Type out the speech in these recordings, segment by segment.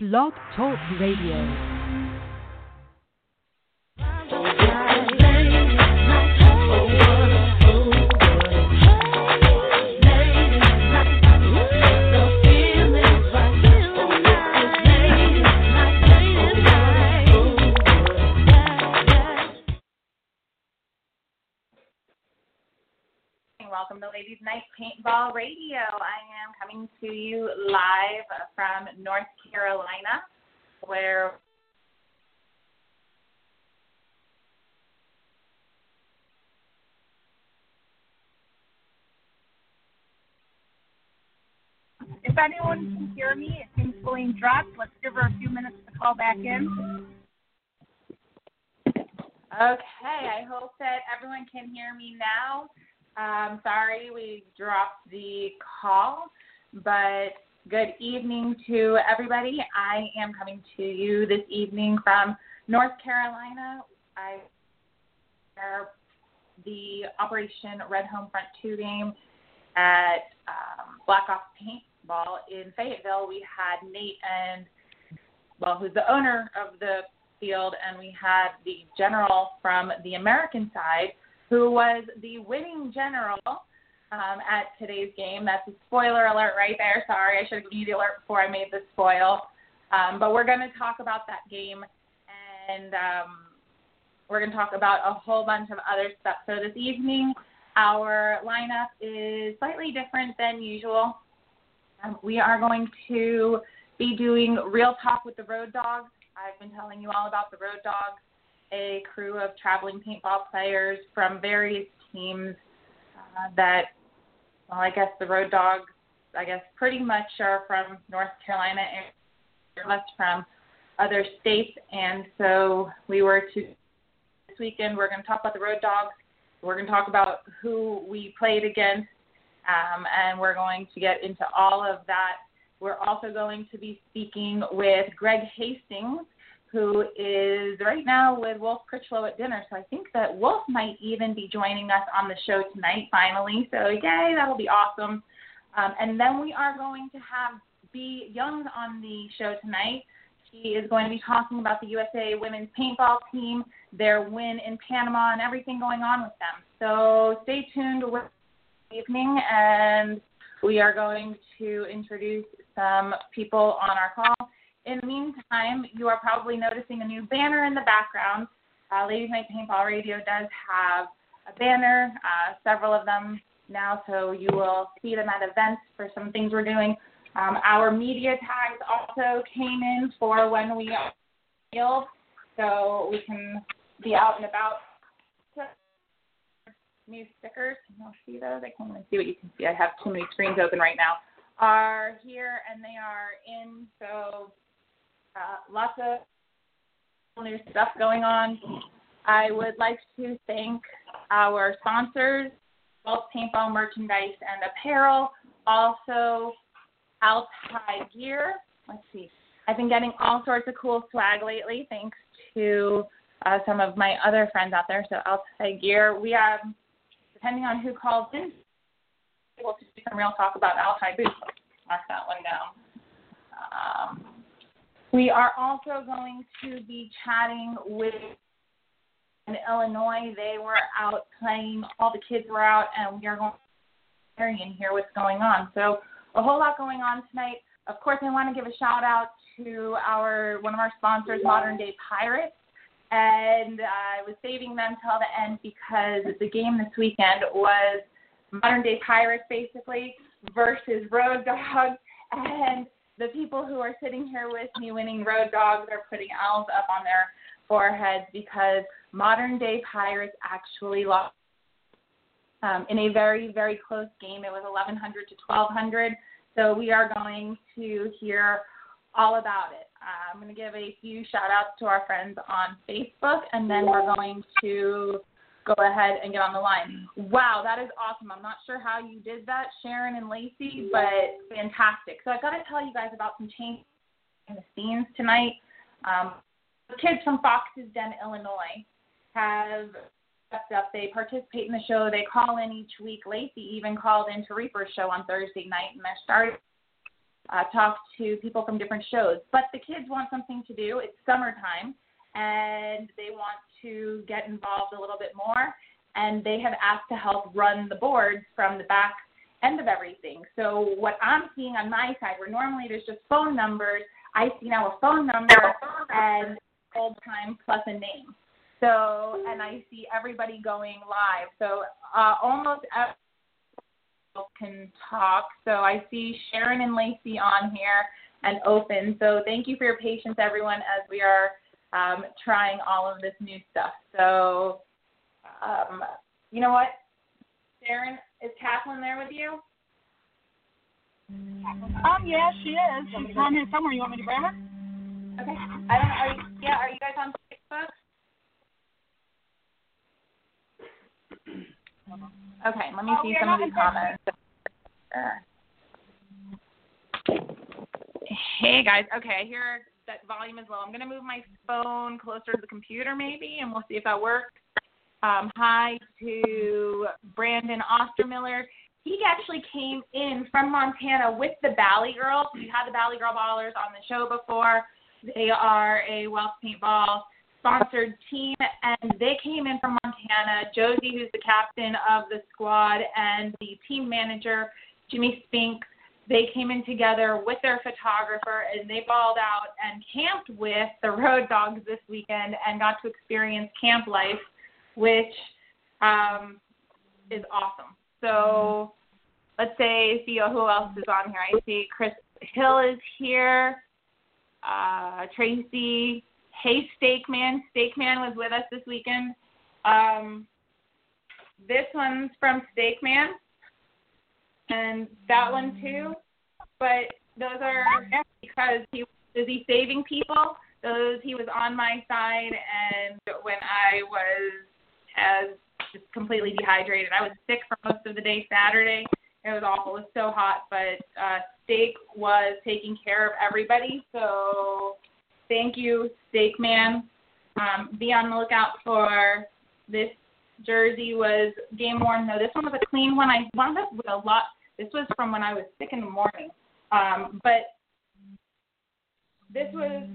Blog Talk Radio. To Ladies Night Paintball Radio. I am coming to you live from North Carolina, where If anyone can hear me, it seems Celine dropped. Let's give her a few minutes to call back in. Okay, I hope that everyone can hear me now. Um, sorry we dropped the call, but good evening to everybody. I am coming to you this evening from North Carolina. I the Operation Red Home Front 2 game at um, Black Ops Paintball in Fayetteville. We had Nate and, well, who's the owner of the field, and we had the general from the American side who was the winning general um, at today's game. That's a spoiler alert right there. Sorry, I should have given you the alert before I made the spoil. Um, but we're going to talk about that game, and um, we're going to talk about a whole bunch of other stuff. So this evening, our lineup is slightly different than usual. Um, we are going to be doing Real Talk with the Road Dogs. I've been telling you all about the Road Dogs a crew of traveling paintball players from various teams uh, that, well, I guess the Road Dogs, I guess, pretty much are from North Carolina and less from other states. And so we were to this weekend. We're going to talk about the Road Dogs. We're going to talk about who we played against, um, and we're going to get into all of that. We're also going to be speaking with Greg Hastings who is right now with Wolf Critchlow at dinner. So I think that Wolf might even be joining us on the show tonight, finally. So yay, that'll be awesome. Um, and then we are going to have Bea Young on the show tonight. She is going to be talking about the USA women's paintball team, their win in Panama, and everything going on with them. So stay tuned with evening, and we are going to introduce some people on our call in the meantime, you are probably noticing a new banner in the background. Uh, Ladies Night Paintball Radio does have a banner, uh, several of them now, so you will see them at events for some things we're doing. Um, our media tags also came in for when we are field, so we can be out and about. New stickers, you'll see those. I can't even see what you can see. I have too many screens open right now. Are here and they are in, so uh, lots of new stuff going on. I would like to thank our sponsors, both paintball merchandise and apparel. Also, Altai Gear. Let's see. I've been getting all sorts of cool swag lately, thanks to uh, some of my other friends out there. So Altai Gear. We have, depending on who calls in, to do some real talk about Altai boots. Mark that one down. Um, we are also going to be chatting with in Illinois. They were out playing, all the kids were out, and we are going to and hear what's going on. So a whole lot going on tonight. Of course, I want to give a shout out to our one of our sponsors, Modern Day Pirates. And I was saving them till the end because the game this weekend was Modern Day Pirates basically versus Road Dogs. And the people who are sitting here with me winning road dogs are putting owls up on their foreheads because modern day pirates actually lost um, in a very, very close game. It was 1100 to 1200. So we are going to hear all about it. Uh, I'm going to give a few shout outs to our friends on Facebook, and then we're going to go ahead and get on the line. Wow, that is awesome. I'm not sure how you did that, Sharon and Lacey, but fantastic. So I've got to tell you guys about some changes in the scenes tonight. Um, the kids from Fox's Den, Illinois, have stepped up. They participate in the show. They call in each week. Lacey even called into Reaper's show on Thursday night, and they're starting uh, talk to people from different shows. But the kids want something to do. It's summertime, and they want to get involved a little bit more. And they have asked to help run the boards from the back end of everything. So what I'm seeing on my side, where normally there's just phone numbers, I see now a phone number and old time plus a name. So and I see everybody going live. So uh, almost everyone can talk. So I see Sharon and Lacey on here and open. So thank you for your patience, everyone, as we are um, trying all of this new stuff. So um, you know what, Sharon, is Kathleen there with you? Um, yeah, she is. She's on here somewhere. You want me to grab her? Okay. I don't know. Are you, yeah, are you guys on Facebook? Okay, let me Oh, see some of these comments. Hey guys, okay, I hear that volume is low. I'm gonna move my phone closer to the computer maybe, and we'll see if that works. Um, hi to Brandon Ostermiller. He actually came in from Montana with the Bally Girls. We had the Bally Girl Ballers on the show before. They are a Welsh paintball sponsored team, and they came in from Montana. Josie, who's the captain of the squad, and the team manager, Jimmy Spink, they came in together with their photographer, and they balled out and camped with the Road Dogs this weekend and got to experience camp life, which um, is awesome. So let's say, see who else is on here. I see Chris Hill is here. Uh, Tracy, hey Steakman. Steakman was with us this weekend. Um, this one's from Steakman, and that one too. But those are because he was busy saving people. Those he was on my side, and when I was as just completely dehydrated, I was sick for most of the day Saturday. It was awful. It was so hot, but uh, Steak was taking care of everybody. So thank you, Steak Man. Um, be on the lookout for this jersey. Was game worn though. This one was a clean one. I wound up with a lot. This was from when I was sick in the morning. Um, but this was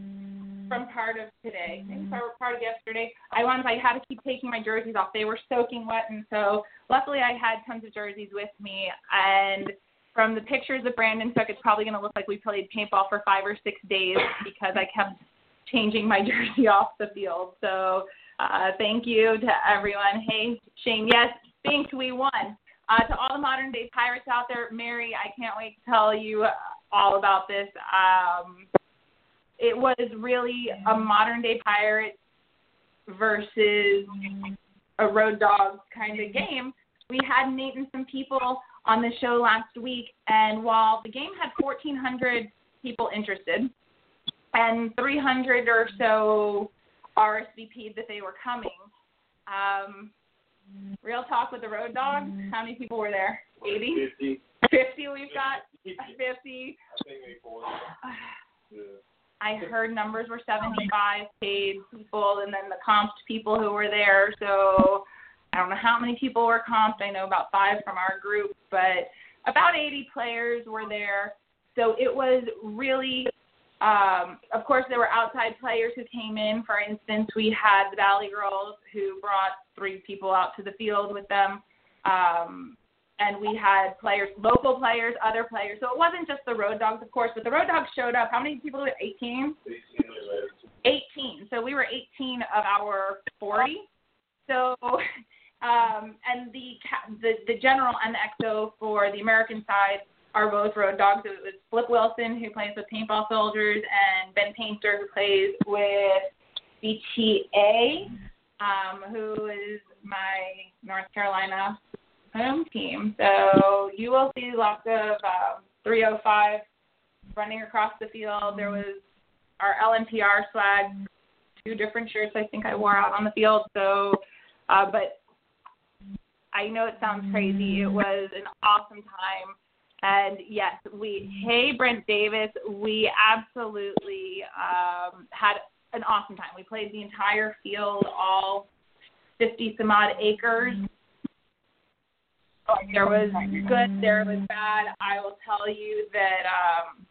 from part of today, maybe part part of yesterday. I wanted, I had to keep taking my jerseys off. They were soaking wet, and so luckily I had tons of jerseys with me. And from the pictures that Brandon took, it's probably going to look like we played paintball for five or six days because I kept changing my jersey off the field. So uh, thank you to everyone. Hey, Shane, yes, Spink, we won. Uh, to all the modern day pirates out there, Mary, I can't wait to tell you all about this. Um, it was really a modern day pirate versus a road dog kind of game. We had Nate some people on the show last week, and while the game had 1,400 people interested and 300 or so RSVP'd that they were coming, um, real talk with the road dogs, mm-hmm. how many people were there? 80? 50. 50 we've got? 50. I think maybe 40. Yeah. I heard numbers were 75 paid people, and then the comped people who were there. So I don't know how many people were comped. I know about five from our group, but about 80 players were there. So it was really, um, of course, there were outside players who came in. For instance, we had the Valley Girls who brought three people out to the field with them. Um, and we had players, local players, other players. So it wasn't just the Road Dogs, of course, but the Road Dogs showed up. How many people were there? 18? 18 18. So we were 18 of our 40. So, um, and the, the the general and the XO for the American side are both road dogs. It was Flip Wilson who plays with Paintball Soldiers and Ben Painter who plays with BTA, um, who is my North Carolina home team. So you will see lots of um, 305 running across the field. There was our LNPR swag, two different shirts I think I wore out on the field. So, uh, but I know it sounds crazy. It was an awesome time. And yes, we, hey, Brent Davis, we absolutely um, had an awesome time. We played the entire field, all 50 some odd acres. There was good, there was bad. I will tell you that um,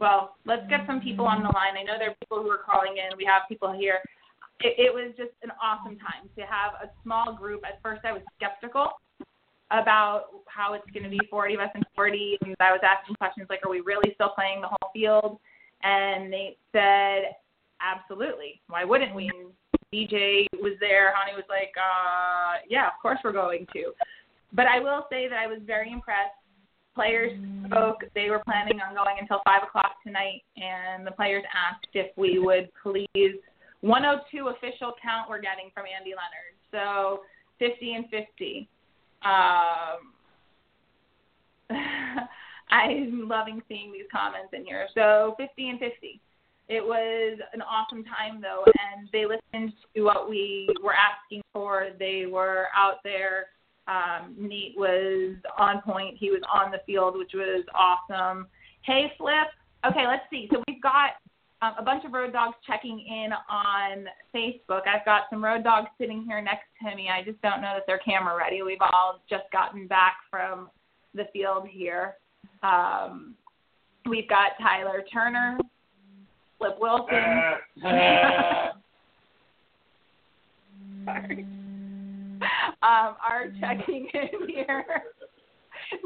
well, let's get some people on the line. I know there are people who are calling in. We have people here. It, it was just an awesome time to have a small group. At first, I was skeptical about how it's going to be 40 of us and 40, and I was asking questions like, "Are we really still playing the whole field?" And Nate said, "Absolutely. Why wouldn't we?" And DJ was there. Honey was like, uh, "Yeah, of course we're going to." But I will say that I was very impressed players spoke. They were planning on going until five o'clock tonight, and the players asked if we would please 102 official count we're getting from Andy Leonard. So 50 and 50. Um, I'm loving seeing these comments in here. So 50 and 50. It was an awesome time though, and they listened to what we were asking for. They were out there um, Nate was on point. He was on the field, which was awesome. Hey, Flip. Okay, let's see. So we've got um, a bunch of road dogs checking in on Facebook. I've got some road dogs sitting here next to me. I just don't know that they're camera ready. We've all just gotten back from the field here. Um, we've got Tyler Turner, Flip Wilson. Sorry um, are checking in here.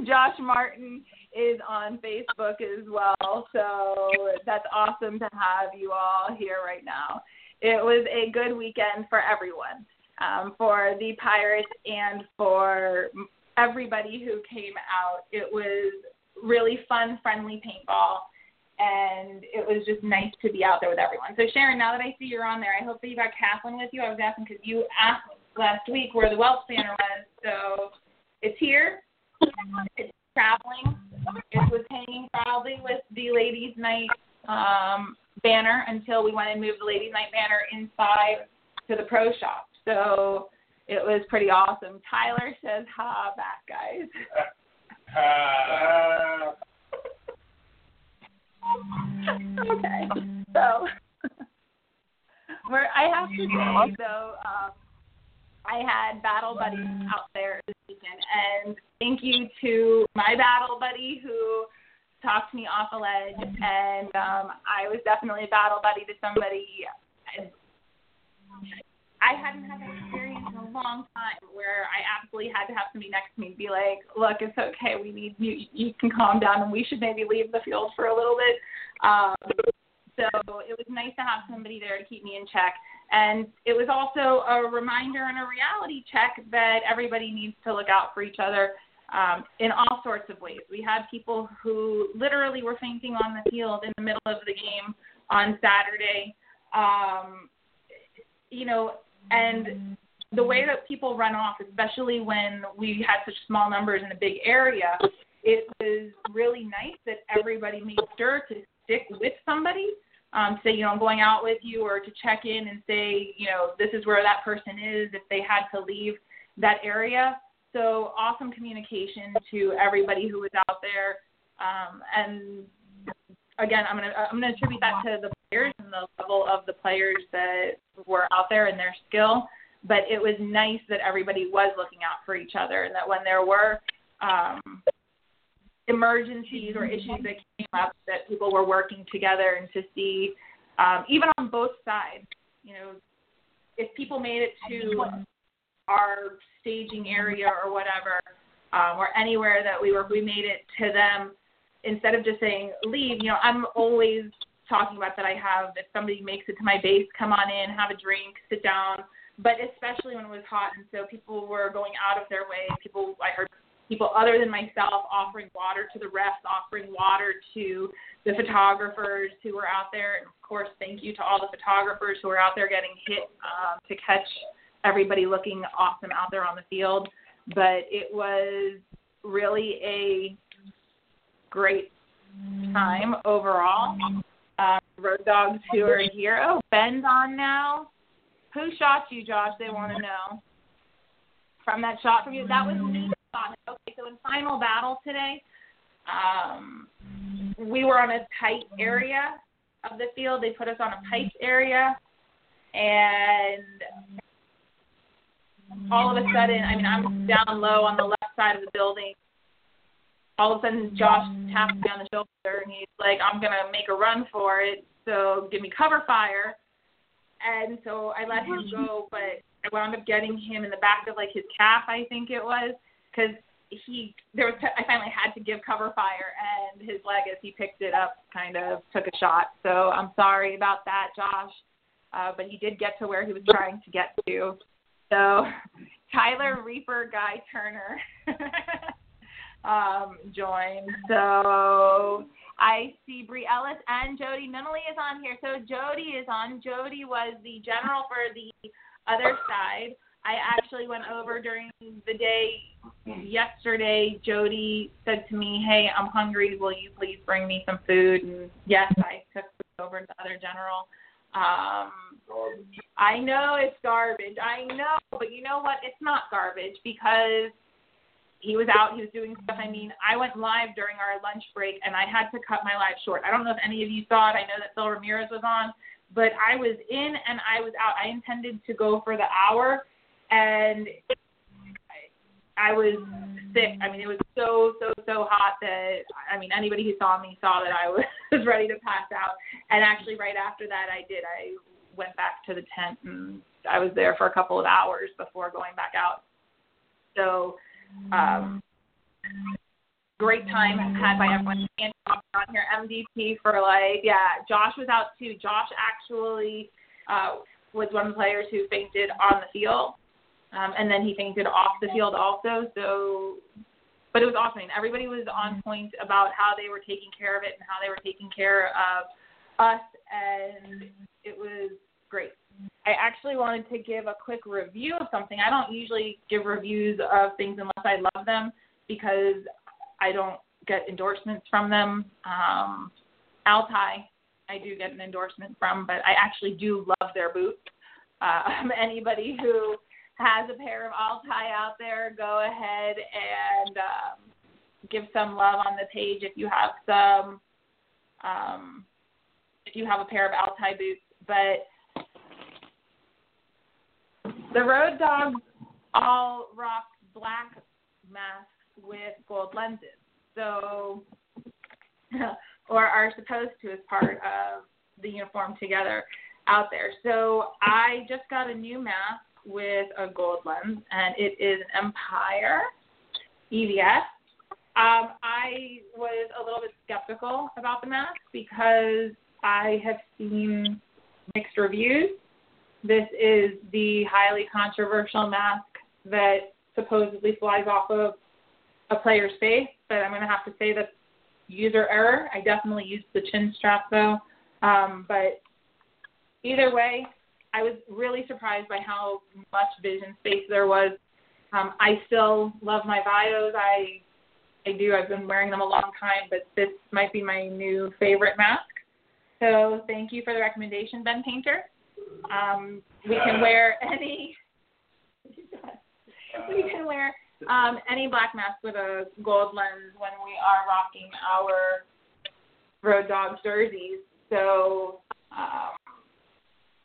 Josh Martin is on Facebook as well, so that's awesome to have you all here right now. It was a good weekend for everyone, um, for the Pirates and for everybody who came out. It was really fun, friendly paintball, and it was just nice to be out there with everyone. So Sharon, now that I see you're on there, I hope that you got Kathleen with you. I was asking because you asked last week where the Welch banner was. So it's here. It's traveling. It was hanging proudly with the ladies' night um, banner until we went and moved the ladies' night banner inside to the pro shop. So it was pretty awesome. Tyler says, "Ha, back guys." okay, so where I have to say though. Um, I had battle buddies out there this weekend, and thank you to my battle buddy who talked me off a ledge, and um, I was definitely a battle buddy to somebody. I hadn't had that experience in a long time where I absolutely had to have somebody next to me be like, "Look, it's okay. We need you. You can calm down, and we should maybe leave the field for a little bit." Um, so it was nice to have somebody there to keep me in check. And it was also a reminder and a reality check that everybody needs to look out for each other um, in all sorts of ways. We had people who literally were fainting on the field in the middle of the game on Saturday. Um, you know, and the way that people run off, especially when we had such small numbers in a big area, it was really nice that everybody made sure to stick with somebody um, say, you know, I'm going out with you or to check in and say, you know, this is where that person is if they had to leave that area. So awesome communication to everybody who was out there. Um, and again, I'm gonna I'm gonna attribute that to the players and the level of the players that were out there and their skill. But it was nice that everybody was looking out for each other, and that when there were um, emergencies or issues that came up that people were working together and to see um, even on both sides you know if people made it to our staging area or whatever um, or anywhere that we were we made it to them instead of just saying leave you know i'm always talking about that i have if somebody makes it to my base come on in have a drink sit down. But especially when it was hot and so people were going out of their way people i heard people other than myself offering water to the refs, offering water to the photographers who were out there. And of course, thank you to all the photographers who are out there getting hit um, to catch everybody looking awesome out there on the field. But it was really a great time overall. Um, Road Dogs who are here. Oh, Ben's on now. Who shot you, Josh? They want to know. From that shot from you, that was me Okay, so in final battle today, um, we were on a tight area of the field. They put us on a piped area, and all of a sudden, I mean, I'm down low on the left side of the building. all of a sudden Josh taps me on the shoulder and he's like, I'm gonna make a run for it, so give me cover fire. And so I let him go, but I wound up getting him in the back of like his calf, I think it was, because he there was I finally had to give cover fire, and his leg as he picked it up kind of took a shot. So I'm sorry about that, Josh, uh, but he did get to where he was trying to get to. So Tyler Reaper Guy Turner um, joined. So I see Bree Ellis and Jody Nunnally is on here. So Jody is on. Jody was the general for the other side. I actually went over during the day yesterday. Jody said to me, "Hey, I'm hungry. Will you please bring me some food?" And yes, I took food over to the other general. Um, I know it's garbage. I know, but you know what? It's not garbage because he was out. He was doing stuff. I mean, I went live during our lunch break, and I had to cut my live short. I don't know if any of you saw it. I know that Phil Ramirez was on, but I was in and I was out. I intended to go for the hour, and I, was sick. I mean, it was so so so hot that I mean anybody who saw me saw that I was ready to pass out. And actually, right after that, I did. I went back to the tent and I was there for a couple of hours before going back out. So, um, great time had by everyone. And on here, MVP for like, yeah, Josh was out too. Josh actually uh, was one of the players who fainted on the field, um, and then he fainted off the field also. So, but it was awesome. Everybody was on point about how they were taking care of it and how they were taking care of us, and it was great. I actually wanted to give a quick review of something. I don't usually give reviews of things unless I love them because I don't get endorsements from them. Um, Altai, I do get an endorsement from, but I actually do love their boots. Um, anybody who has a pair of Altai out there, go ahead and um, give some love on the page if you have some. Um, if you have a pair of Altai boots, but the Road Dogs all rock black masks with gold lenses. So, or are supposed to as part of the uniform together out there. So I just got a new mask with a gold lens, and it is an Empire EVS. Um, I was a little bit skeptical about the mask because I have seen mixed reviews. This is the highly controversial mask that supposedly flies off of a player's face, but I'm going to have to say that's user error. I definitely used the chin strap though. Um, but either way, I was really surprised by how much vision space there was. Um, I still love my bios. I I do. I've been wearing them a long time, but this might be my new favorite mask. So thank you for the recommendation, Ben Painter. Um, we can wear any. we can wear um, any black mask with a gold lens when we are rocking our Road Dogs jerseys. So um,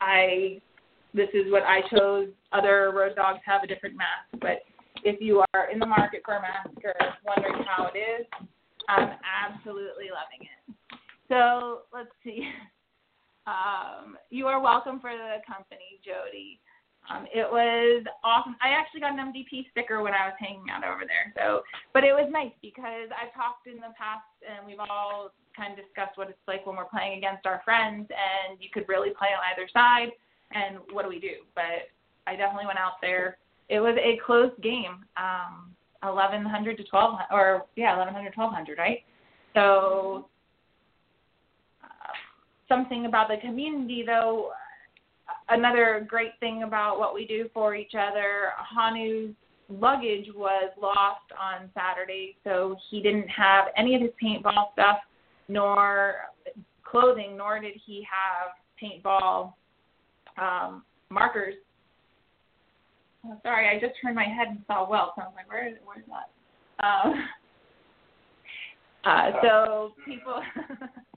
I, this is what I chose. Other Road Dogs have a different mask, but if you are in the market for a mask or wondering how it is, I'm absolutely loving it. So let's see. Um, you are welcome for the company, Jody. Um, it was awesome. I actually got an MVP sticker when I was hanging out over there. So, but it was nice because I've talked in the past and we've all kind of discussed what it's like when we're playing against our friends and you could really play on either side and what do we do? But I definitely went out there. It was a close game. Um, 1100 to 12 or yeah, 1100 1200, right? So uh, something about the community though another great thing about what we do for each other, Hanu's luggage was lost on Saturday, so he didn't have any of his paintball stuff, nor clothing, nor did he have paintball um, markers. Oh, sorry, I just turned my head and saw. So I was like, where is it where's that? Um, uh, so people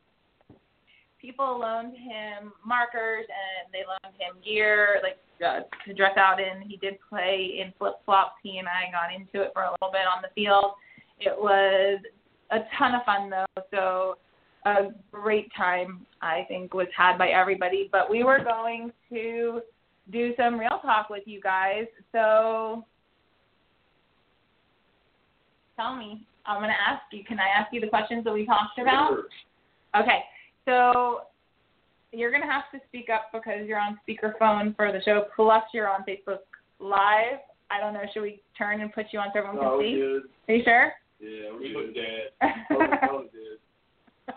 people loaned him markers and they loaned him gear like uh, to dress out in. He did play in flip flops. He and I got into it for a little bit on the field. It was a ton of fun though. So a great time I think was had by everybody. But we were going to do some real talk with you guys. So tell me, I'm gonna ask you. Can I ask you the questions that we talked about? Okay. So you're gonna have to speak up because you're on speakerphone for the show. Plus, you're on Facebook Live. I don't know. Should we turn and put you on so everyone No, can we see? good. Are you sure? Yeah, we good. Dad. Good.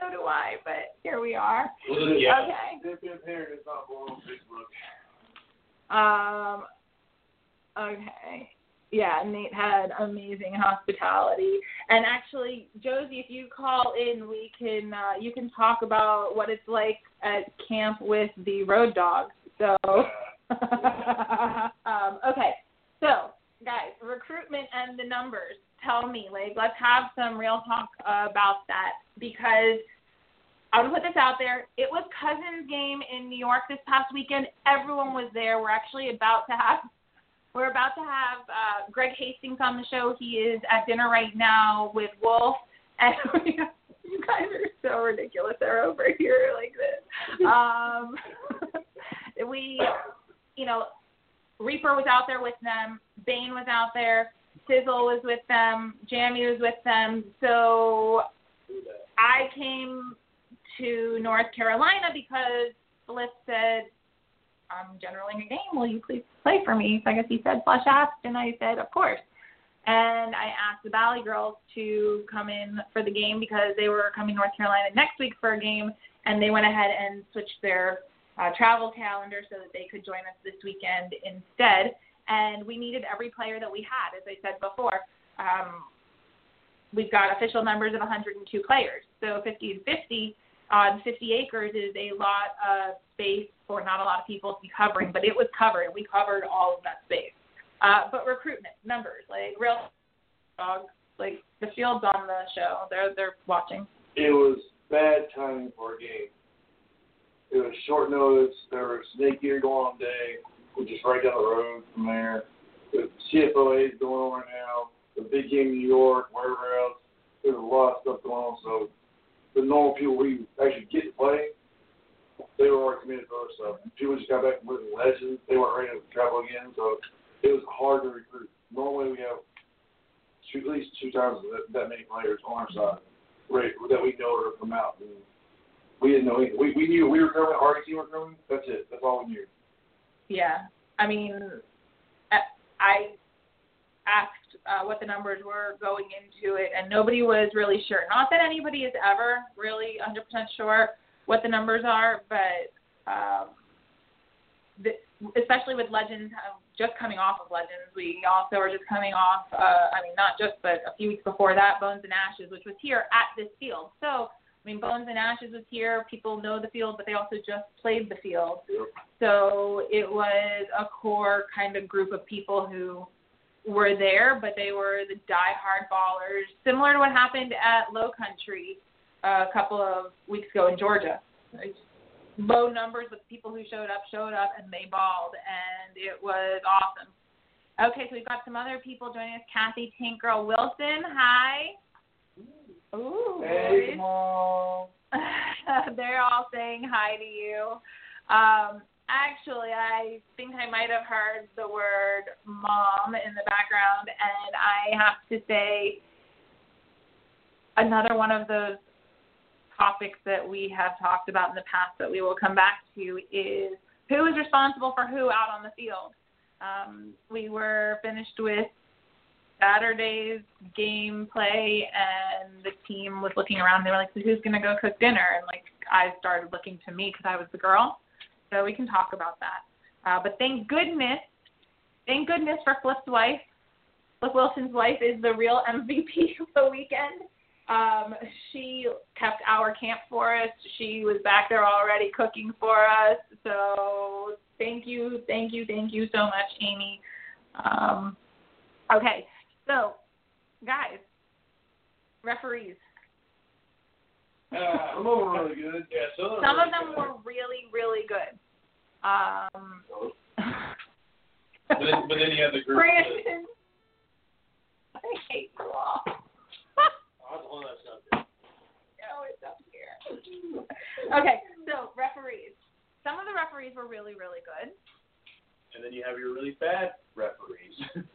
so do I, but here we are. Yeah. Okay. They've been parent is not going on Facebook. Um. Okay. Yeah, Nate had amazing hospitality, and actually, Josie, if you call in, we can uh, you can talk about what it's like at camp with the road dogs. So. um, okay, so guys, recruitment and the numbers. Tell me, like, let's have some real talk about that because I'm gonna put this out there. It was Cousins' game in New York this past weekend. Everyone was there. We're actually about to have we're about to have uh, Greg Hastings on the show. He is at dinner right now with Wolf, and you guys are so ridiculous. They're over here like this. Um, we, you know, Reaper was out there with them. Bane was out there. Sizzle was with them. Jammy was with them. So I came to North Carolina because Bliss said, I'm generaling a game. Will you please play for me? So I guess he said slash asked, and I said, of course. And I asked the Valley girls to come in for the game because they were coming to North Carolina next week for a game, and they went ahead and switched their uh, travel calendar so that they could join us this weekend instead. And we needed every player that we had, as I said before. Um, we've got official numbers of 102 players, so 50 and 50 on 50 acres is a lot of space for not a lot of people to be covering, but it was covered. We covered all of that space. Uh, but recruitment numbers, like real dogs, like the field's on the show. They're they're watching. It was bad timing for a game. It was short notice. There was snake ear going on day, which is right down the road from there. The CFOA is going on right now. The big game in New York, wherever else. There's a lot of stuff going on. So the normal people we actually get to play, they were already committed to other stuff. People just got back from winning legends. They weren't ready to travel again. So it was hard to recruit. Normally we have two, at least two times that, that many players on our side right, that we know are come out. And we didn't know anything. We, we knew we were coming, our team were coming. That's it. That's all we knew. Yeah, I mean, I- I asked uh, what the numbers were going into it, and nobody was really sure. Not that anybody is ever really 100% sure what the numbers are, but um, the, especially with Legends, uh, just coming off of Legends, we also are just coming off. Uh, I mean, not just, but a few weeks before that, Bones and Ashes, which was here at this field. So. I mean, Bones and Ashes was here. People know the field, but they also just played the field. So it was a core kind of group of people who were there, but they were the die-hard ballers, similar to what happened at Low Country a couple of weeks ago in Georgia. Low numbers, but the people who showed up showed up and they balled, and it was awesome. Okay, so we've got some other people joining us. Kathy Tank Girl Wilson, hi. Ooh, Hey, boys. come on. They're all saying hi to you. Um, actually, I think I might have heard the word mom in the background, and I have to say another one of those topics that we have talked about in the past that we will come back to is who is responsible for who out on the field. Um, we were finished with Saturday's gameplay, and the team was looking around. They were like, so "Who's gonna go cook dinner?" And like, I started looking to me because I was the girl. So we can talk about that. Uh, but thank goodness, thank goodness for Flip's wife. Flip Wilson's wife is the real MVP of the weekend. Um, she kept our camp for us. She was back there already cooking for us. So thank you, thank you, thank you so much, Amy. Um, okay, so guys, referees. Uh, I'm over really good. Yeah, so Some of them were really, really good. Um, But then, but then you have the group. that- Brandon, I hate you all. I'll that stuff. No, it's up here. okay, so referees. Some of the referees were really, really good. And then you have your really bad referees.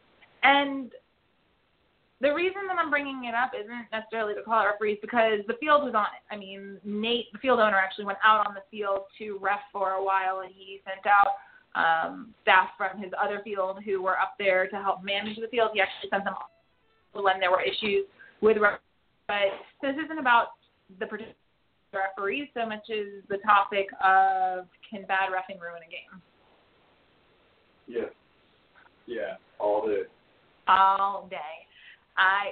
And the reason that I'm bringing it up isn't necessarily to call it referees because the field was on it. I mean, Nate, the field owner, actually went out on the field to ref for a while, and he sent out um, staff from his other field who were up there to help manage the field. He actually sent them when there were issues with. But this isn't about the referees so much as the topic of can bad refing ruin a game. Yeah, yeah. all day. all day. I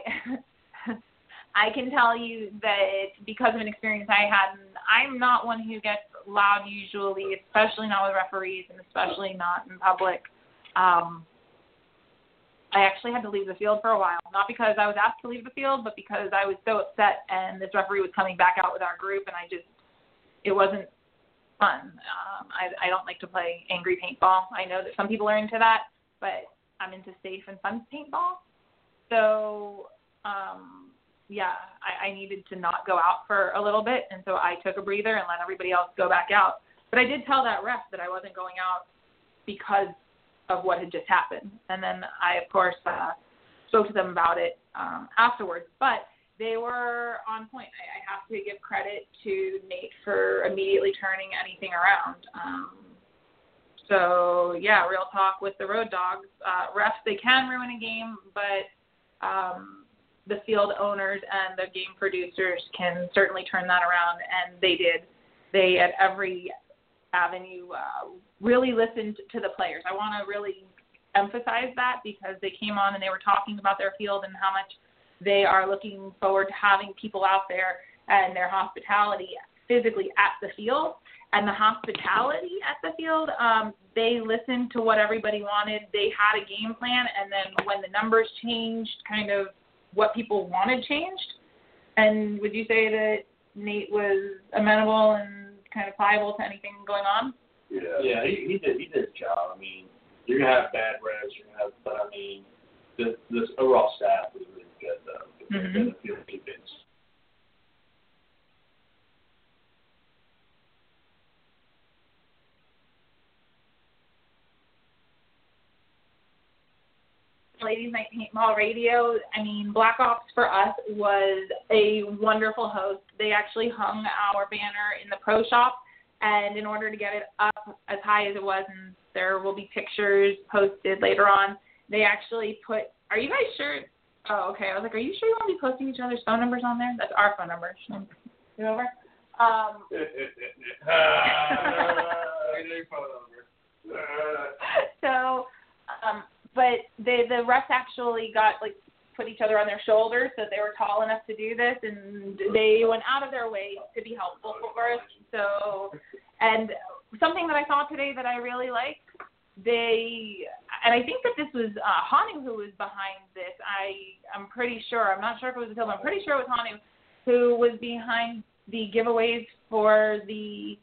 I can tell you that because of an experience I had. I'm not one who gets loud usually, especially not with referees, and especially not in public. Um, I actually had to leave the field for a while, not because I was asked to leave the field, but because I was so upset and this referee was coming back out with our group, and I just it wasn't fun. Um, I I don't like to play angry paintball. I know that some people are into that, but I'm into safe and fun paintball. So, um, yeah, I, I needed to not go out for a little bit, and so I took a breather and let everybody else go back out. But I did tell that ref that I wasn't going out because of what had just happened, and then I, of course, uh, spoke to them about it um, afterwards. But they were on point. I, I have to give credit to Nate for immediately turning anything around. Um, so yeah, real talk with the road dogs. Uh, refs they can ruin a game, but um, the field owners and the game producers can certainly turn that around, and they did. They at every avenue uh, really listened to the players. I want to really emphasize that because they came on and they were talking about their field and how much they are looking forward to having people out there and their hospitality physically at the field and the hospitality at the field, um, they listened to what everybody wanted. They had a game plan, and then when the numbers changed, kind of what people wanted changed. And would you say that Nate was amenable and kind of pliable to anything going on? Yeah. Yeah, he, he did he did his job. I mean, you're gonna have bad refs, you're gonna have, but I mean, the this overall staff was really good though. Mhm. Good field defense. Ladies Night Paintball Radio. I mean, Black Ops for us was a wonderful host. They actually hung our banner in the pro shop, and in order to get it up as high as it was, and there will be pictures posted later on, they actually put. Are you guys sure? Oh, okay. I was like, are you sure you want to be posting each other's phone numbers on there? That's our phone numbers. Get over. Um, so, um, but the the refs actually got like put each other on their shoulders so they were tall enough to do this, and they went out of their way to be helpful for us. So, and something that I saw today that I really liked, they and I think that this was uh, Hanu who was behind this. I I'm pretty sure. I'm not sure if it was Attila. I'm pretty sure it was Hanu who was behind the giveaways for the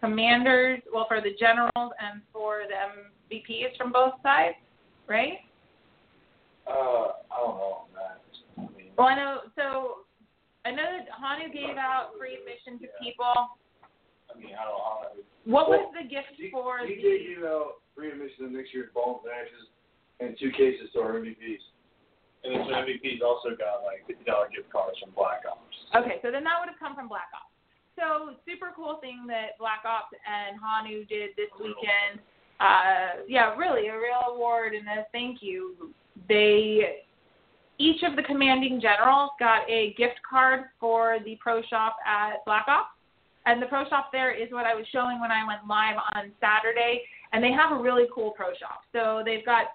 commanders, well, for the generals and for the MVPs from both sides, right? Uh, I don't know on that. I mean, Well, I know. So I know that Hanu gave out free admission to people. I mean, I don't, know. What was the gift D- for DJ the? gave out free admission to next year's Balls and Ashes and two cases to our MVPs. And then some MVPs also got like fifty dollar gift cards from Black Ops. Okay, so then that would have come from Black Ops. So super cool thing that Black Ops and Hanu did this weekend. Uh, yeah, really a real award and a thank you. They each of the commanding generals got a gift card for the pro shop at Black Ops. And the pro shop there is what I was showing when I went live on Saturday. And they have a really cool pro shop. So they've got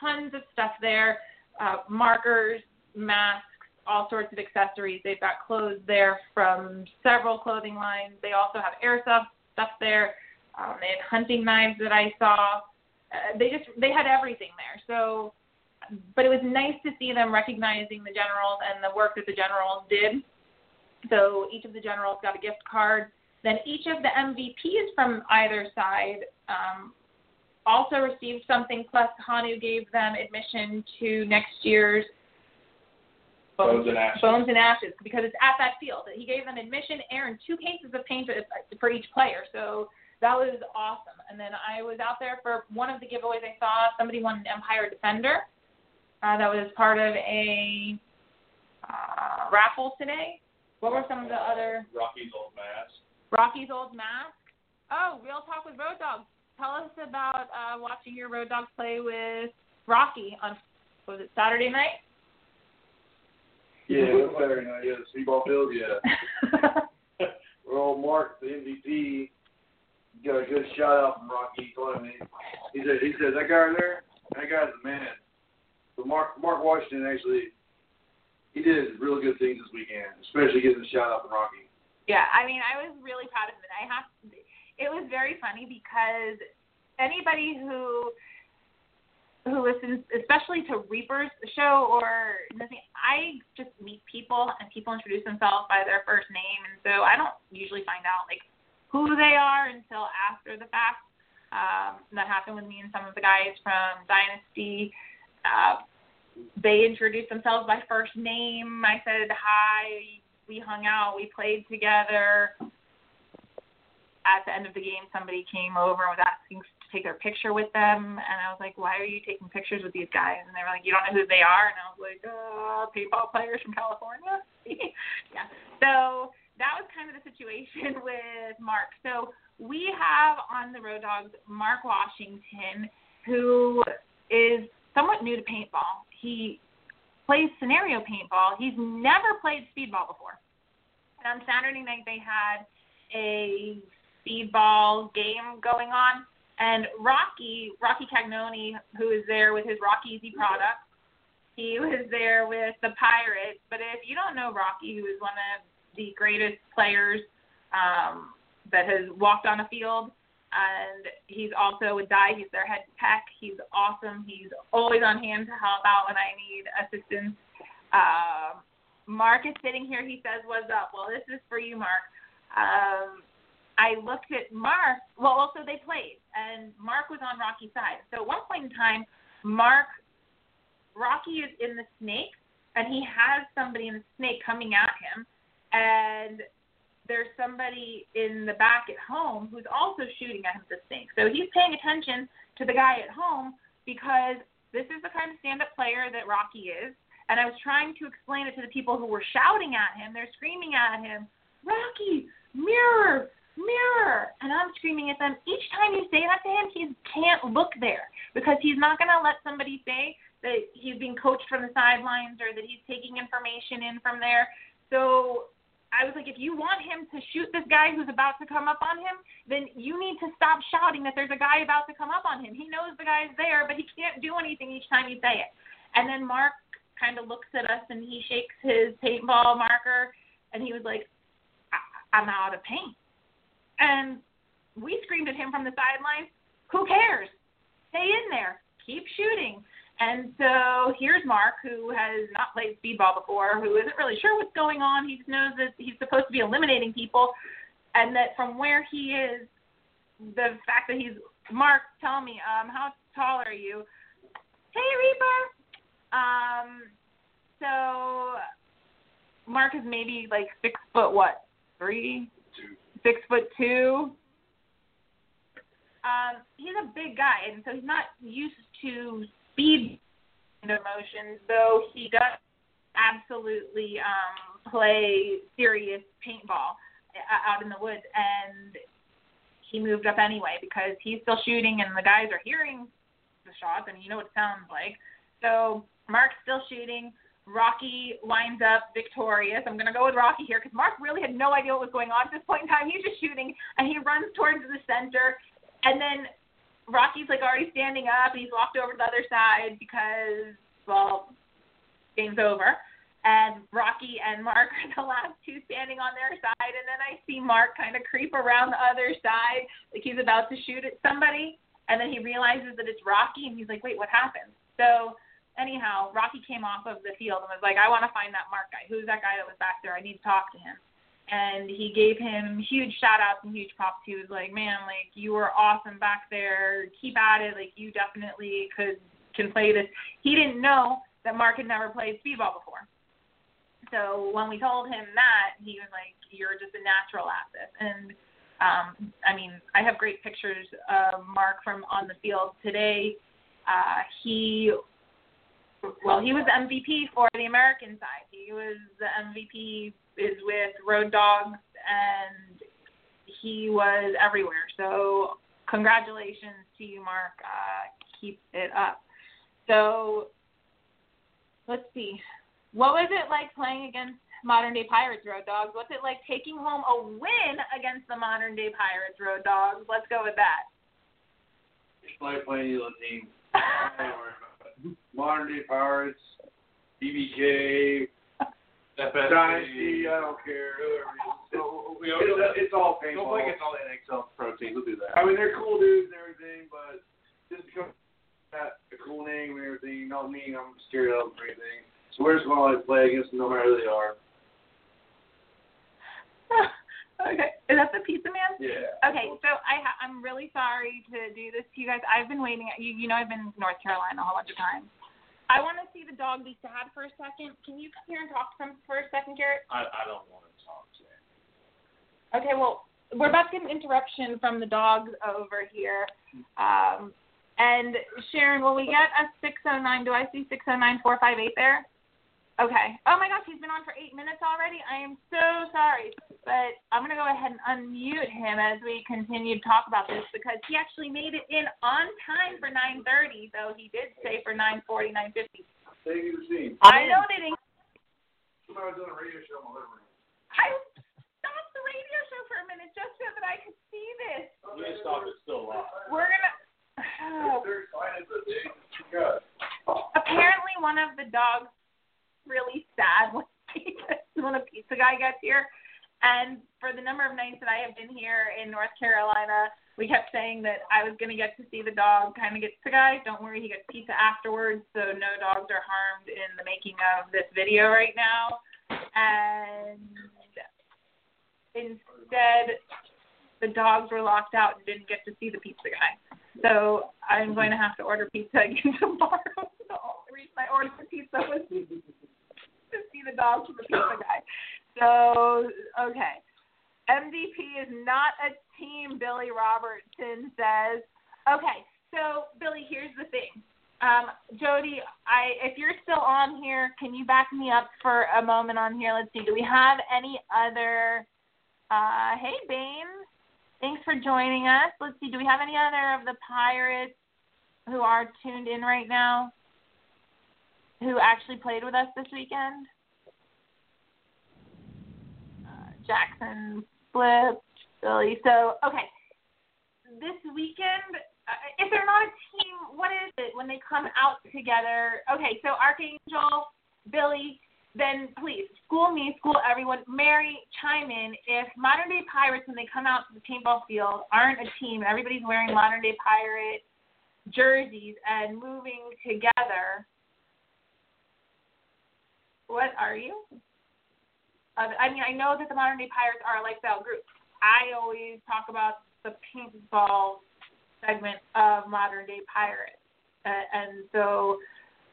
tons of stuff there uh, markers, masks, all sorts of accessories. They've got clothes there from several clothing lines. They also have airsoft stuff there. Um, they had hunting knives that I saw. Uh, they just they had everything there. So, but it was nice to see them recognizing the generals and the work that the generals did. So each of the generals got a gift card. Then each of the MVPs from either side um, also received something. Plus, Hanu gave them admission to next year's Bones and ashes. Bones and Ashes because it's at that field. He gave them admission, air, and two cases of paint for each player. So that was awesome. And then I was out there for one of the giveaways. I saw somebody won an Empire Defender. Uh, that was part of a uh, raffle today. What were some of the other? Rocky's old mask. Rocky's old mask. Oh, Real Talk with Road Dawgz. Tell us about uh, watching your Road Dawgz play with Rocky on was it Saturday night? Yeah, it was Saturday night. Yeah, the speedball field. Yeah. well, Mark, the MVP, got a good shout out from Rocky. He he, he said he said that guy right there, that guy's the man. But Mark Mark Washington actually he did really good things this weekend, especially getting the shout out from Rocky. Yeah, I mean, I was really proud of him. I have. It was very funny because anybody who who listens, especially to Reaper's show or nothing, I just meet people and people introduce themselves by their first name, and so I don't usually find out like who they are until after the fact. Um, that happened with me and some of the guys from Dynasty. Uh, they introduced themselves by first name. I said hi. We hung out. We played together. At the end of the game, somebody came over and was asking to take their picture with them. And I was like, why are you taking pictures with these guys? And they were like, you don't know who they are? And I was like, uh, paintball players from California. yeah. So that was kind of the situation with Mark. So we have on the Road Dawgz Mark Washington, who is somewhat new to paintball. He plays scenario paintball. He's never played speedball before. And on Saturday night, they had a speedball game going on and Rocky, Rocky Cagnoni, who is there with his Rocky Easy product, he was there with the Pirates. But if you don't know Rocky, who is one of the greatest players um, that has walked on a field, and he's also with Dye. He's their head tech. He's awesome. He's always on hand to help out when I need assistance. Um, Mark is sitting here. He says, "What's up?" Well, this is for you, Mark. Um, I looked at Mark. Well, also they played, and Mark was on Rocky's side. So at one point in time, Mark, Rocky is in the snake, and he has somebody in the snake coming at him, and there's somebody in the back at home who's also shooting at him the snake. So he's paying attention to the guy at home because this is the kind of stand-up player that Rocky is. And I was trying to explain it to the people who were shouting at him. They're screaming at him, Rocky, mirror, mirror. And I'm screaming at them. Each time you say that to him, he can't look there because he's not going to let somebody say that he's being coached from the sidelines or that he's taking information in from there. So I was like, if you want him to shoot this guy who's about to come up on him, then you need to stop shouting that there's a guy about to come up on him. He knows the guy's there, but he can't do anything each time you say it. And then Mark kind of looks at us and he shakes his paintball marker and he was like, I'm out of paint. And we screamed at him from the sidelines, who cares? Stay in there. Keep shooting. And so here's Mark, who has not played speedball before, who isn't really sure what's going on. He just knows that he's supposed to be eliminating people, and that from where he is, the fact that he's Mark, tell me, um, how tall are you? Hey, Reaper. Um, so Mark is maybe like six foot what? Three? six foot two. Um, he's a big guy, and so he's not used to speed motions, though he does absolutely um, play serious paintball uh, out in the woods. And he moved up anyway because he's still shooting, and the guys are hearing the shots, and you know what it sounds like. So Mark's still shooting. Rocky winds up victorious. I'm going to go with Rocky here because Mark really had no idea what was going on at this point in time. He's just shooting, and he runs towards the center. And then Rocky's like already standing up, and he's walked over to the other side because, well, game's over. And Rocky and Mark are the last two standing on their side. And then I see Mark kind of creep around the other side, like he's about to shoot at somebody. And then he realizes that it's Rocky, and he's like, wait, what happened? So anyhow, Rocky came off of the field and was like, I want to find that Mark guy. Who's that guy that was back there? I need to talk to him. And he gave him huge shout outs and huge props. He was like, Man, like you were awesome back there. Keep at it. Like you definitely could can play this. He didn't know that Mark had never played speedball before. So when we told him that, he was like, "You're just a natural at this." And um, I mean, I have great pictures of Mark from on the field today. Uh, he, well, he was MVP for the American side. He was the MVP is with Road Dawgz, and he was everywhere. So congratulations to you, Mark. Uh, keep it up. So let's see. What was it like playing against modern day Pirates Road Dawgz? What's it like taking home a win against the modern day Pirates Road Dawgz? Let's go with that. It's like playing the team. Modern day Pirates, BBK, FSC. Dynasty, I don't care. Whoever it is. So, we It's, it's all painful. Don't painful. play against all the NXL pro teams. We'll do that. I mean, they're cool dudes and everything, but just because that a cool name and everything, don't mean I'm scared of them or anything. So we're just gonna like play against them no matter who they are. okay, is that the pizza man? Yeah. Okay, so I ha- I'm really sorry to do this to you guys. I've been waiting. You you know I've been in North Carolina a whole bunch of times. I want to see the dog be sad for a second. Can you come here and talk to them for a second, Garrett? I, I don't want to talk today. Okay, well, we're about to get an interruption from the dogs over here. Um, and Sharon, will we get a 609? Do I see 609458 there? Okay. Oh my gosh, he's been on for eight minutes already. I am so sorry, but I'm gonna go ahead and unmute him as we continue to talk about this because he actually made it in on time for 9:30, though he did say for 9:40, 9:50. Thank you for. I know they didn't. Somebody was doing a radio show living room. I stopped the radio show for a minute just so that I could see this. You just stop it still live. We're gonna. They're excited, but they just got. apparently one of the dogs really sad when he when a pizza guy gets here. And for the number of nights that I have been here in North Carolina, we kept saying that I was going to get to see the dog kind of get pizza guy. Don't worry, he gets pizza afterwards, so no dogs are harmed in the making of this video right now. And instead, the dogs were locked out and didn't get to see the pizza guy. So I'm going to have to order pizza again tomorrow. The only reason I ordered the pizza was to see the dog to the pizza guy. So okay. MVP is not a team, Billy Robertson says. Okay, so Billy, here's the thing. Um, Jody, I if you're still on here, can you back me up for a moment on here? Let's see. Do we have any other uh hey Bane. Thanks for joining us. Let's see, do we have any other of the pirates who are tuned in right now who actually played with us this weekend? Uh, Jackson flipped, Billy. So, okay. This weekend, uh, if they're not a team, what is it when they come out together? Okay, so Archangel, Billy, then please school me, school everyone. Mary, chime in. If modern day pirates, when they come out to the paintball field, aren't a team, everybody's wearing modern day pirate jerseys and moving together, what are you? I mean, I know that the modern day pirates are a lifestyle group. I always talk about the paintball segment of modern day pirates, and so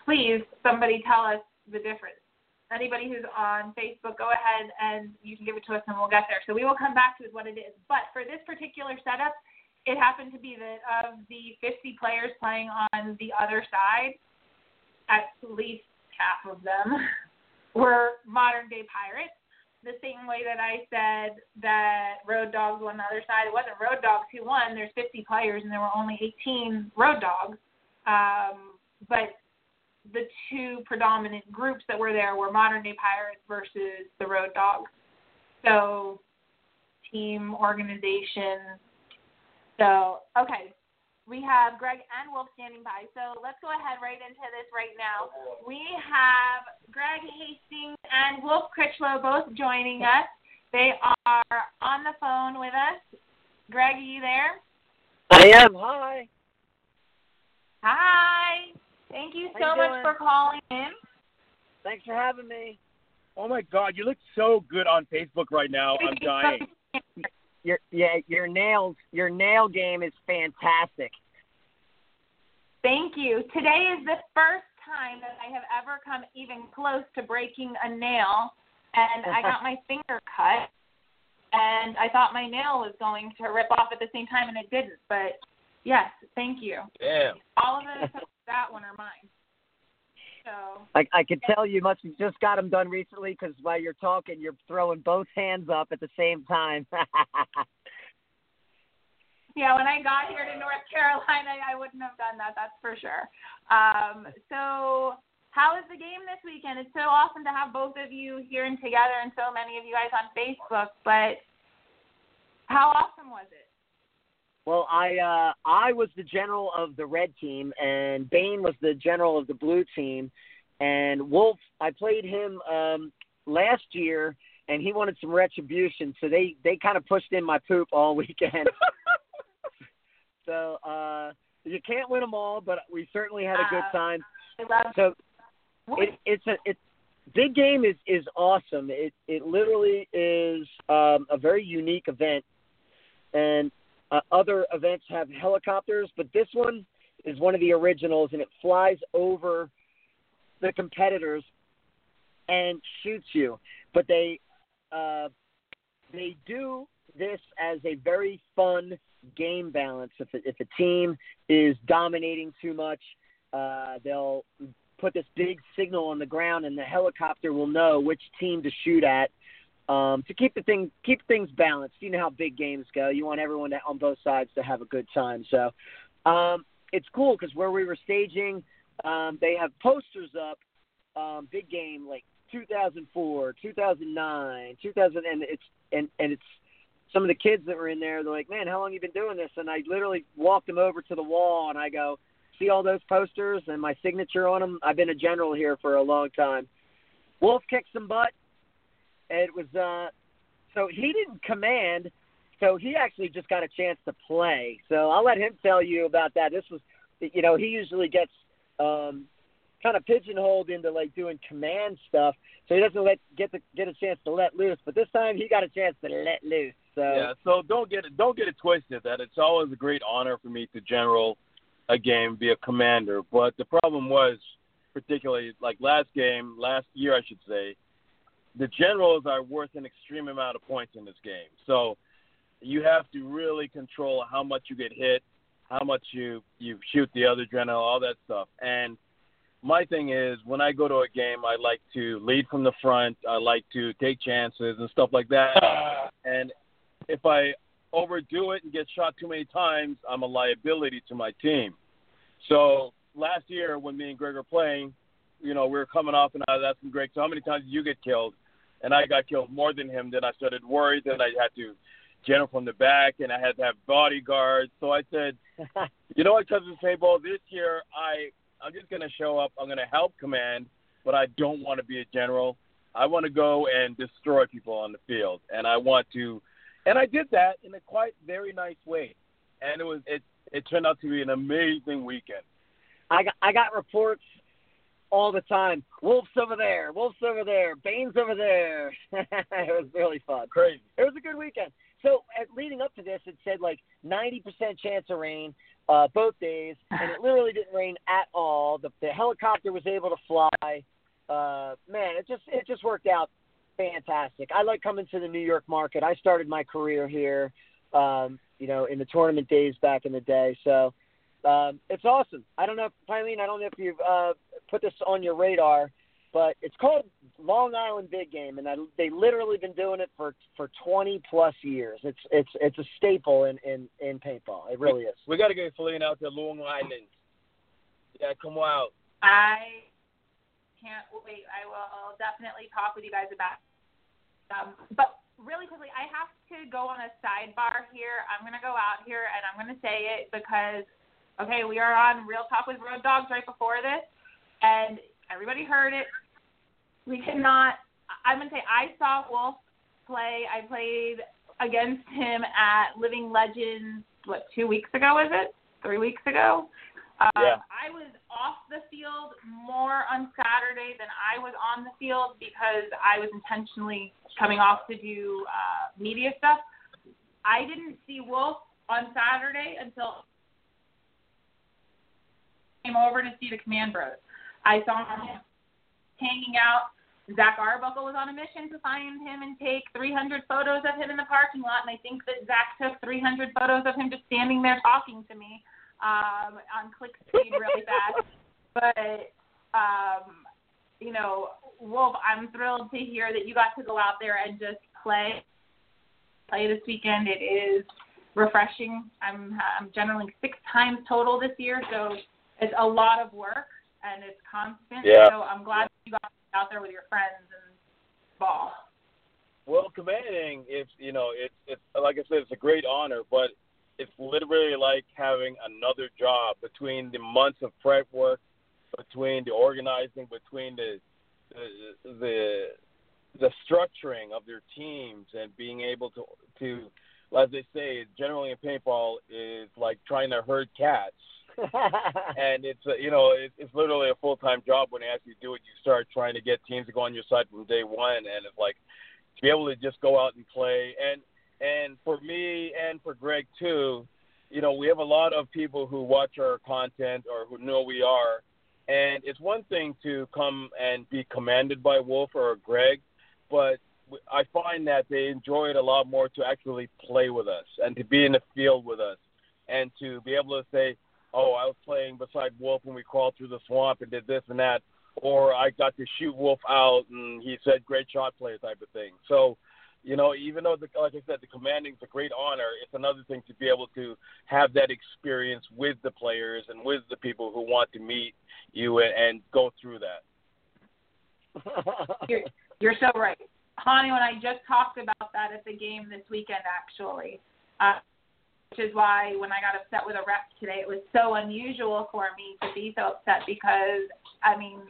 please, somebody tell us the difference anybody who's on Facebook, go ahead and you can give it to us and we'll get there. So we will come back to what it is. But for this particular setup, it happened to be that of the 50 players playing on the other side, at least half of them were modern day pirates. The same way that I said that Road Dawgz won the other side, it wasn't Road Dawgz who won. There's 50 players and there were only 18 Road Dawgz. Um, but the two predominant groups that were there were modern day pirates versus the road dogs. So team organization. So okay. We have Greg and Wolf standing by. So let's go ahead right into this right now. We have Greg Hastings and Wolf Critchlow both joining us. They are on the phone with us. Greg, are you there? I am. Hi. Hi. Thank you so you much doing? for calling in. Thanks for having me. Oh my God, you look so good on Facebook right now. I'm dying. Your yeah, your nails, your nail game is fantastic. Thank you. Today is the first time that I have ever come even close to breaking a nail. and I got my finger cut, and I thought my nail was going to rip off at the same time, and it didn't. But yes, thank you. Damn. All of us that one are mine. So I, I could tell you must have just got them done recently because while you're talking, you're throwing both hands up at the same time. yeah, when I got here to North Carolina, I wouldn't have done that. That's for sure. Um, so how was the game this weekend? It's so awesome to have both of you here and together, and so many of you guys on Facebook. But how awesome was it? Well, I uh, I was the general of the red team, and Bane was the general of the blue team. And Wolf, I played him um, last year, and he wanted some retribution, so they they kind of pushed in my poop all weekend. So uh, you can't win them all, but we certainly had a good Uh, time. So it, it's a it's big game is is awesome. It it literally is um, a very unique event, and uh, other events have helicopters, but this one is one of the originals, and it flies over the competitors and shoots you. But they uh, they do this as a very fun game balance. If a, if a team is dominating too much, uh, they'll put this big signal on the ground, and the helicopter will know which team to shoot at um, to keep the thing keep things balanced. You know how big games go. You want everyone to, on both sides to have a good time. So um, it's cool because where we were staging, um, they have posters up. Um, big game like 2004, 2009, 2000, and it's and and it's some of the kids that were in there. They're like, "Man, how long you been doing this?" And I literally walked them over to the wall, and I go, "See all those posters and my signature on them? I've been a general here for a long time." Wolf kicked some butt. It was uh, so he didn't command, so he actually just got a chance to play. So I'll let him tell you about that. This was, you know, he usually gets um, kind of pigeonholed into like doing command stuff, so he doesn't let get the get a chance to let loose. But this time he got a chance to let loose. So Yeah, so don't get it don't get it twisted that it's always a great honor for me to general a game, be a commander. But the problem was particularly like last game, last year I should say, the generals are worth an extreme amount of points in this game. So you have to really control how much you get hit, how much you you shoot the other general, all that stuff. And my thing is when I go to a game, I like to lead from the front. I like to take chances and stuff like that. And if I overdo it and get shot too many times, I'm a liability to my team. So last year when me and Greg were playing, you know, we were coming off and I was asking Greg, so how many times did you get killed? And I got killed more than him. Then I started worried. Then I had to general from the back and I had to have bodyguards. So I said, you know what, Cousin Paintball, this year I I'm just gonna show up. I'm gonna help command, but I don't want to be a general. I want to go and destroy people on the field, and I want to, and I did that in a quite very nice way, and it was it it turned out to be an amazing weekend. I got I got reports all the time. Wolf's over there. Wolf's over there. Bane's over there. it was really fun. Crazy. It was a good weekend. So at, leading up to this, it said like 90% chance of rain uh, both days, and it literally didn't rain at all. The, the helicopter was able to fly. Uh, man, it just it just worked out fantastic. I like coming to the New York market. I started my career here, um, you know, in the tournament days back in the day. So um, it's awesome. I don't know, if, Eileen, I don't know if you've uh, put this on your radar, but it's called Long Island Big Game, and I, they literally been doing it for for 20 plus years. It's it's it's a staple in in in paintball. It really is. We got to get Feline out to Long Island. Yeah, come out. I can't wait. I will definitely talk with you guys about. Um, but really quickly, I have to go on a sidebar here. I'm gonna go out here and I'm gonna say it because, okay, we are on Real Talk with Road Dawgz right before this, and everybody heard it. We cannot. I'm gonna say I saw Wolf play. I played against him at Living Legends. What two weeks ago was it? Three weeks ago. Um, Yeah. I was off the field more on Saturday than I was on the field because I was intentionally coming off to do uh, media stuff. I didn't see Wolf on Saturday until I came over to see the Command Bros. I saw him hanging out Zach Arbuckle was on a mission to find him and take 300 photos of him in the parking lot, and I think that Zach took 300 photos of him just standing there talking to me um, on click speed really fast. But um, you know, Wolf, I'm thrilled to hear that you got to go out there and just play play this weekend. It is refreshing. I'm I'm generally six times total this year, so it's a lot of work and it's constant. Yeah. So I'm glad you got out there with your friends and ball. Well, commanding, it's you know, it's it's like I said, it's a great honor, but it's literally like having another job between the months of prep work, between the organizing, between the the the, the structuring of their teams, and being able to to, as they say, generally in paintball is like trying to herd cats. and it's uh, you know it, it's literally a full time job when you actually do it. You start trying to get teams to go on your side from day one, and it's like to be able to just go out and play. And and for me and for Greg too, you know we have a lot of people who watch our content or who know we are, and it's one thing to come and be commanded by Wolf or Greg, but I find that they enjoy it a lot more to actually play with us and to be in the field with us and to be able to say, oh, I was playing beside Wolf when we crawled through the swamp and did this and that, or I got to shoot Wolf out and he said great shot play type of thing. So, you know, even though, the, like I said, the commanding is a great honor, it's another thing to be able to have that experience with the players and with the people who want to meet you and, and go through that. you're, you're so right. Hani, when I just talked about that at the game this weekend, actually, uh, which is why when I got upset with a ref today, it was so unusual for me to be so upset because I mean,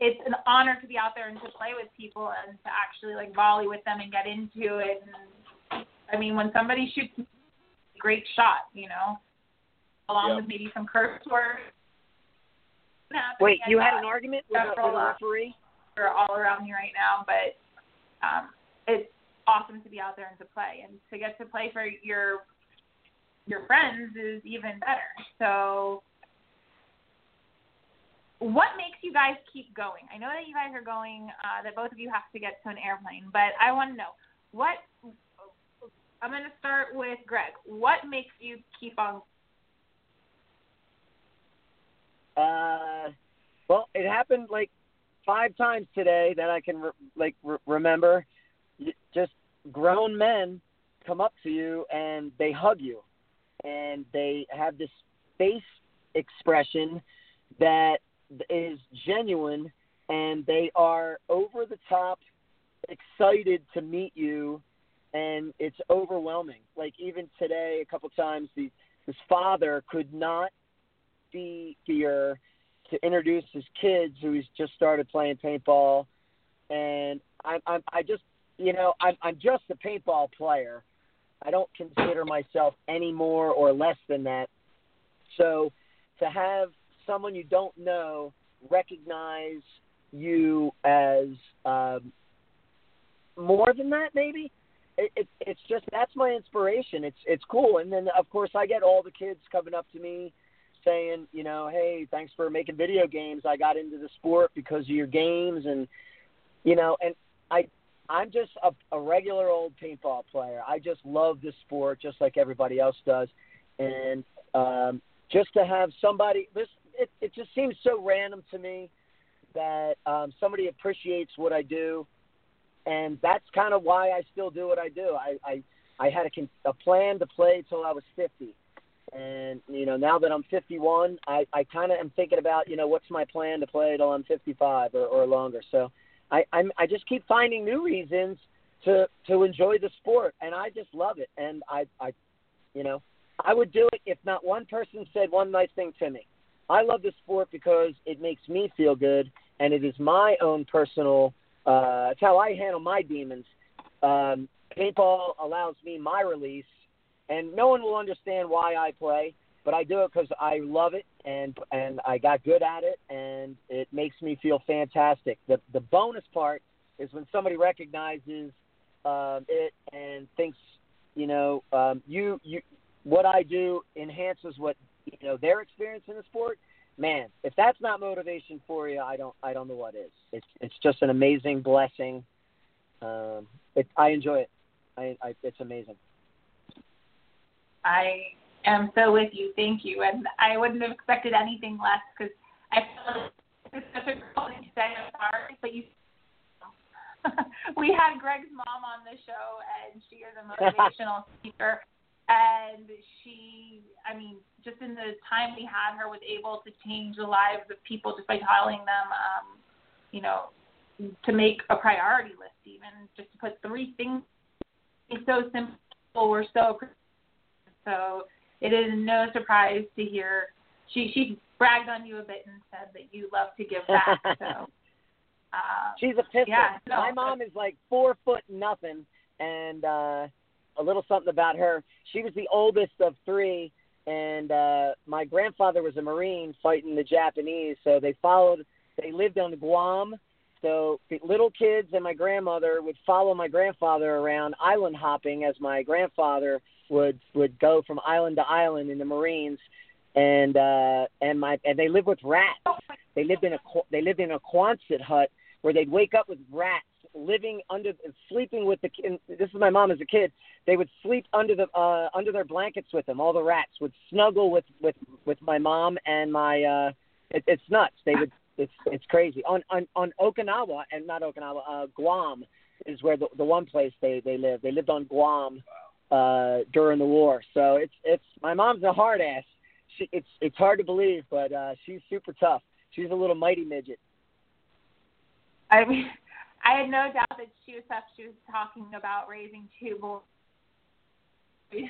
it's an honor to be out there and to play with people and to actually like volley with them and get into it. And I mean, when somebody shoots a great shot, you know, along Yeah. with maybe some curse words. Wait, you had an argument with, a- with a Several, referee? are all around me right now, but um, it's awesome to be out there and to play, and to get to play for your your friends is even better. So, what makes you guys keep going? I know that you guys are going, uh, that both of you have to get to an airplane, but I want to know what. I'm going to start with Greg. What makes you keep on? Uh, well, it happened like five times today that I can re- like re- remember. Just grown men come up to you and they hug you, and they have this face expression that is genuine, and they are over the top excited to meet you, and it's overwhelming. Like even today, a couple times, the his father could not be here to introduce his kids who he's just started playing paintball and I'm I'm I just you know, I'm I'm just a paintball player. I don't consider myself any more or less than that. So to have someone you don't know recognize you as um more than that maybe? It, it it's just that's my inspiration. It's it's cool. And then of course i get all the kids coming up to me saying, you know, hey, thanks for making video games. I got into the sport because of your games, and you know, and I, I'm just a, a regular old paintball player. I just love this sport, just like everybody else does, and um, just to have somebody, this, it, it just seems so random to me that um, somebody appreciates what I do, and that's kind of why I still do what I do. I, I, I had a, a plan to play till I was 50 and you know, now that I'm 51, I I kind of am thinking about you know what's my plan to play till I'm 55 or, or longer. So I I'm, I just keep finding new reasons to to enjoy the sport, and I just love it. And I I you know I would do it if not one person said one nice thing to me. I love the sport because it makes me feel good, and it is my own personal. Uh, it's how I handle my demons. Um, paintball allows me my release and no one will understand why I play, but I do it because I love it and and I got good at it, and it makes me feel fantastic. The the bonus part is when somebody recognizes um, it and thinks, you know, um, you you what I do enhances what you know their experience in the sport. man, if that's not motivation for you, I don't I don't know what is. It's it's just an amazing blessing. Um, it, I enjoy it. I, I it's amazing. I am so with you. Thank you. And I wouldn't have expected anything less because I feel like it's such a thing to say. I'm sorry, but you. we had Greg's mom on the show, and she is a motivational speaker. And she, I mean, just in the time we had her, was able to change the lives of people just by telling them, um, you know, to make a priority list, even just to put three things It's so simple. We're so so it is no surprise to hear she she bragged on you a bit and said that you love to give back. so uh, she's a pistol. Yeah, no, My mom is like four foot nothing, and uh, a little something about her. She was the oldest of three, and uh, my grandfather was a Marine fighting the Japanese. So they followed. They lived on Guam. So the little kids and my grandmother would follow my grandfather around island hopping as my grandfather would would go from island to island in the Marines, and uh, and my and they lived with rats. They lived in a they lived in a Quonset hut where they'd wake up with rats living under sleeping with the this is my mom as a kid they would sleep under the uh under their blankets with them all the rats would snuggle with with with my mom and my uh it, it's nuts they would it's it's crazy on on on okinawa and not okinawa uh guam is where the the one place they they live they lived on guam uh, during the war. So it's it's my mom's a hard ass. She, it's it's hard to believe, but uh, she's super tough. She's a little mighty midget. I mean, I had no doubt that she was tough. She was talking about raising two boys.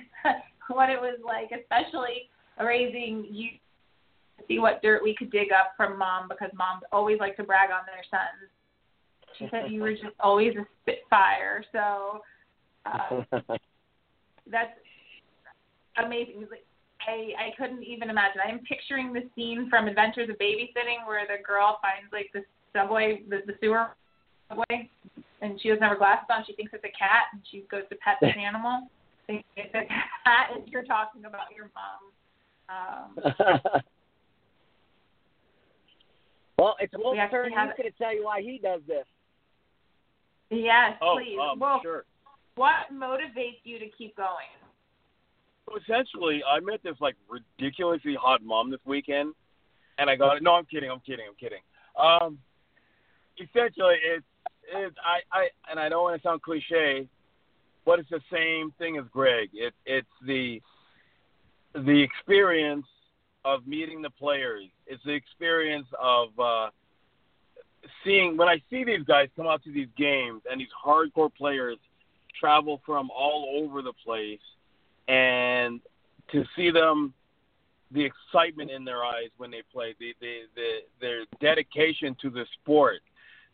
what it was like, especially raising you. To see what dirt we could dig up from mom because moms always like to brag on their sons. She said you were just always a spitfire. So uh, that's amazing. I I couldn't even imagine. I'm picturing the scene from Adventures of Babysitting where the girl finds like the subway, the, the sewer subway, and she doesn't have her glasses on. She thinks it's a cat, and she goes to pet this animal. Thinking it's a cat, and you're talking about your mom. Um, well, it's Wolf's we turn. have- He's going to tell you why he does this. yes, Oh, please. um, well, sure. what motivates you to keep going? So essentially, I met this like ridiculously hot mom this weekend, and I got it. no. I'm kidding. I'm kidding. I'm kidding. Um, essentially, it's I I and I don't want to sound cliche, but it's the same thing as Greg. It it's the the experience of meeting the players. It's the experience of uh, seeing when I see these guys come out to these games and these hardcore players travel from all over the place and to see them the excitement in their eyes when they play the the, the their dedication to the sport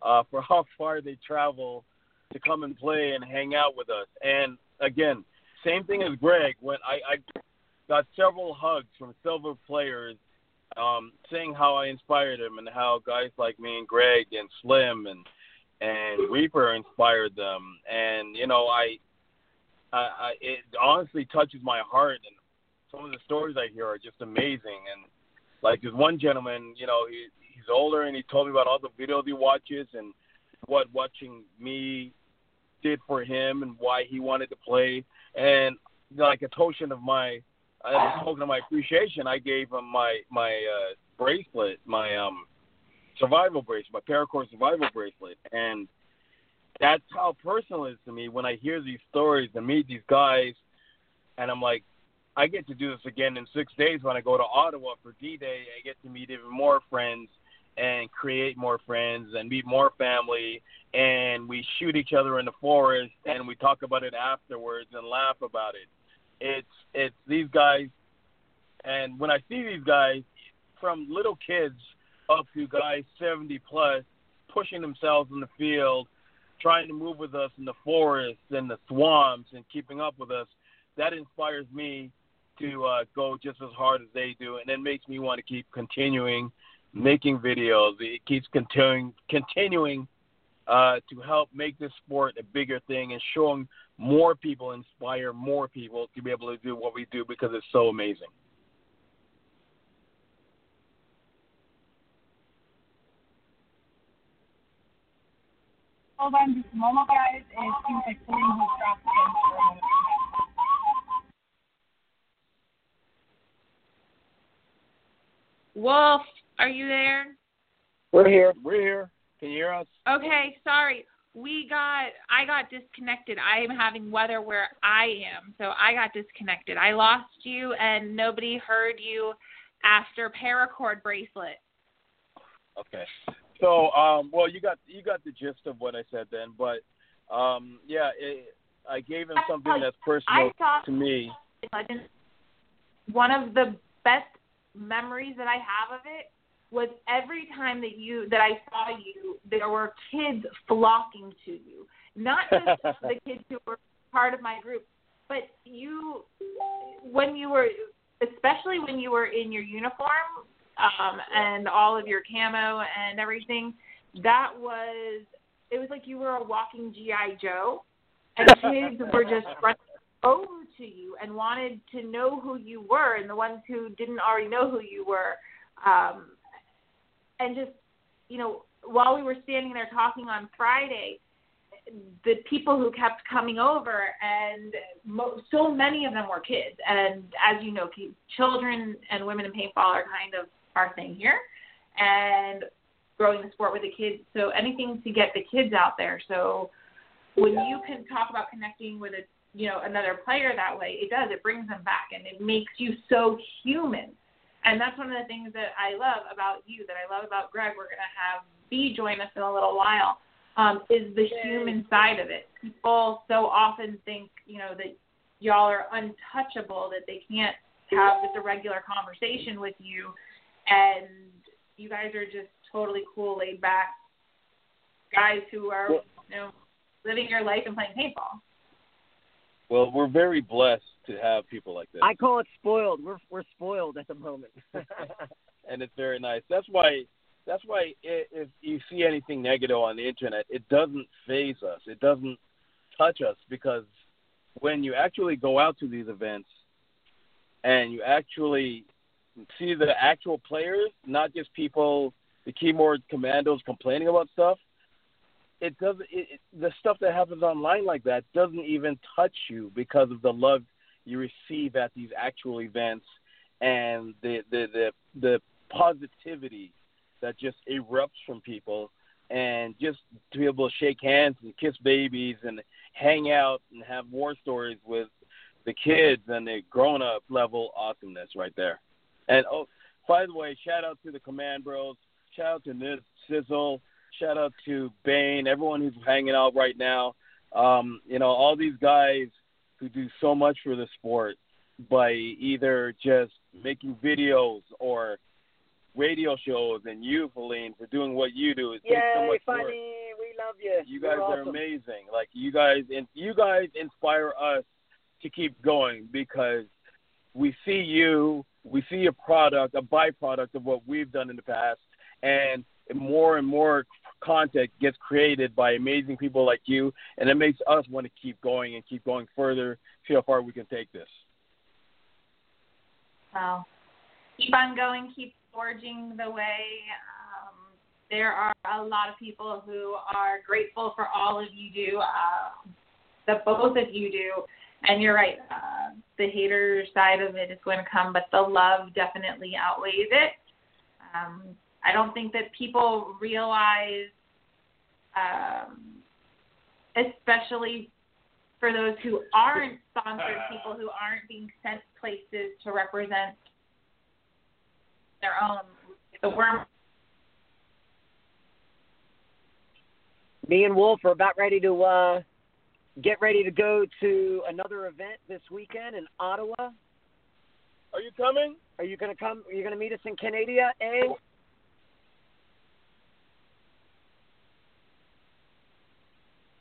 uh for how far they travel to come and play and hang out with us. And again same thing as greg. When i i got several hugs from several players um saying how i inspired them and how guys like me and greg and slim and and reaper inspired them. And you know i I, I, it honestly touches my heart, and some of the stories I hear are just amazing. And like there's one gentleman, you know, he, he's older, and he told me about all the videos he watches and what watching me did for him and why he wanted to play. And like a token of my, as a token of my appreciation, I gave him my my uh, bracelet, my um survival bracelet, my paracord survival bracelet, and that's how personal it is to me when I hear these stories and meet these guys, and I'm like, I get to do this again in six days when I go to Ottawa for D-Day. I get to meet even more friends and create more friends and meet more family, and we shoot each other in the forest and we talk about it afterwards and laugh about it. It's it's these guys, and when I see these guys, from little kids up to guys 70 plus, pushing themselves in the field trying to move with us in the forests and the swamps and keeping up with us, that inspires me to uh, go just as hard as they do, and it makes me want to keep continuing making videos. It keeps continuing continuing uh, to help make this sport a bigger thing and showing more people, inspire more people to be able to do what we do because it's so amazing. Hold on just a moment, guys. It seems like something has dropped Wolf, are you there? We're here. We're here. Can you hear us? Okay, sorry. We got I got disconnected. I am having weather where I am, so I got disconnected. I lost you and nobody heard you after paracord bracelet. Okay. So, um, well, you got you got the gist of what I said then, but um, yeah, it, I gave him something that's personal to me. One of the best memories that I have of it was every time that you that I saw you, there were kids flocking to you. Not just the kids who were part of my group, but you when you were especially when you were in your uniform um and all of your camo and everything, that was it was like you were a walking GI Joe and kids were just running over to you and wanted to know who you were and the ones who didn't already know who you were um and just you know while we were standing there talking on Friday the people who kept coming over and mo- so many of them were kids. And as you know children and women in paintball are kind of our thing here and growing the sport with the kids. So anything to get the kids out there. So when you can talk about connecting with a you know another player that way it does. It brings them back and it makes you so human and that's one of the things that I love about you that I love about Greg we're going to have Bea join us in a little while um is the human side of it. People so often think you know that y'all are untouchable that they can't have just a regular conversation with you and you guys are just totally cool laid back guys who are you know living your life and playing paintball Well, we're very blessed to have people like this, I call it spoiled. We're we're spoiled at the moment. and it's very nice. That's why. That's why if you see anything negative on the internet, it doesn't phase us. It doesn't touch us because when you actually go out to these events and you actually see the actual players, not just people, the keyboard commandos complaining about stuff, it doesn't. It, it, the stuff that happens online like that doesn't even touch you because of the love you receive at these actual events and the the the, the positivity that just erupts from people and just to be able to shake hands and kiss babies and hang out and have war stories with the kids and the grown up level awesomeness right there. And oh by the way, shout out to the Command Bros, shout out to Niz Sizzle, shout out to Bane, everyone who's hanging out right now. Um, you know, all these guys who do so much for the sport by either just making videos or radio shows and you, Feline, for doing what you do. It takes so Yay, much funny. work. We love you. You guys You're are awesome. amazing. Like you guys, and you guys inspire us to keep going because we see you, we see a product, a byproduct of what we've done in the past, and more and more content gets created by amazing people like you, and it makes us want to keep going and keep going further, see how far we can take this. So keep on going, keep forging the way. Um, there are a lot of people who are grateful for all of you do, uh, the both of you do. And you're right, uh, the hater side of it is going to come, but the love definitely outweighs it. Um, I don't think that people realize, um, especially for those who aren't sponsored, people who aren't being sent places to represent their own. The worm. Me and Wolf are about ready to uh, get ready to go to another event this weekend in Ottawa. Are you coming? Are you gonna come? Are you gonna meet us in Canada? Eh?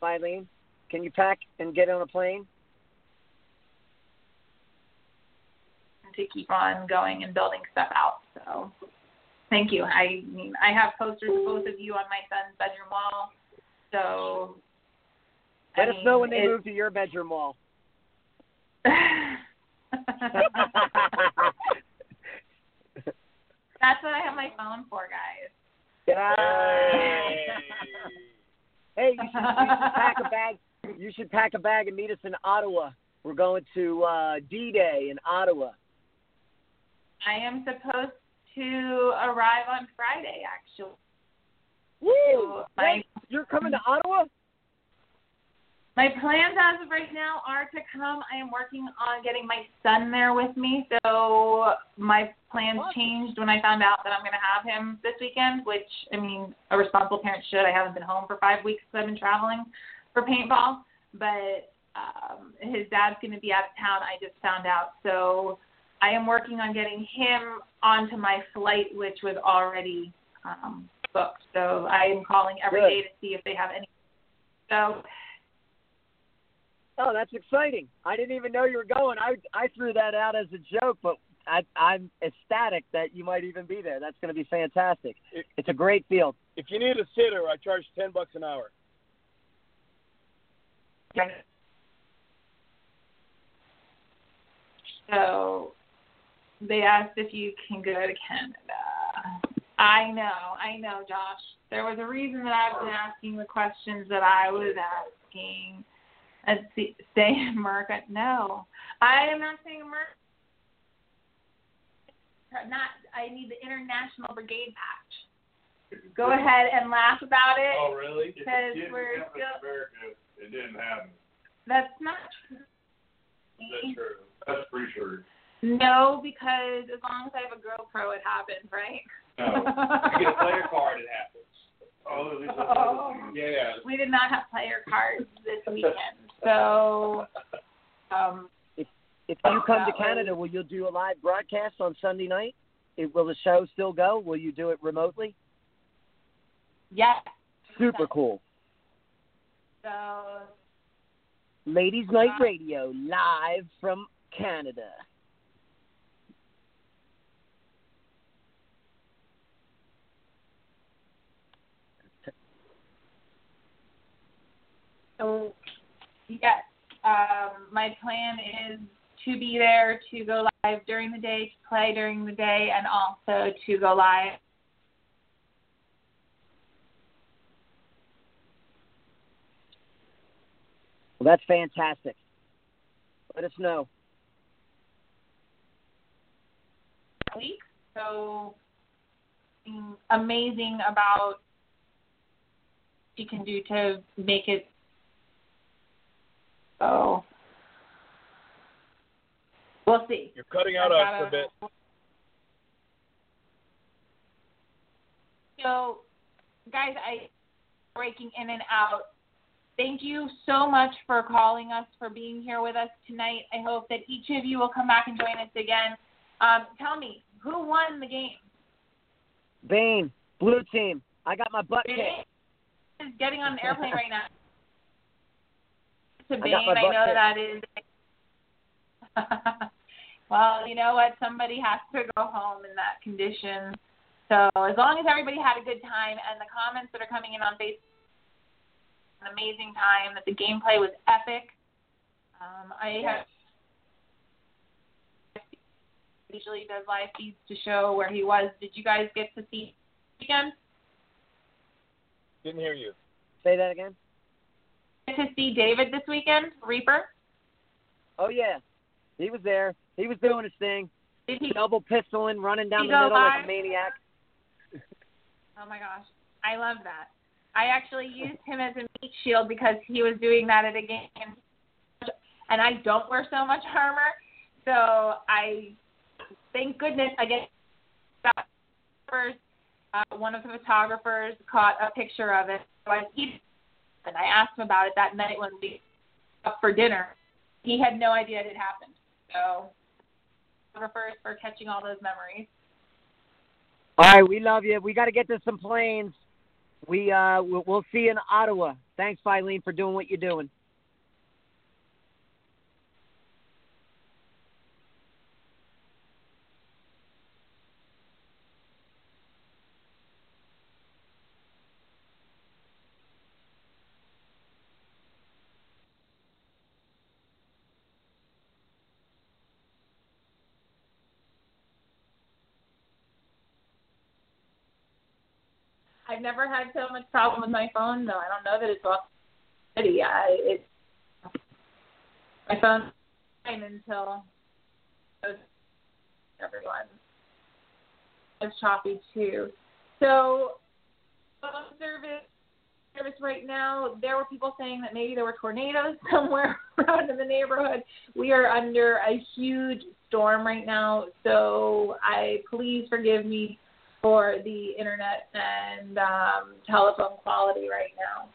Eileen, can you pack and get on a plane? to keep on going and building stuff out. So thank you. I mean, I have posters of both of you on my son's bedroom wall. So Let I us know when they it- move to your bedroom wall. That's what I have my phone for, guys. hey, you should, you should pack a bag. You should pack a bag and meet us in Ottawa. We're going to uh, D-Day in Ottawa. I am supposed to arrive on Friday, actually. Woo! My Wait, you're coming to Ottawa? My plans as of right now are to come. I am working on getting my son there with me, so my plans changed when I found out that I'm going to have him this weekend. Which I mean, a responsible parent should. I haven't been home for five weeks because I've been traveling for paintball, but um, his dad's going to be out of town. I just found out, so I am working on getting him onto my flight, which was already um, booked. So I am calling every Good. day to see if they have any. So Oh, that's exciting. I didn't even know you were going. I I threw that out as a joke, but I, I'm ecstatic that you might even be there. That's going to be fantastic. It- It's a great field. If you need a sitter, I charge ten bucks an hour. So they asked if you can go to Canada. I know, I know, Josh. There was a reason that I've been asking the questions that I was asking. See, stay in America. No, I am not saying America. Not. I need the international brigade patch. Go ahead and laugh about it. Oh, really? Because we're in America, it didn't happen. That's not true. That's true. That's pretty true. No, because as long as I have a GoPro, it happens, right? No. You get a player card, it happens. Oh, at least Oh. Yeah. we did not have player cards this weekend, so um, If you come to Canada, will you do a live broadcast on Sunday night? It, will the show still go? Will you do it remotely? yes. Super cool. So Ladies Night Radio live from Canada. So, yes, um, my plan is to be there to go live during the day, to play during the day, and also to go live. Well, that's fantastic. Let us know. week. So amazing about she can do to make it so we'll see. You're cutting out I us a bit. So guys, I breaking in and out. Thank you so much for calling us, for being here with us tonight. I hope that each of you will come back and join us again. Um, tell me, who won the game? Bane, blue team. I got my butt kicked. Is getting on an airplane right now. To I got my I know kicked. that is. well, you know what? Somebody has to go home in that condition. So as long as everybody had a good time, and the comments that are coming in on Facebook, an amazing time. That the gameplay was epic. Um, I have usually does live feeds to show where he was. Did you guys get to see again? Didn't hear you. Say that again. Get to see David this weekend, Reaper? Oh yeah, he was there. He was doing his thing, Did he? double pistoling, running down the middle like a maniac. Oh my gosh, I love that. I actually used him as a meat shield because he was doing that at a game, and I don't wear so much armor, so I thank goodness I get first. Uh, one of the photographers caught a picture of it. So I he, and I asked him about it that night when we up for dinner. He had no idea it had happened. So photographers for catching all those memories. All right, we love you. We got to get to some planes. We uh, we'll, see you in Ottawa. Thanks, Filene, for doing what you're doing. Never had so much problem with my phone though. I don't know that it's well. city. I it my phone fine until everyone. It's choppy too. So phone service service right now. There were people saying that maybe there were tornadoes somewhere around in the neighborhood. We are under a huge storm right now, so I please forgive me for the internet and um, telephone quality right now.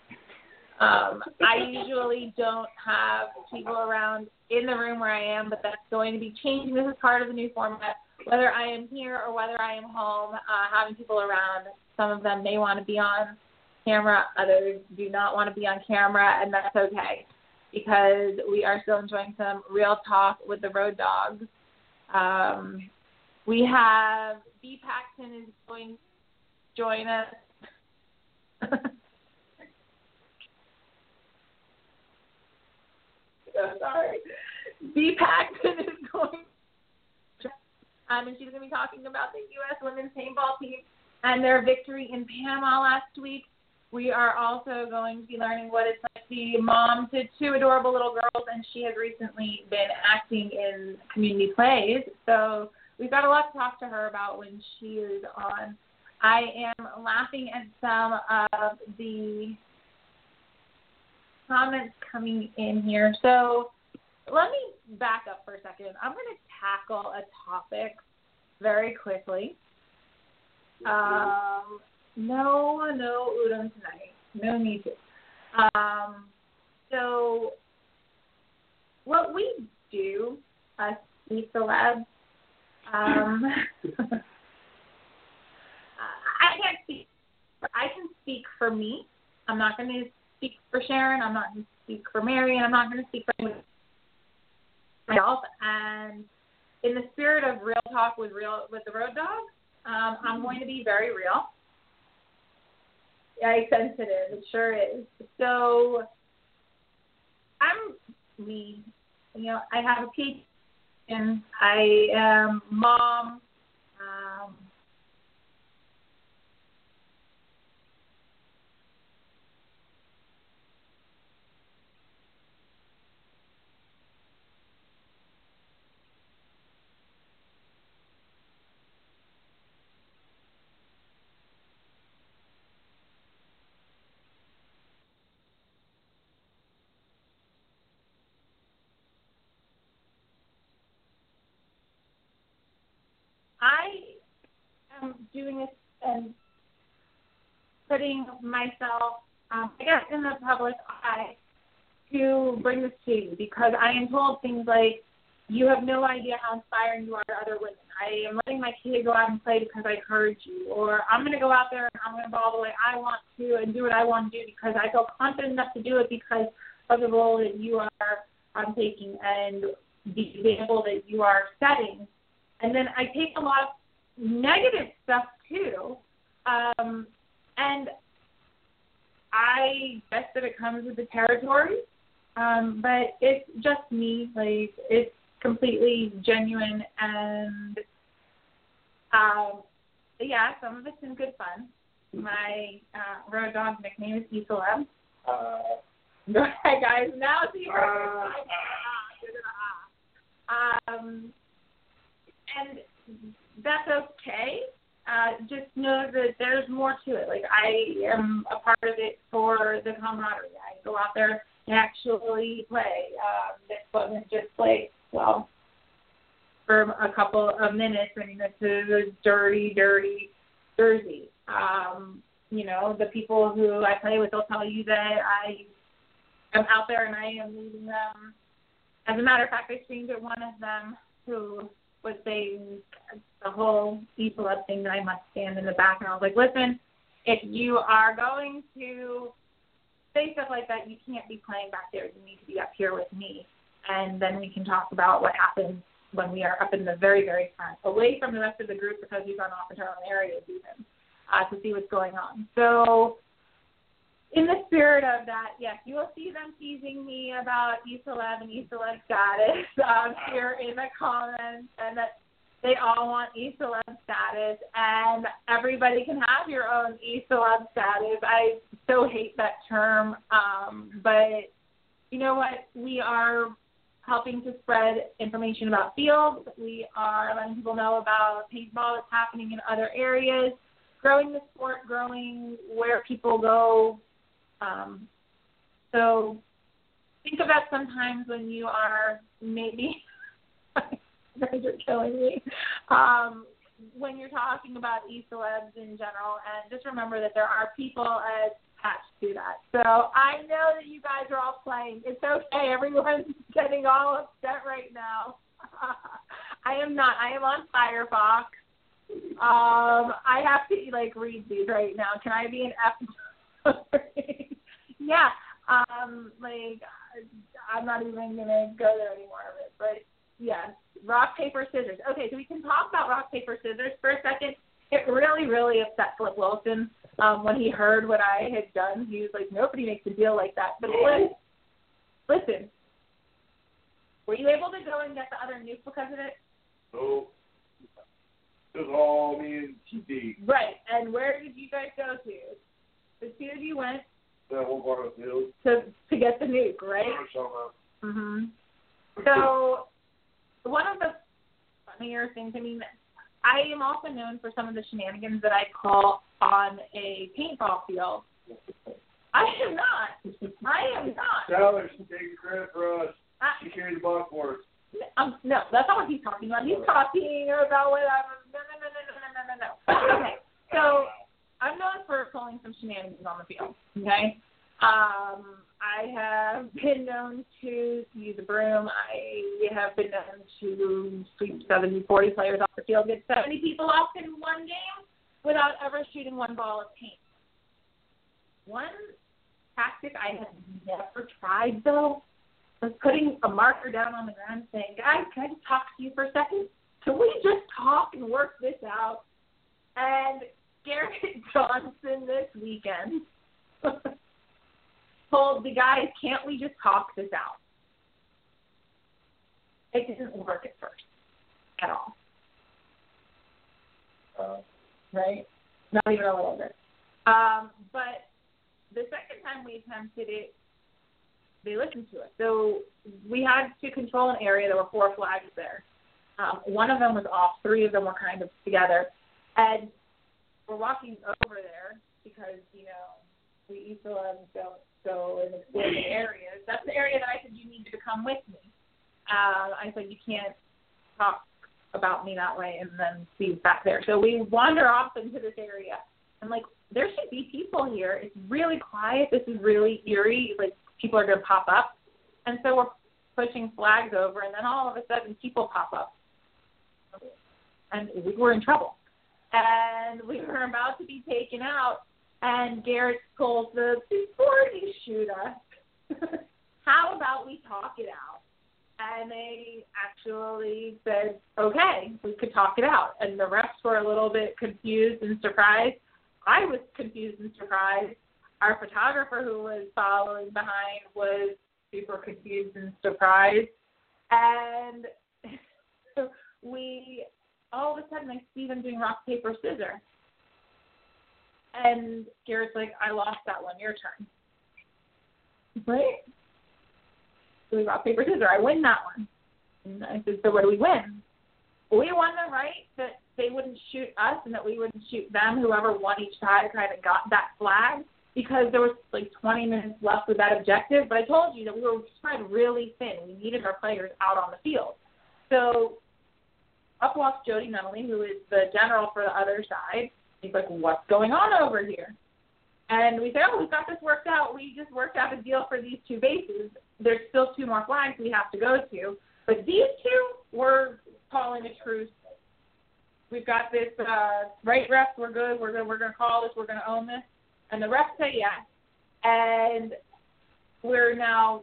Um, I usually don't have people around in the room where I am, but that's going to be changing. This is part of the new format. Whether I am here or whether I am home, uh, having people around, some of them may want to be on camera, others do not want to be on camera, and that's okay because we are still enjoying some real talk with the Road Dawgz. Um, we have Bea Paxton is going to join us. so sorry. Bea Paxton is going um, and she's going to be talking about the U.S. women's paintball team and their victory in Panama last week. We are also going to be learning what it's like to be mom to two adorable little girls, and she has recently been acting in community plays. So we've got a lot to talk to her about when she is on. I am laughing at some of the comments coming in here. So let me back up for a second. I'm going to tackle a topic very quickly. Um, no, no udon tonight. No need to. Um, so, what we do, us pizza labs, um, I can't speak. I can speak for me. I'm not going to speak for Sharon. I'm not going to speak for Mary, and I'm not going to speak for myself. And in the spirit of real talk with real with the road dog, um, I'm going to be very real. Yeah, sensitive. It sure is. So I'm me. You know, I have a PhD I am mom. Um, I am doing this and putting myself, um, I guess, in the public eye to bring this to you because I am told things like, you have no idea how inspiring you are to other women. I am letting my kid go out and play because I heard you. Or I'm going to go out there and I'm going to ball the way I want to and do what I want to do because I feel confident enough to do it because of the role that you are um, taking and the example that you are setting. And then I take a lot of negative stuff too. Um, and I guess that it comes with the territory. Um, but it's just me, like it's completely genuine and um yeah, some of it's in good fun. My uh road dog nickname is Isola. Uh go ahead guys, now see uh, um and that's okay. Uh, just know that there's more to it. Like I am a part of it for the camaraderie. I go out there and actually play. Um, this wasn't just play well for a couple of minutes. I mean, this is a dirty, dirty jersey. Um, you know, the people who I play with will tell you that I am out there and I am leading them. As a matter of fact, I screamed at one of them who was saying the whole up thing that I must stand in the back, and I was like, listen, if you are going to say stuff like that, you can't be playing back there. You need to be up here with me, and then we can talk about what happens when we are up in the very, very front, away from the rest of the group because we've gone off into our own areas even uh, to see what's going on. So in the spirit of that, yes, you will see them teasing me about 11, East 11 status um, here in the comments, and that they all want celeb status, and everybody can have your own celeb status. I so hate that term, um, but you know what? We are helping to spread information about fields. We are letting people know about paintball that's happening in other areas, growing the sport, growing where people go. Um, so think that sometimes when you are maybe guys are killing me. Um, when you're talking about e-celebs in general, and just remember that there are people attached to that. So I know that you guys are all playing. It's okay. Everyone's getting all upset right now. I am not. I am on Firefox. Um, I have to like read these right now. Can I be an F? Yeah. Um, like I'm not even gonna go there anymore of it. But yeah, rock paper scissors. Okay, so we can talk about rock paper scissors for a second. It really, really upset Flip Wilson um, when he heard what I had done. He was like, "Nobody makes a deal like that." But listen, listen, were you able to go and get the other nuke because of it? So it was all me and TD. Right. And where did you guys go to? The two of you went That part of the field. to to get the nuke, right? Mhm. So one of the funnier things, I mean, I am also known for some of the shenanigans that I call on a paintball field. I am not. I am not. Tyler should take credit for us. I, She carried the ball for us. um, no, that's not what he's talking about. He's talking about what I'm. No, no, no, no, no, no, no, no. Okay, so I'm known for pulling some shenanigans on the field. Okay, um, I have been known to use a broom. I have been known to sweep 70, 40 players off the field, get 70 people off in one game without ever shooting one ball of paint. One tactic I have never tried though was putting a marker down on the ground saying, guys, can I just talk to you for a second? Can we just talk and work this out? And Garrett Johnson this weekend told the guys, can't we just talk this out? It didn't work at first at all. Uh, Right? Not even a little bit. Um, but the second time we attempted it, they listened to us. So we had to control an area. There were four flags there. Um, one of them was off. Three of them were kind of together. And we're walking over there because, you know, we Eastlands don't go and explore the areas. That's the area that I said you needed to come with me. Uh, I said you can't talk about me that way and then be back there. So we wander off into this area. I'm like, there should be people here. It's really quiet. This is really eerie. Like people are gonna pop up. And so we're pushing flags over and then all of a sudden people pop up. And we were in trouble. And we were about to be taken out and Garrett pulls the before you shoot us, how about we talk it out? And they actually said, okay, we could talk it out. And the refs were a little bit confused and surprised. I was confused and surprised. Our photographer who was following behind was super confused and surprised. And we, all of a sudden, I see them doing rock, paper, scissors. And Garrett's like, I lost that one. Your turn. Right? So we rock, paper, scissors. I win that one. And I said, so what do we win? We won the right that they wouldn't shoot us and that we wouldn't shoot them. Whoever won each side kind of got that flag because there was like 20 minutes left with that objective. But I told you that we were spread really thin. We needed our players out on the field. So up walks Jody Nunnally, who is the general for the other side. He's like, what's going on over here? And we say, oh, we've got this worked out. We just worked out a deal for these two bases. There's still two more flags we have to go to. But these two, we're calling a truce. We've got this, uh, right, refs, we're good. We're good. We're going to call this. We're going to own this. And the refs say yes. And we're now,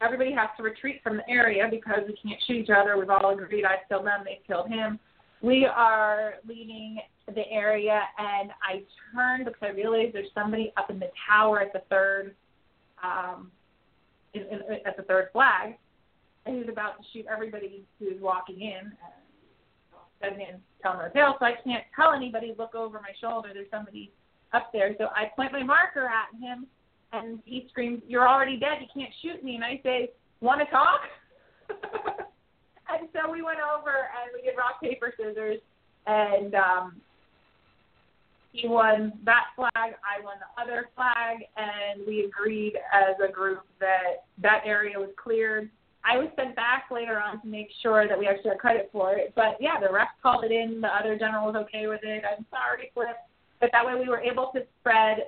everybody has to retreat from the area because we can't shoot each other. We've all agreed I've killed them. They've killed him. We are leaving the area, and I turned because I realized there's somebody up in the tower at the third, um, in, in, at the third flag, and he about to shoot everybody who was walking in. And I didn't tell him to so I can't tell anybody look over my shoulder. There's somebody up there. So I point my marker at him, and he screams, "You're already dead. You can't shoot me." And I say, "Want to talk?" and so we went over and we did rock paper scissors, and um, he won that flag, I won the other flag, and we agreed as a group that that area was cleared. I was sent back later on to make sure that we actually had credit for it. But yeah, the ref called it in. The other general was okay with it. I'm sorry, Cliff. But that way we were able to spread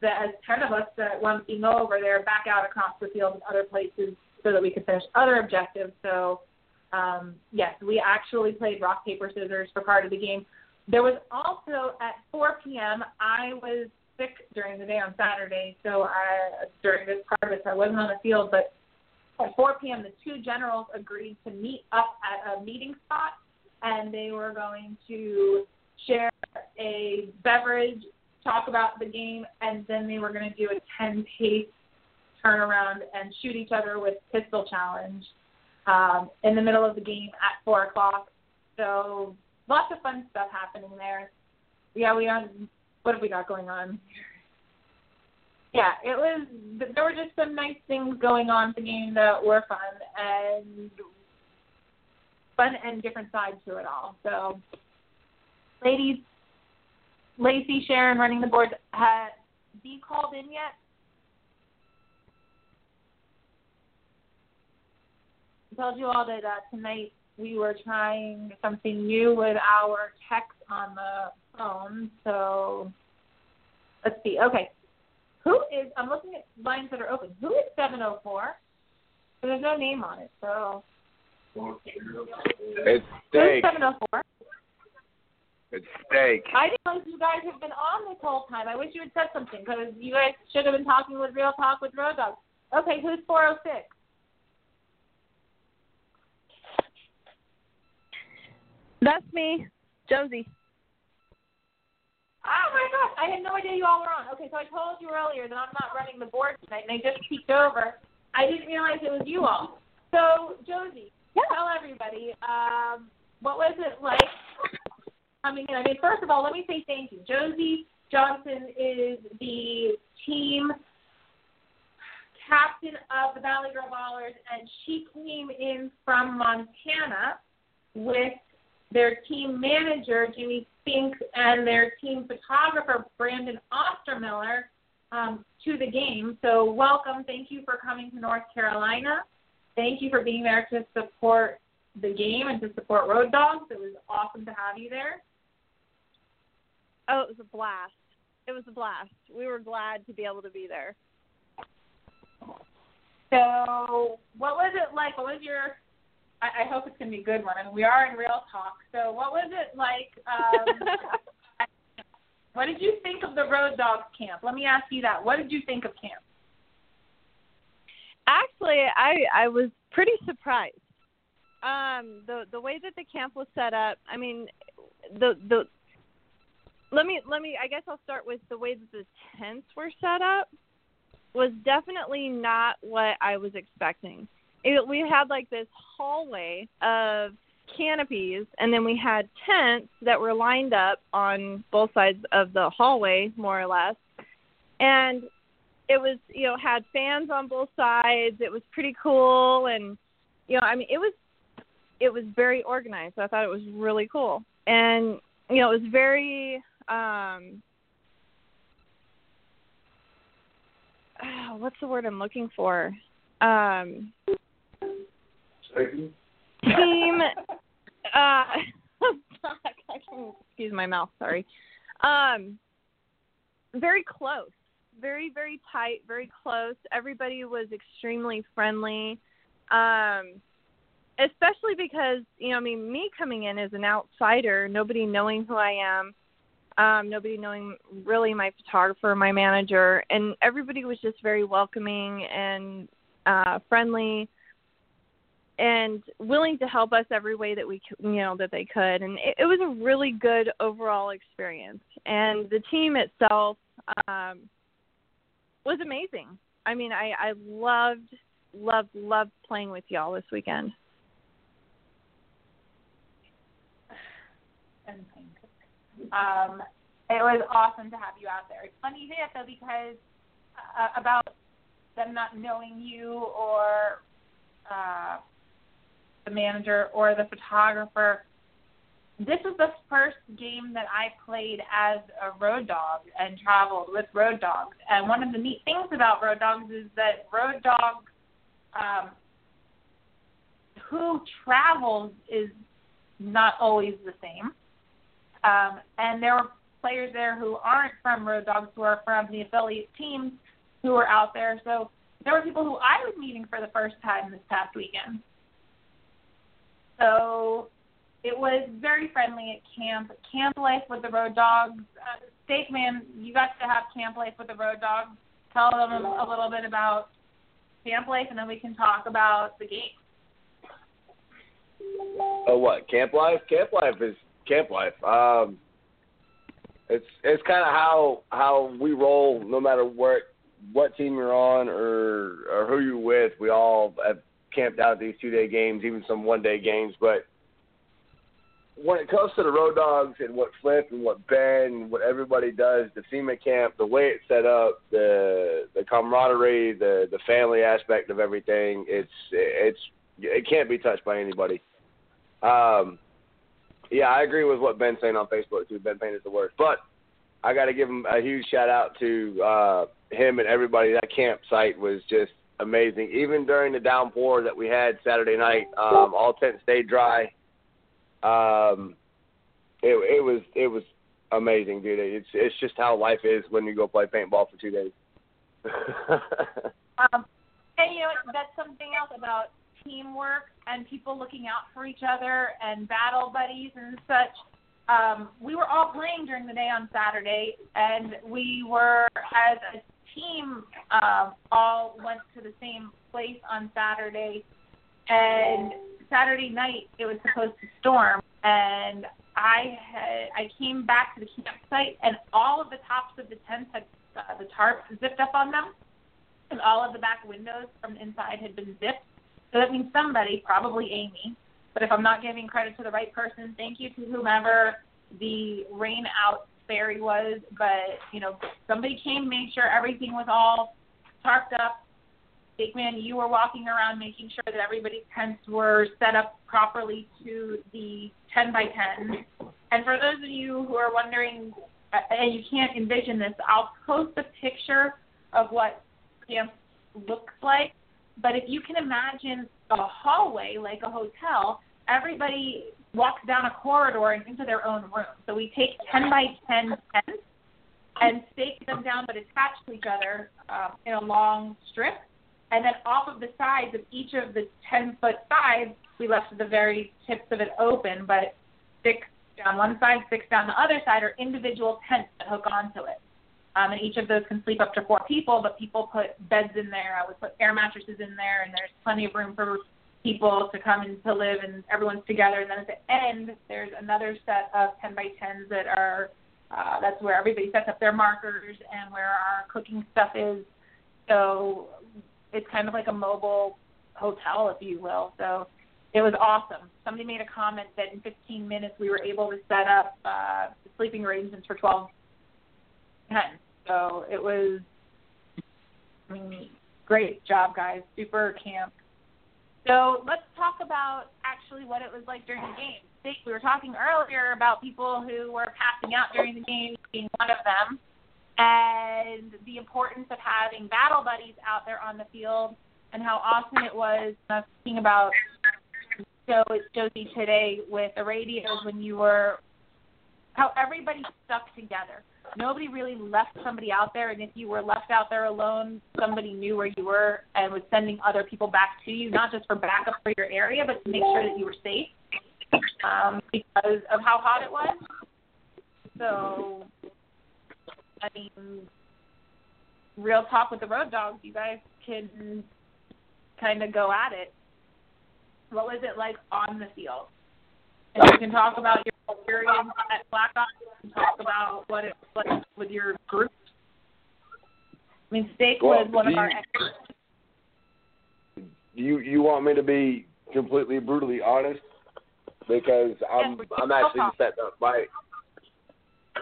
the as ten of us that to go over there back out across the field and other places so that we could finish other objectives. So um, yes, we actually played rock paper scissors for part of the game. There was also at 4 p.m. I was sick during the day on Saturday, so I during this it, I wasn't on the field. But at 4 p.m., the two generals agreed to meet up at a meeting spot, and they were going to share a beverage, talk about the game, and then they were going to do a 10 pace turnaround and shoot each other with pistol challenge um, in the middle of the game at 4 o'clock. So lots of fun stuff happening there. Yeah, we are. What have we got going on? Yeah, it was. There were just some nice things going on the game that were fun and fun and different sides to it all. So, ladies, Lacey, Sharon, running the board, had be called in yet? I told you all that uh, tonight we were trying something new with our text on the phone. So let's see. Okay. Who is, I'm looking at lines that are open. Who is 704? So there's no name on it. So. It's Who's 704? It's steak. I didn't know you guys have been on this whole time. I wish you had said something because you guys should have been talking with Real Talk with Road Dog. Okay, who's 406? That's me, Josie. Oh my gosh, I had no idea you all were on. Okay, so I told you earlier that I'm not running the board tonight, and I just peeked over. I didn't realize it was you all. So, Josie, Yeah. tell everybody, um, what was it like coming in? I mean, first of all, let me say thank you. Josie Johnson is the team captain of the Valley Girl Ballers, and she came in from Montana with their team manager, Jimmy Spink, and their team photographer, Brandon Ostermiller, um, to the game. So, welcome. Thank you for coming to North Carolina. Thank you for being there to support the game and to support Road Dawgz. It was awesome to have you there. Oh, it was a blast. It was a blast. We were glad to be able to be there. So, what was it like? What was your I, I hope it's going to be a good one. I mean, we are in real talk. So, what was it like? Um, what did you think of the Road Dawgz camp? Let me ask you that. What did you think of camp? Actually, I I was pretty surprised. Um, the the way that the camp was set up. I mean, the the. Let me let me. I guess I'll start with the way that the tents were set up. Was definitely not what I was expecting. It, we had like this hallway of canopies, and then we had tents that were lined up on both sides of the hallway, more or less. And it was you know had fans on both sides it was pretty cool and you know i mean it was it was very organized i thought it was really cool and you know it was very um what's the word i'm looking for um team uh fuck, I can excuse my mouth, sorry. Um very close. Very, very tight, very close. Everybody was extremely friendly. Um especially because, you know, I mean, me coming in as an outsider, nobody knowing who I am, um, nobody knowing really my photographer, my manager, and everybody was just very welcoming and uh friendly and willing to help us every way that we you know that they could. And it, it was a really good overall experience. And the team itself um was amazing. I mean i i loved loved loved playing with y'all this weekend and um, it was awesome to have you out there. It's funny you though because uh, about them not knowing you or uh, the manager or the photographer. This was the first game that I played as a road dog and traveled with Road Dawgz. And one of the neat things about Road Dawgz is that Road Dawgz um, who travels is not always the same. Um, and there were players there who aren't from Road Dawgz, who are from the affiliate teams, who were out there. So there were people who I was meeting for the first time this past weekend. So it was very friendly at camp. Camp life with the Road Dawgz. Uh, Steak Man, you got to have camp life with the Road Dawgz. Tell them a little bit about camp life, and then we can talk about the game. Oh, what camp life? Camp life is camp life. Um, it's it's kind of how how we roll. No matter what what team you're on or or who you're with, we all have camped out these two day games, even some one day games. But when it comes to the Road Dawgz and what Flip and what Ben what everybody does, the FEMA camp, the way it's set up, the the camaraderie, the the family aspect of everything, it's it's it can't be touched by anybody. Um, yeah, I agree with what Ben's saying on Facebook too. Ben Payne is the worst, but I got to give him a huge shout out to uh, him and everybody. That campsite was just amazing. Even during the downpour that we had Saturday night, um, all tents stayed dry. Um, it, it was it was amazing, dude. It's it's just how life is when you go play paintball for two days. um, and you know that's something else about teamwork and people looking out for each other and battle buddies and such. Um, we were all playing during the day on Saturday, and we were, as a team, um, all went to the same place on Saturday. And Saturday night, it was supposed to storm, and I had I came back to the campsite, and all of the tops of the tents had uh, the tarp zipped up on them, and all of the back windows from inside had been zipped. So that means somebody, probably Amy, but if I'm not giving credit to the right person, thank you to whomever the rain out fairy was. But, you know, somebody came, made sure everything was all tarped up. Big man, you were walking around making sure that everybody's tents were set up properly to the 10 by 10. And for those of you who are wondering, and you can't envision this, I'll post a picture of what camp looks like but if you can imagine a hallway like a hotel, everybody walks down a corridor and into their own room. So we take 10 by 10 tents and stake them down but attached to each other um, in a long strip. And then off of the sides of each of the 10 foot sides, we left the very tips of it open, but six down one side, six down the other side are individual tents that hook onto it. Um, and each of those can sleep up to four people, but people put beds in there. I would put air mattresses in there, and there's plenty of room for people to come and to live, and everyone's together. And then at the end, there's another set of 10 by 10s that are uh, that's where everybody sets up their markers and where our cooking stuff is. So it's kind of like a mobile hotel, if you will. So it was awesome. Somebody made a comment that in 15 minutes we were able to set up uh, sleeping arrangements for 12 10. So it was, I mean, great job, guys. Super camp. So let's talk about actually what it was like during the game. We were talking earlier about people who were passing out during the game, being one of them, and the importance of having battle buddies out there on the field, and how awesome it was. I was thinking about Joe, Josie today with the radios when you were, how everybody stuck together nobody really left somebody out there and if you were left out there alone somebody knew where you were and was sending other people back to you not just for backup for your area but to make sure that you were safe um, because of how hot it was. So i mean real talk with the Road Dawgz you guys can kind of go at it. What was it like on the field? And you can talk about your experience at Black Ops and talk about what it like with your group. I mean, Steak well, was one of you, our experts. You you want me to be completely brutally honest? because I'm I'm actually setting up my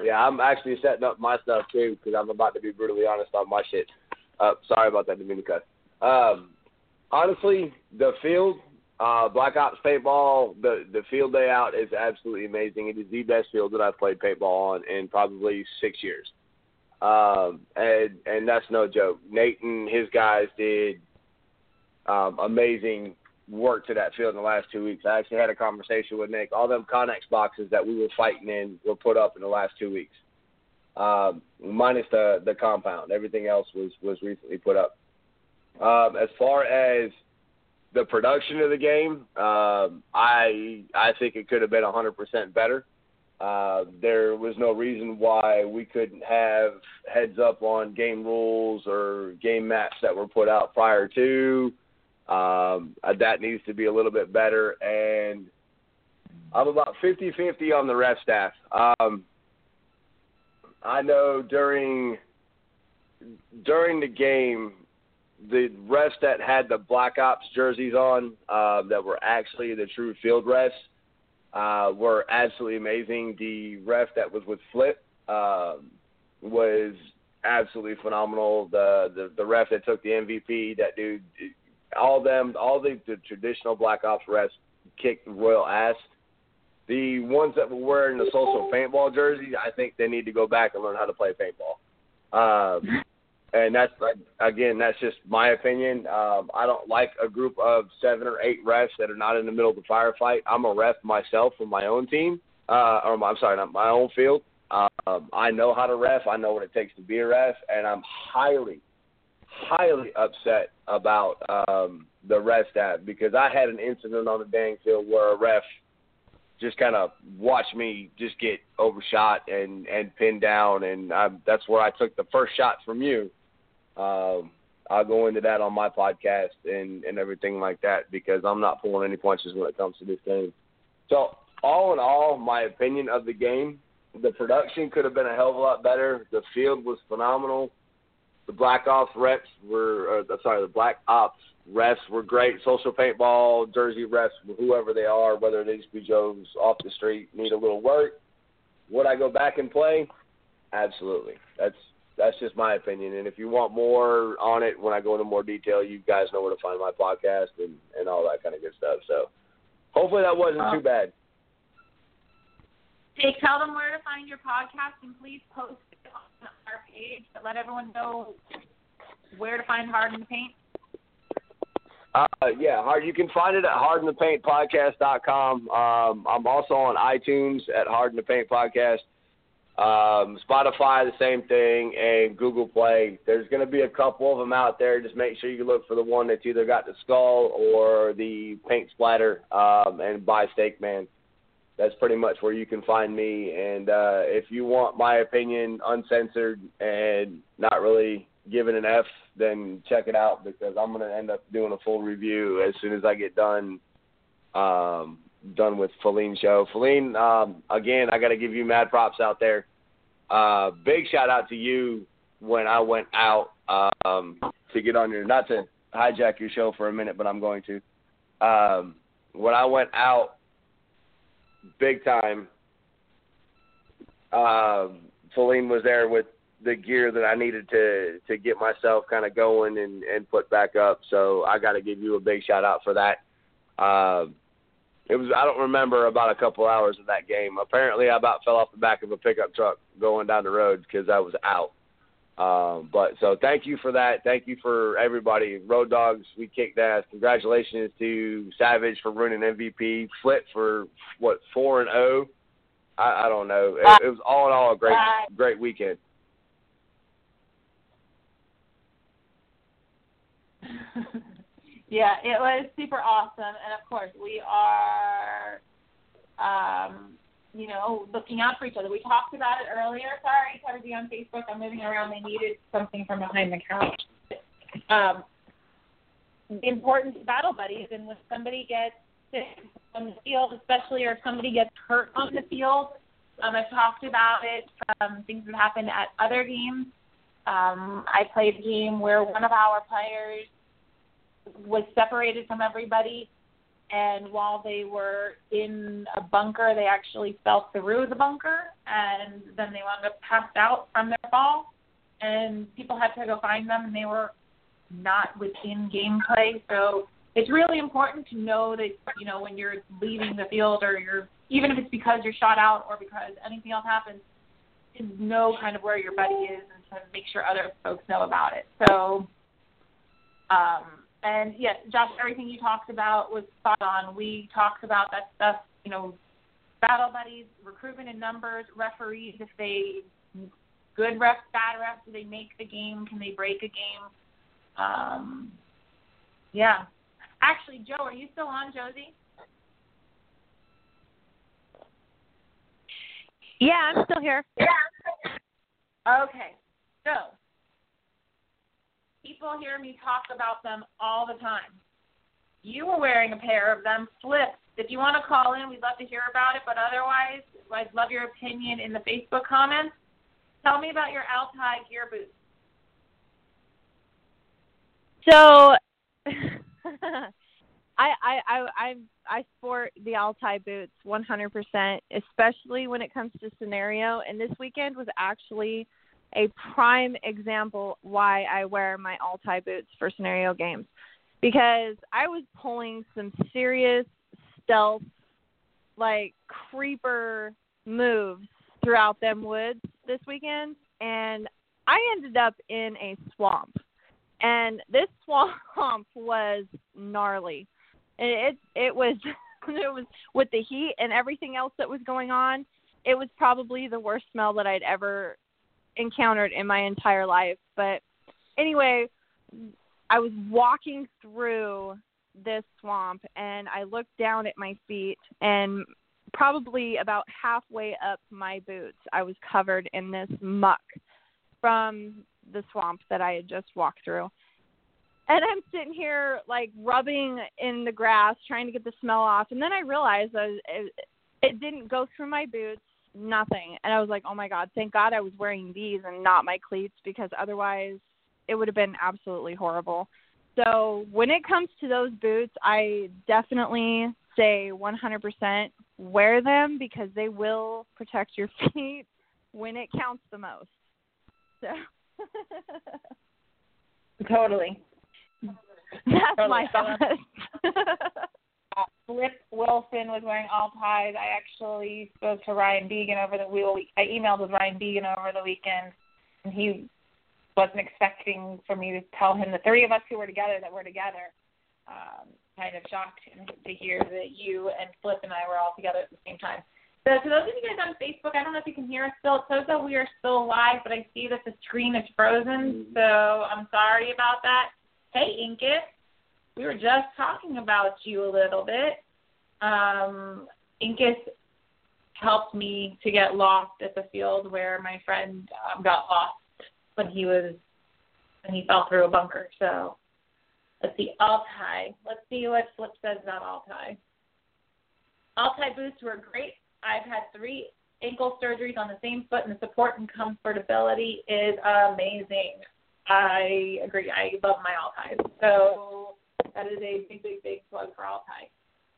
yeah I'm actually setting up my stuff too because I'm about to be brutally honest on my shit. Uh, sorry about that, Dominica. Um, honestly, the field, uh, Black Ops paintball, the the field layout is absolutely amazing. It is the best field that I've played paintball on in probably six years. Um, and and that's no joke. Nate and his guys did um, amazing work to that field in the last two weeks. I actually had a conversation with Nick. All them Conex boxes that we were fighting in were put up in the last two weeks, um, minus the the compound. Everything else was was recently put up. Um, as far as the production of the game, um, I I think it could have been 100% better. Uh, there was no reason why we couldn't have heads up on game rules or game maps that were put out prior to. Um, uh, that needs to be a little bit better, and I'm about 50-50 on the ref staff. Um, I know during during the game, the refs that had the Black Ops jerseys on, uh, that were actually the true field refs, uh, were absolutely amazing. The ref that was with Flip uh, was absolutely phenomenal. The, the the ref that took the MVP, that dude, all them, all the, the traditional Black Ops refs kicked royal ass. The ones that were wearing the social paintball jerseys, I think they need to go back and learn how to play paintball. Um, and that's again, that's just my opinion. Um, I don't like a group of seven or eight refs that are not in the middle of the firefight. I'm a ref myself for my own team, uh, or I'm sorry, not my own field. Um, I know how to ref. I know what it takes to be a ref, and I'm highly, highly upset about um, the ref staff because I had an incident on the dang field where a ref just kind of watched me just get overshot and and pinned down, and I, that's where I took the first shot from you. Um, I'll go into that on my podcast and and everything like that because I'm not pulling any punches when it comes to this game. So all in all, my opinion of the game, the production could have been a hell of a lot better. The field was phenomenal. The Black Ops reps were, uh, sorry, the Black Ops refs were great. Social paintball, Jersey refs, whoever they are, whether these be Joes off the street, need a little work. Would I go back and play? Absolutely. That's that's just my opinion. And if you want more on it, when I go into more detail, you guys know where to find my podcast and and all that kind of good stuff. So hopefully that wasn't too bad. Hey, tell them where to find your podcast and please post it on our page to let everyone know where to find Hard in the Paint. Uh, yeah, hard. You can find it at hardinthepaintpodcast.com. Um, I'm also on iTunes at Hard in the Paint Podcast. Um, Spotify, the same thing, and Google Play. There's going to be a couple of them out there. Just make sure you look for the one that's either got the skull or the paint splatter, um, and by Steak Man. That's pretty much where you can find me. And uh, if you want my opinion uncensored and not really given an F, then check it out because I'm going to end up doing a full review as soon as I get done um, done with Feline show. Feline, um, again, I got to give you mad props out there. Uh, big shout out to you when I went out um, to get on your, not to hijack your show for a minute, but I'm going to. Um, when I went out big time, uh, Feline was there with the gear that I needed to to get myself kind of going and and put back up. So I got to give you a big shout out for that. Um, it was I don't remember about a couple hours of that game. Apparently, I about fell off the back of a pickup truck going down the road because I was out. Um, but so thank you for that. Thank you for everybody. Road Dawgz, we kicked ass. Congratulations to Savage for winning MVP. Flip for what four and zero. Oh? I, I don't know. It, it was all in all a great great weekend. yeah, it was super awesome, and of course we are, um, you know, looking out for each other. We talked about it earlier. Sorry, to everybody on Facebook. I'm moving around. They needed something from behind the couch. Um, the importance battle buddies, and when somebody gets sick on the field, especially, or somebody gets hurt on the field, um, I've talked about it. Um, things that happened at other games. Um, I played a game where one of our players was separated from everybody and while they were in a bunker, they actually fell through the bunker, and then they wound up passed out from their fall, and people had to go find them, and they were not within gameplay. So it's really important to know that you know when you're leaving the field, or you're even if it's because you're shot out or because anything else happens, to know kind of where your buddy is and to make sure other folks know about it. So. Um, and yes, Josh, everything you talked about was spot on. We talked about that stuff, you know, battle buddies, recruitment in numbers, referees, if they good refs, bad refs, do they make the game? Can they break a game? Um, yeah. Actually, Joe, are you still on, Josie? Yeah, I'm still here. Yeah. Okay. So, people hear me talk about them all the time. You were wearing a pair of them, flips. If you want to call in, we'd love to hear about it. But otherwise, I'd love your opinion in the Facebook comments. Tell me about your Altai gear boots. So, I I I I I sport the Altai boots 100%, especially when it comes to scenario. And this weekend was actually a prime example why I wear my Altai boots for scenario games because I was pulling some serious stealth, like creeper moves throughout them woods this weekend, and I ended up in a swamp. And this swamp was gnarly. And it it was it was with the heat and everything else that was going on. It was probably the worst smell that I'd ever encountered in my entire life. But anyway, I was walking through this swamp and I looked down at my feet and probably about halfway up my boots, I was covered in this muck from the swamp that I had just walked through. And I'm sitting here like rubbing in the grass, trying to get the smell off. And then I realized that it, it didn't go through my boots nothing. And I was like, oh my God, thank God I was wearing these and not my cleats because otherwise it would have been absolutely horrible. So when it comes to those boots, I definitely say 100% wear them because they will protect your feet when it counts the most. So totally. That's totally. my thoughts. uh, Flip Wilson was wearing all ties. I actually spoke to Ryan Began over the wheel. I emailed with Ryan Began over the weekend, and he wasn't expecting for me to tell him the three of us who were together that we're together. Um, kind of shocked him to hear that you and Flip and I were all together at the same time. So to those of you guys on Facebook, I don't know if you can hear us still. It says that we are still live, but I see that the screen is frozen, so I'm sorry about that. Hey, Inkit we were just talking about you a little bit. Um, Incus helped me to get lost at the field where my friend um, got lost when he was when he fell through a bunker. So let's see, Altai. Let's see what Flip says about Altai. Altai boots were great. I've had three ankle surgeries on the same foot, and the support and comfortability is amazing. I agree. I love my Altais. So that is a big, big, big plug for Altai.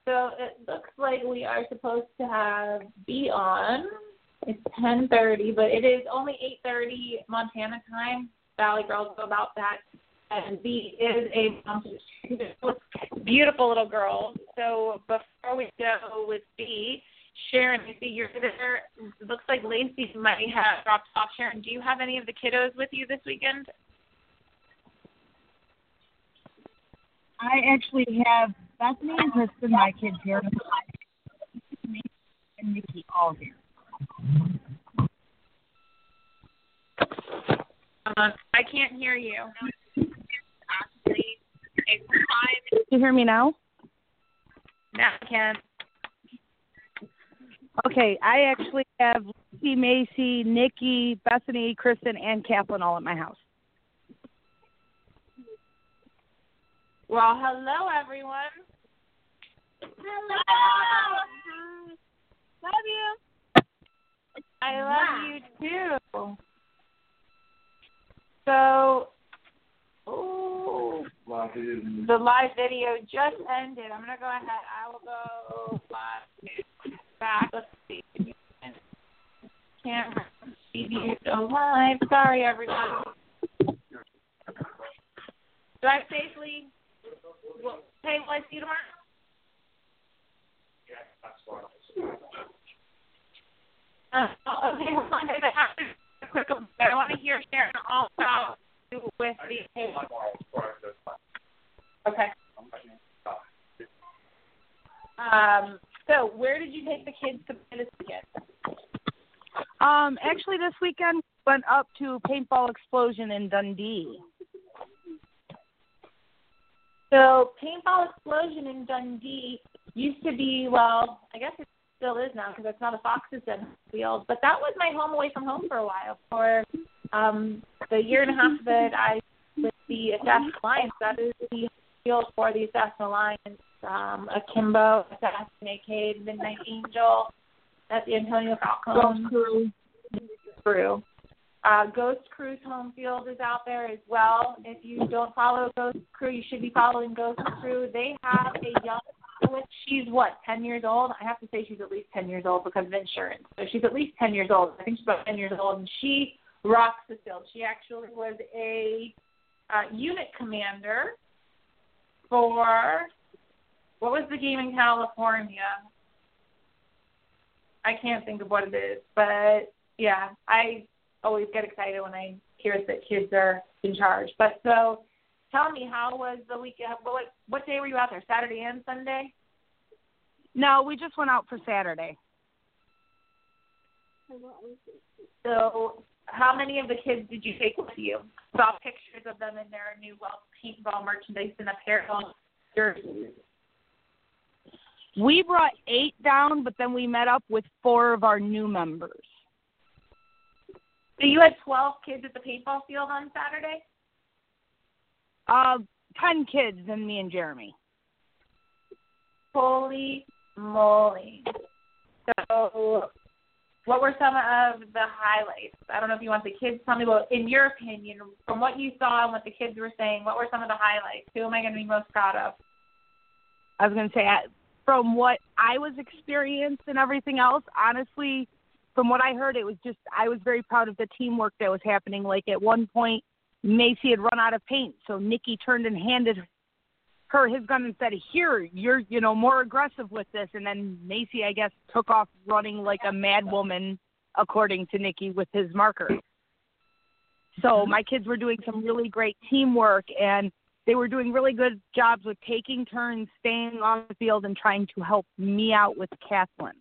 So it looks like we are supposed to have Bea on. It's 10:30, but it is only 8:30 Montana time. Valley Girls know about that. And Bea is a beautiful little girl. So before we go with Bea, Sharon, I see you're there. Looks like Lacey might have dropped off. Sharon, do you have any of the kiddos with you this weekend? I actually have Bethany and Kristen, my kids here, and Nikki all here. Uh, I can't hear you. Actually, you hear me now? No, I can. Okay, I actually have Lucy, Macy, Nikki, Bethany, Kristen, and Kathleen all at my house. Well, hello everyone. Hello. Love you. I love you too. So, oh, The live video just ended. I'm gonna go ahead. I will go live back. Let's see. Camera see go live. Sorry, everyone. Drive safely. Well, hey, will I see you tomorrow? Uh, okay, hold on. I have to quick. I want to hear Sharon also with the. Okay. Um. So, where did you take the kids to play this weekend? Um, actually, this weekend went up to Paintball Explosion in Dundee. So, Paintball Explosion in Dundee used to be, well, I guess it still is now because it's not a Fox's Den field, but that was my home away from home for a while. For um, the year and a half that I with the Assassin Alliance, that is the field for the Assassin Alliance. Um, Akimbo, Assassin Arcade, Midnight Angel, at the Antonio Falcone Crew. Crew. Uh, Ghost Crew's home field is out there as well. If you don't follow Ghost Crew, you should be following Ghost Crew. They have a young she's what, ten years old? I have to say she's at least ten years old because of insurance. So she's at least ten years old. I think she's about ten years old and she rocks the field. She actually was a uh, unit commander for what was the game in California? I can't think of what it is, but yeah, I always get excited when I hear that kids are in charge. But so, tell me, how was the weekend? Uh, what what day were you out there? Saturday and Sunday? No, we just went out for Saturday. So, how many of the kids did you take with you? Saw pictures of them in their new well paintball merchandise and apparel jerseys. We brought eight down, but then we met up with four of our new members. So you had 12 kids at the paintball field on Saturday? Uh, 10 kids and me and Jeremy. Holy moly. So, what were some of the highlights? I don't know if you want the kids to tell me about, in your opinion, from what you saw and what the kids were saying, what were some of the highlights? Who am I going to be most proud of? I was going to say, from what I was experienced and everything else, honestly, from what I heard, it was just I was very proud of the teamwork that was happening. Like at one point, Macy had run out of paint, so Nikki turned and handed her his gun and said, "Here, you're you know more aggressive with this." And then Macy, I guess, took off running like a mad woman, according to Nikki, with his marker. So mm-hmm. my kids were doing some really great teamwork, and they were doing really good jobs with taking turns, staying on the field, and trying to help me out with Kathleen.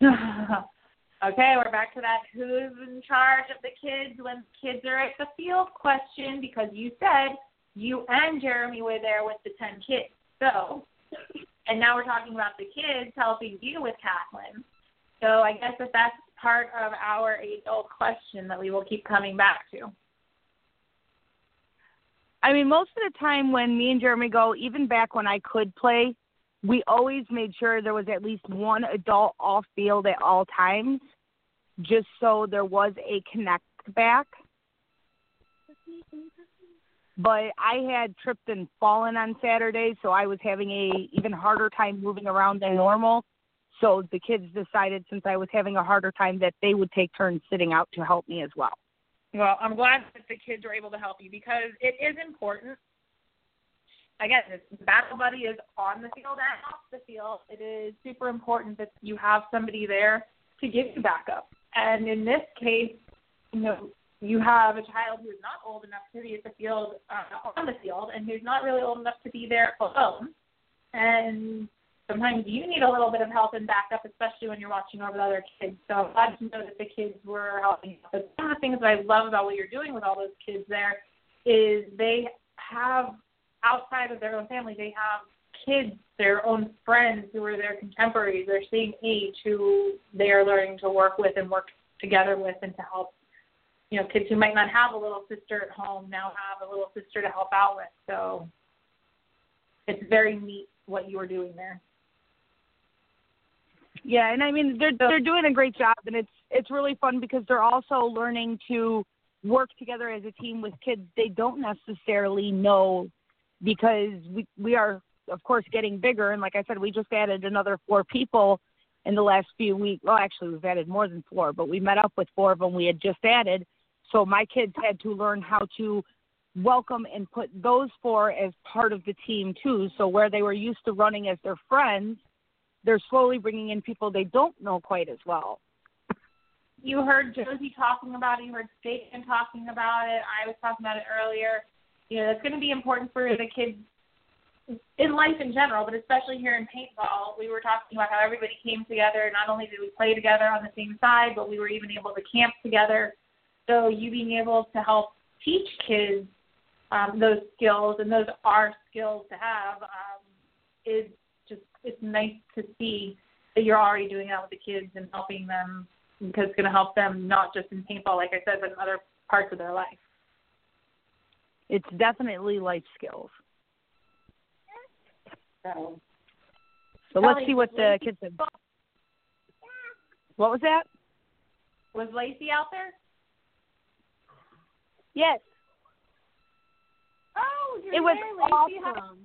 okay, we're back to that who's in charge of the kids when kids are at the field question because you said you and Jeremy were there with the 10 kids. So, and now we're talking about the kids helping you with Kathleen. So I guess that that's part of our old question that we will keep coming back to. I mean, most of the time when me and Jeremy go, even back when I could play, we always made sure there was at least one adult off field at all times, just so there was a connect back. But I had tripped and fallen on Saturday, so I was having a even harder time moving around than normal. So the kids decided, since I was having a harder time, that they would take turns sitting out to help me as well. Well, I'm glad that the kids were able to help you because it is important. Again, battle buddy is on the field and off the field. It is super important that you have somebody there to give you backup. And in this case, you know, you have a child who is not old enough to be at the field uh, on the field, and who's not really old enough to be there alone. And sometimes you need a little bit of help and backup, especially when you're watching over the other kids. So I'm glad to know that the kids were helping. But one of the things that I love about what you're doing with all those kids there is they have outside of their own family, they have kids, their own friends who are their contemporaries, their same age, who they are learning to work with and work together with and to help. You know, kids who might not have a little sister at home now have a little sister to help out with. So it's very neat what you are doing there. Yeah, and I mean they're they're doing a great job, and it's it's really fun because they're also learning to work together as a team with kids they don't necessarily know because we we are of course getting bigger and like I said we just added another four people in the last few weeks. Well, actually we've added more than four, but we met up with four of them we had just added. So my kids had to learn how to welcome and put those four as part of the team too. So where they were used to running as their friends, they're slowly bringing in people they don't know quite as well. You heard Josie talking about it. You heard Staten talking about it. I was talking about it earlier. You know, it's going to be important for the kids in life in general, but especially here in paintball. We were talking about how everybody came together. Not only did we play together on the same side, but we were even able to camp together. So you being able to help teach kids um, those skills, and those are skills to have, um, is just it's nice to see that you're already doing that with the kids and helping them because it's going to help them not just in paintball, like I said, but in other parts of their life. It's definitely life skills. So, So let's see what the kids said. What was that? Was Lacey out there? Yes. Oh, you're It was there. Awesome.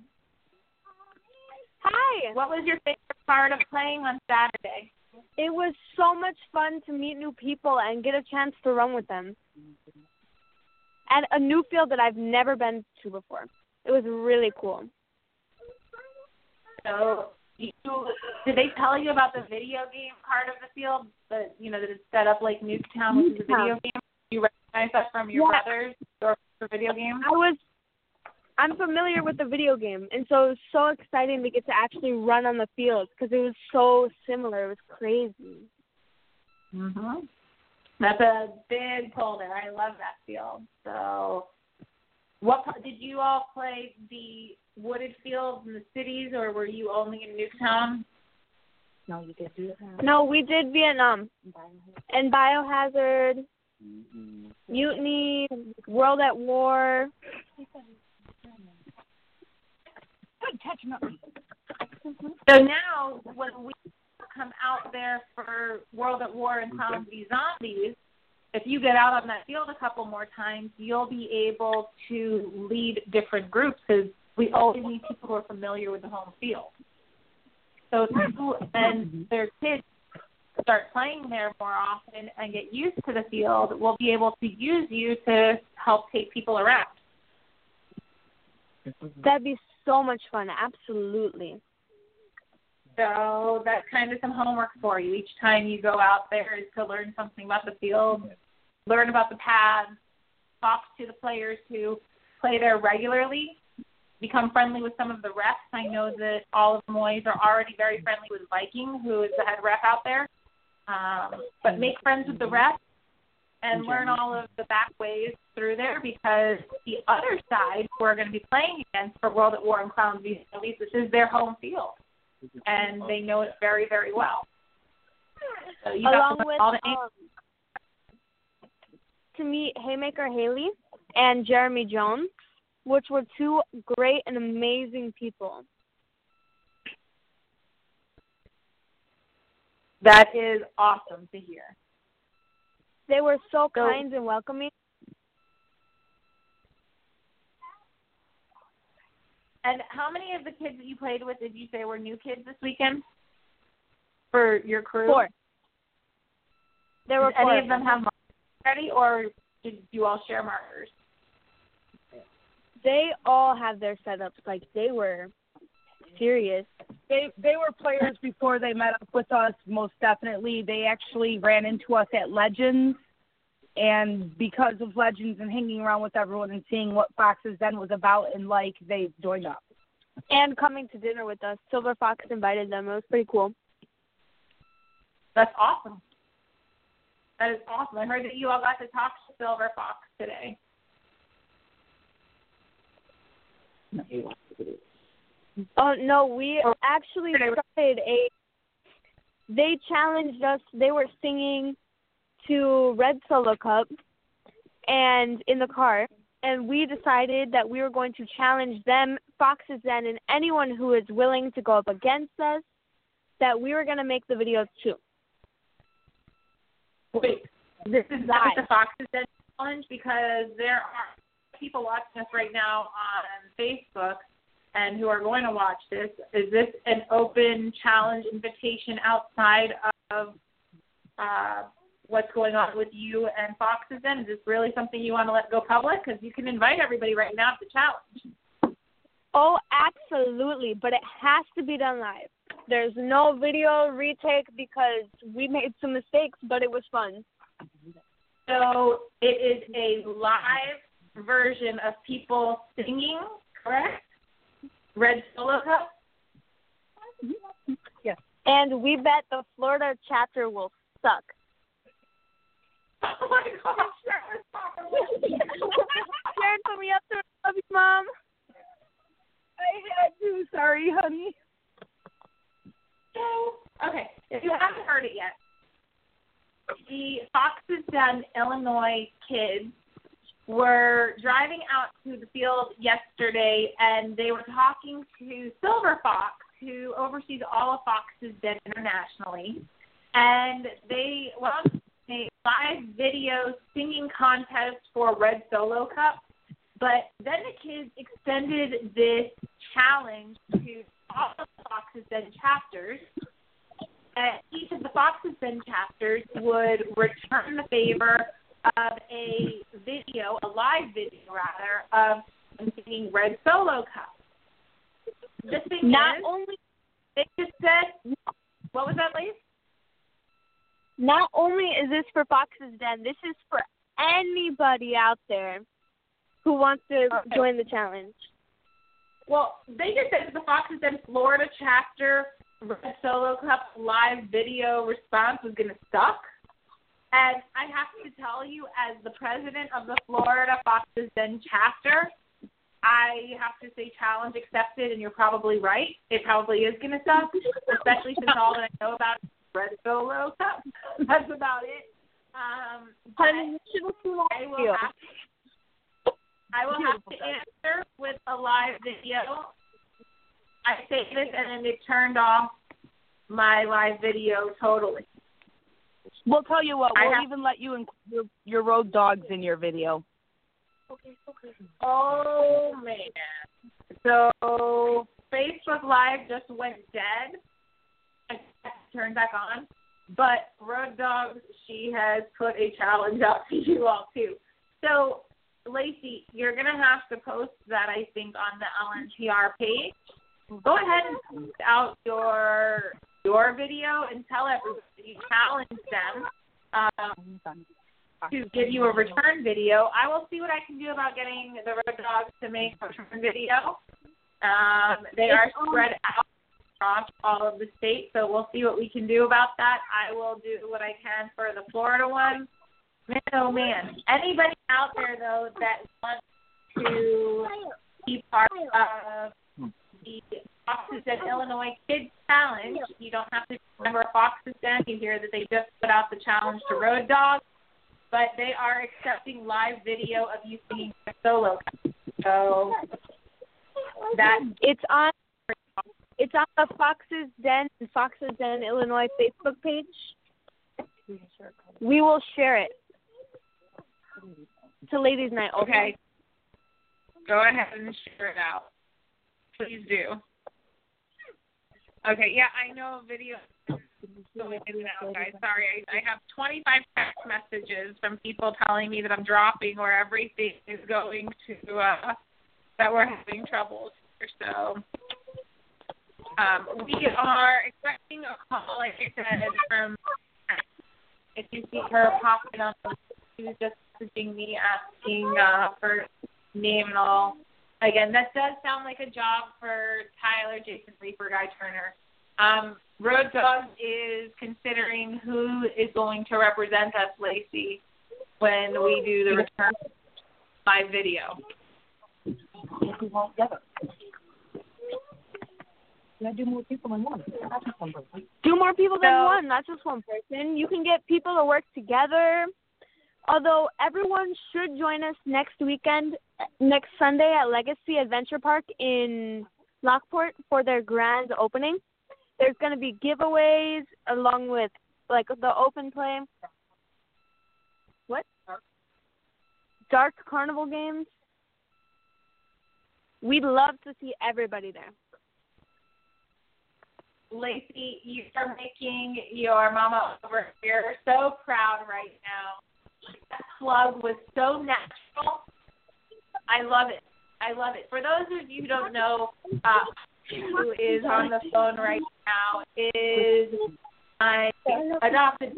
Hi. What was your favorite part of playing on Saturday? It was so much fun to meet new people and get a chance to run with them. At a new field that I've never been to before. It was really cool. So, you, did they tell you about the video game part of the field? That you know that it's set up like Nuketown, which is a video game. You recognize that from your Yeah. brothers or the video game? I was I'm familiar with the video game, and so it was so exciting to get to actually run on the field because it was so similar. It was crazy. Mhm. That's a big pull there. I love that field. So, what did you all play the wooded fields in the cities, or were you only in Nuketown? No, you did do that. No, we did Vietnam and Biohazard, mm-hmm. Mutiny, World at War. Good catching up. So now, when we come out there for World at War and Clowns v Zombies, if you get out on that field a couple more times, you'll be able to lead different groups because we always need people who are familiar with the home field. So if people and hmm. their kids start playing there more often and get used to the field, we'll be able to use you to help take people around. Mm-hmm. That'd be so much fun. Absolutely. So that's kind of some homework for you. Each time you go out there is to learn something about the field, learn about the pads, talk to the players who play there regularly, become friendly with some of the refs. I know that all of Moys are already very friendly with Viking, who is the head ref out there. Um, but make friends with the refs and learn all of the back ways through there because the other side who are going to be playing against for World at War and Clowns v Zombies, this is their home field and they know it very, very well. So you Along got with all the um, to meet Haymaker Haley and Jeremy Jones, which were two great and amazing people. that is awesome to hear. They were so So- kind and welcoming. And how many of the kids that you played with did you say were new kids this weekend for your crew? Four. There were Did four any of them have markers ready, or did you all share markers? They all had their setups. Like they were serious. They they were players before they met up with us. Most definitely, they actually ran into us at Legends, and because of Legends and hanging around with everyone and seeing what Fox's Den was about and like, they joined up. And coming to dinner with us. Silver Fox invited them. It was pretty cool. That's awesome. That is awesome. I heard that you all got to talk to Silver Fox today. Oh no, we actually oh. started a. They challenged us. They were singing to Red Solo Cup, and in the car, and we decided that we were going to challenge them, Foxes Den, and anyone who is willing to go up against us, that we were going to make the videos too. Wait, this is what the Foxes did challenge because there are people watching us right now on Facebook and who are going to watch this. Is this an open challenge invitation outside of uh, what's going on with you and Fox's Den? Is this really something you want to let go public? Because you can invite everybody right now to the challenge. Oh, absolutely, but it has to be done live. There's no video retake because we made some mistakes, but it was fun. So it is a live version of people singing, correct? Red Solo Cup? Mm-hmm. Yes. And we bet the Florida chapter will suck. Oh my gosh, Sharon put me up to love you, Mom. I had to. Sorry, honey. So, okay, if you haven't heard it yet, the Fox's Den Illinois kids were driving out to the field yesterday and they were talking to Silver Fox, who oversees all of Fox's Den internationally. And they won a live video singing contest for Red Solo Cup. But then the kids extended this challenge to all of the Fox's Den chapters. And each of the Fox's Den chapters would return the favor of a video, a live video rather, of singing Red Solo Cup. The thing Not is, only they just said, what was that, Lace? Not only is this for Fox's Den, this is for anybody out there who wants to Okay. join the challenge. Well, they just said the Fox's Den Florida chapter Red Solo Cup live video response was going to suck. And I have to tell you, as the president of the Florida Fox's Den chapter, I have to say challenge accepted, and you're probably right. It probably is going to suck, especially since all that I know about is Red Solo Cup. That's about it. Um, but Honey, you should have seen I will have I will have to answer with a live video. I say this and then it turned off my live video totally. We'll tell you what. We'll even let you include your, your Road Dawgz in your video. Okay, okay. Oh man. So Facebook Live just went dead. Turned back on. But Road Dawgz, she has put a challenge out to you all too. So Lacey, you're gonna have to post that I think on the LNPR page. Go ahead and post out your your video and tell everybody you challenge them um, to give you a return video. I will see what I can do about getting the Road Dawgz to make a return video. Um, they are spread out across all of the state, so we'll see what we can do about that. I will do what I can for the Florida one. Man, oh man. Anybody out there though that wants to be part of the Foxes Den Illinois Kids Challenge, you don't have to remember Foxes Den. You hear that they just put out the challenge to Road Dawgz, but they are accepting live video of you singing solo. So that It's on it's on the Fox's Den and Fox's Den Illinois Facebook page. We will share it to Ladies Night. Okay. Go ahead and share it out. Please do. Okay, yeah, I know video. Sorry, I, I have 25 text messages from people telling me that I'm dropping or everything is going to, uh, that we're having troubles here. So, um, we are expecting a call, like I said, from, if you see her popping up, she was just messaging me asking uh, for name and all. Again, that does sound like a job for Tyler, Jason Reaper, Guy Turner. Um, Road Dawgz is considering who is going to represent us, Lacey, when we do the return live video. Do more people than one. Do more people than one, not just one person. You can get people to work together. Although everyone should join us next weekend, next Sunday at Legacy Adventure Park in Lockport for their grand opening. There's going to be giveaways along with like the open play. What? dark carnival games. We'd love to see everybody there. Lacey, you are making your mama over here so proud right now. That plug was so natural. I love it. I love it. For those of you who don't know, uh, who is on the phone right now is my adopted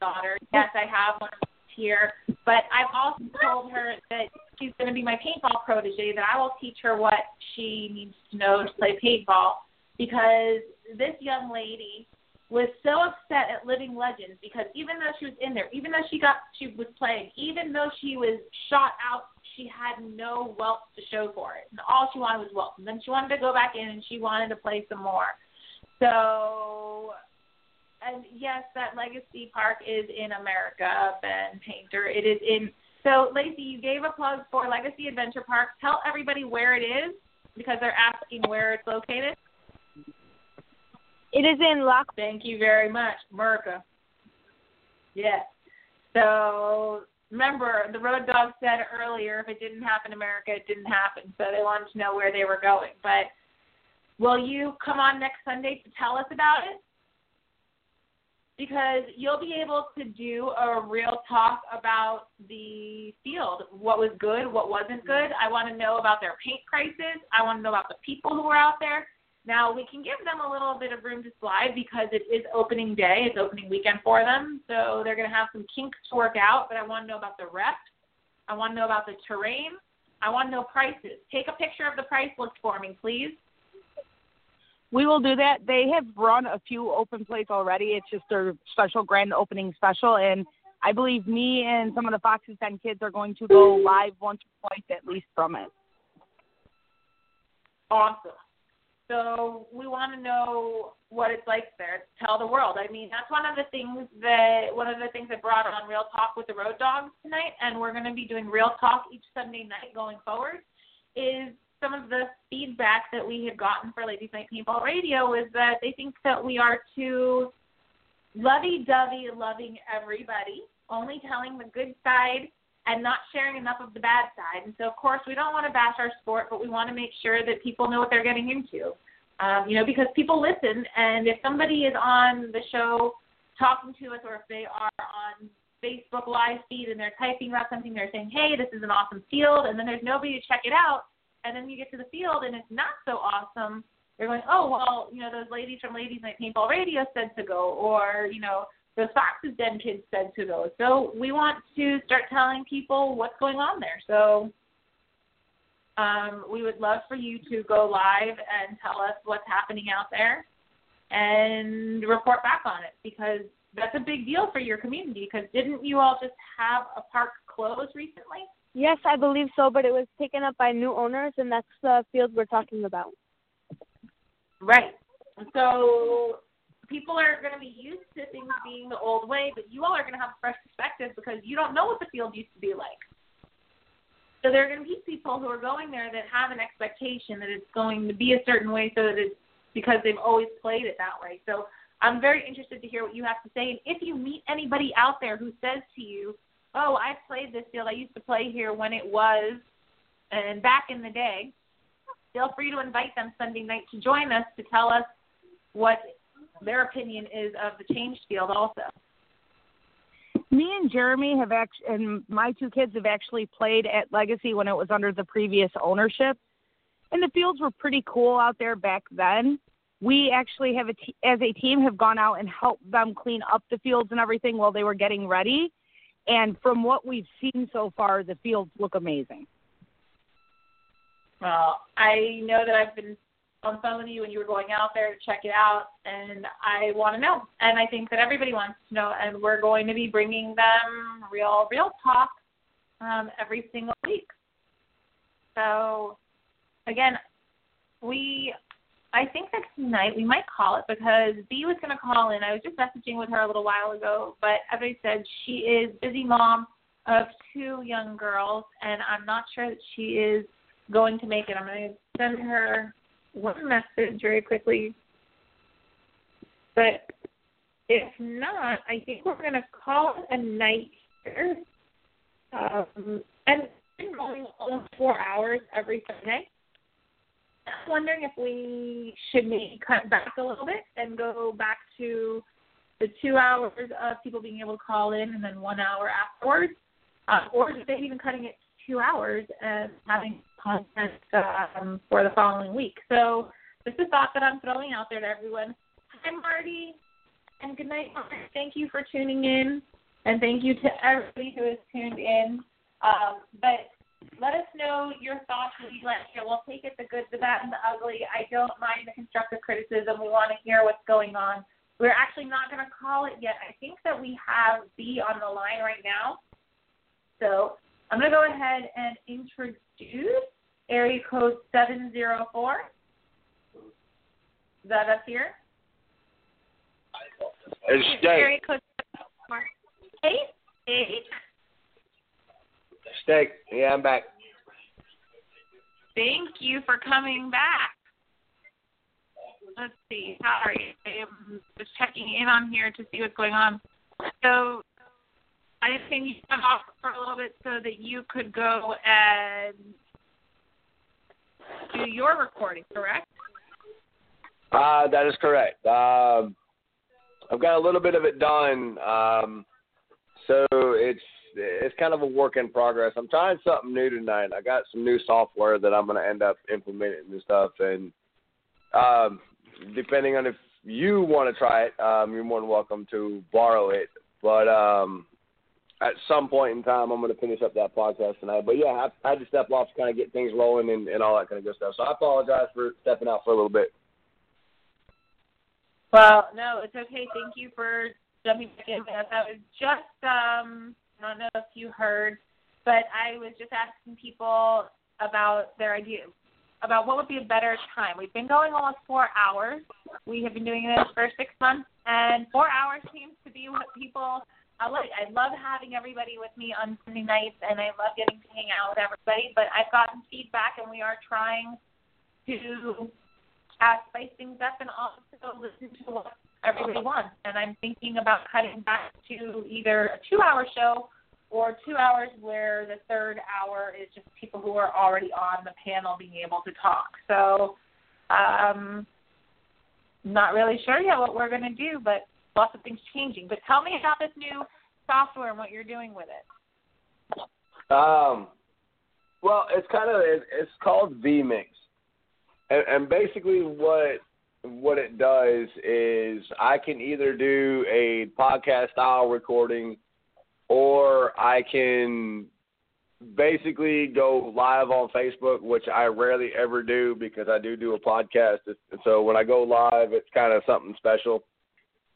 daughter. Yes, I have one here, but I've also told her that she's going to be my paintball protege. That I will teach her what she needs to know to play paintball because this young lady was so upset at Living Legends because even though she was in there, even though she got she was playing, even though she was shot out, she had no welts to show for it. And all she wanted was welts. And then she wanted to go back in and she wanted to play some more. So and yes, that Legacy Park is in America, Ben Painter. It is in so Lacey, you gave a plug for Legacy Adventure Park. Tell everybody where it is because they're asking where it's located. It is in Lock. Thank you very much, America. Yes. So remember, the road dog said earlier, if it didn't happen in America, it didn't happen. So they wanted to know where they were going. But will you come on next Sunday to tell us about it? Because you'll be able to do a real talk about the field, what was good, what wasn't good. I want to know about their paint prices. I want to know about the people who were out there. Now we can give them a little bit of room to slide because it is opening day, it's opening weekend for them, so they're going to have some kinks to work out. But I want to know about the rep, I want to know about the terrain, I want to know prices. Take a picture of the price list for me, please. We will do that. They have run a few open plates already. It's just their special grand opening special, and I believe me and some of the Foxes Den kids are going to go live once or twice at least from it. Awesome. So we want to know what it's like there. Tell the world. I mean, that's one of the things that one of the things that brought on Real Talk with the Road Dawgz tonight, and we're going to be doing Real Talk each Sunday night going forward. Is some of the feedback that we have gotten for Ladies Night Paintball Radio is that they think that we are too lovey-dovey, loving everybody, only telling the good side and not sharing enough of the bad side. And so, of course, we don't want to bash our sport, but we want to make sure that people know what they're getting into. Um, you know, because people listen, and if somebody is on the show talking to us, or if they are on Facebook live feed and they're typing about something, they're saying, "Hey, this is an awesome field," and then there's nobody to check it out, and then you get to the field and it's not so awesome. They're going, "Oh, well, you know, those ladies from Ladies Night Paintball Radio said to go," or you know, the Fox's Den kids said to those. So we want to start telling people what's going on there. So um, we would love for you to go live and tell us what's happening out there and report back on it because that's a big deal for your community. Because didn't you all just have a park closed recently? Yes, I believe so, but it was taken up by new owners, and that's the field we're talking about. Right. So people are going to be used to things being the old way, but you all are going to have a fresh perspective because you don't know what the field used to be like. So there are going to be people who are going there that have an expectation that it's going to be a certain way, so that it's because they've always played it that way. So I'm very interested to hear what you have to say. And if you meet anybody out there who says to you, "Oh, I played this field. I used to play here when it was," and back in the day, feel free to invite them Sunday night to join us to tell us what their opinion is of the change field also. Me and Jeremy have actually, and my two kids have actually played at Legacy when it was under the previous ownership, and the fields were pretty cool out there back then. We actually have a t- as a team have gone out and helped them clean up the fields and everything while they were getting ready. And from what we've seen so far, the fields look amazing. Well, I know that I've been on the phone with you when you were going out there to check it out, and I want to know. And I think that everybody wants to know, and we're going to be bringing them real, real talk um, every single week. So, again, we, I think that tonight we might call it because Bea was going to call in. I was just messaging with her a little while ago, but as I said, she is busy mom of two young girls, and I'm not sure that she is going to make it. I'm going to send her one message very quickly. But if not, I think we're going to call it a night here. Um, and been going almost four hours every Sunday. I'm wondering if we should maybe cut back a little bit and go back to the two hours of people being able to call in and then one hour afterwards, uh, or maybe even cutting it to two hours and having content um, for the following week. So this is a thought that I'm throwing out there to everyone. Hi, Marty, and good night, Marty. Thank you for tuning in, and thank you to everybody who has tuned in. Um, but let us know your thoughts. We let you. We'll take it the good, the bad, and the ugly. I don't mind the constructive criticism. We want to hear what's going on. We're actually not going to call it yet. I think that we have Bea on the line right now. So I'm going to go ahead and introduce area code 704. Is that up here? It's Area steak. code 704. Eight, eight. Steak. Yeah, I'm back. Thank you for coming back. Let's see. Sorry, I'm just checking in on here to see what's going on. So I think you cut off for a little bit so that you could go and do your recording, correct? Uh, that is correct. Um, I've got a little bit of it done, um, so it's it's kind of a work in progress. I'm trying something new tonight. I got some new software that I'm going to end up implementing and stuff, and um, depending on if you want to try it, um, you're more than welcome to borrow it. But um, at some point in time, I'm going to finish up that podcast tonight. But yeah, I, I had to step off to kind of get things rolling and, and all that kind of good stuff. So I apologize for stepping out for a little bit. Well, no, it's okay. Thank you for jumping back in. That was just, um, I don't know if you heard, but I was just asking people about their idea about what would be a better time. We've been going almost four hours. We have been doing this for six months, and four hours seems to be what people I like. I love having everybody with me on Sunday nights, and I love getting to hang out with everybody. But I've gotten feedback, and we are trying to uh, spice things up and also listen to what everybody wants. And I'm thinking about cutting back to either a two-hour show or two hours where the third hour is just people who are already on the panel being able to talk. So, um, not really sure yet what we're going to do, but lots of things changing. But tell me about this new software and what you're doing with it. Um, well, it's kind of it's called vMix, and, and basically what what it does is I can either do a podcast style recording, or I can basically go live on Facebook, which I rarely ever do because I do do a podcast. So when I go live, it's kind of something special,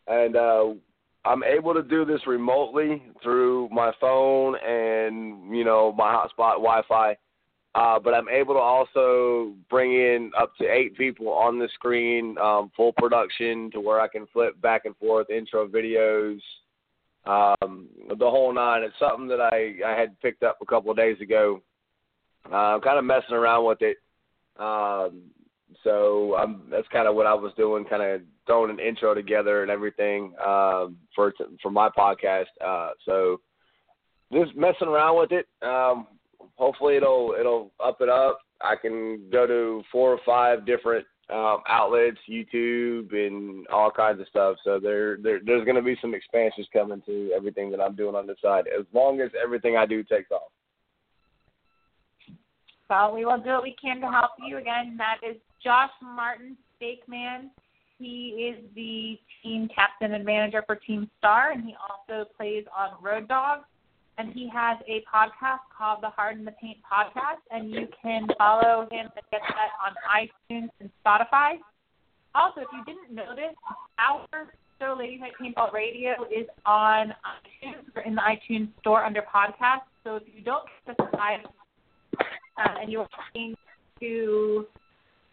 and uh, I'm able to do this remotely through my phone and you know my hotspot Wi-Fi. Uh, but I'm able to also bring in up to eight people on the screen, um, full production, to where I can flip back and forth intro videos, um, the whole nine. It's something that I I had picked up a couple of days ago. Uh, I'm kind of messing around with it. Um, so I'm, that's kind of what I was doing, kind of throwing an intro together and everything um, for for my podcast. Uh, so just messing around with it. Um, hopefully it'll it'll up it up. I can go to four or five different um, outlets, YouTube, and all kinds of stuff. So there, there there's going to be some expansions coming to everything that I'm doing on the side, as long as everything I do takes off. Well, we will do what we can to help you. Again, that is Josh Martin, Steakman. He is the team captain and manager for Team Star, and he also plays on Road Dawgz. And he has a podcast called the Hard in the Paint Podcast, and you can follow him and get that on iTunes and Spotify. Also, if you didn't notice, our show, Ladies Night Paintball Radio, is on iTunes or in the iTunes store under podcast. So if you don't get the live uh, and you're to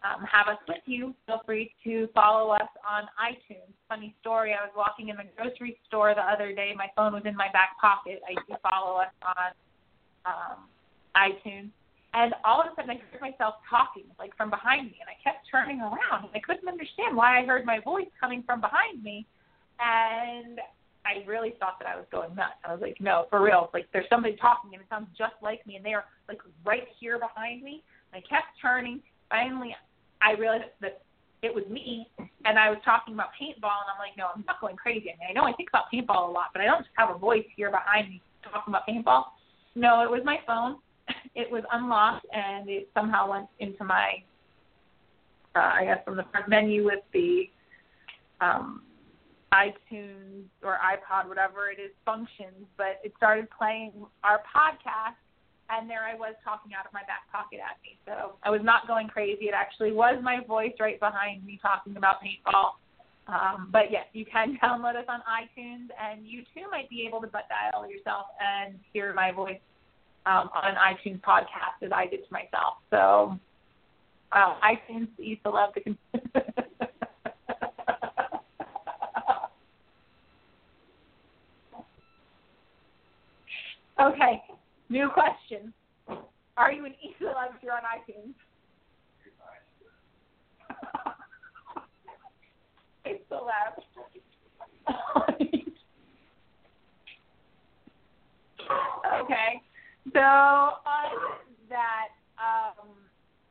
um, have us with you, feel free to follow us on iTunes. Funny story, I was walking in the grocery store the other day. My phone was in my back pocket. I do follow us on um, iTunes. And all of a sudden, I heard myself talking, like from behind me, and I kept turning around. And I couldn't understand why I heard my voice coming from behind me. And I really thought that I was going nuts. I was like, no, for real. Like there's somebody talking and it sounds just like me, and they are like right here behind me. I kept turning. Finally, I realized that it was me, and I was talking about paintball, and I'm like, no, I'm not going crazy. I mean, I know I think about paintball a lot, but I don't just have a voice here behind me talking about paintball. No, it was my phone. It was unlocked, and it somehow went into my, uh, I guess, from the front menu with the um, iTunes or iPod, whatever it is, functions. But it started playing our podcast, and there I was talking out of my back pocket at me. So I was not going crazy. It actually was my voice right behind me talking about paintball. Um, but yes, you can download us on iTunes, and you too might be able to butt dial yourself and hear my voice um, on iTunes podcast as I did to myself. So uh, iTunes used to love to. okay, new question. Are you an E celeb if on iTunes? it's celeb. okay. So on that, um,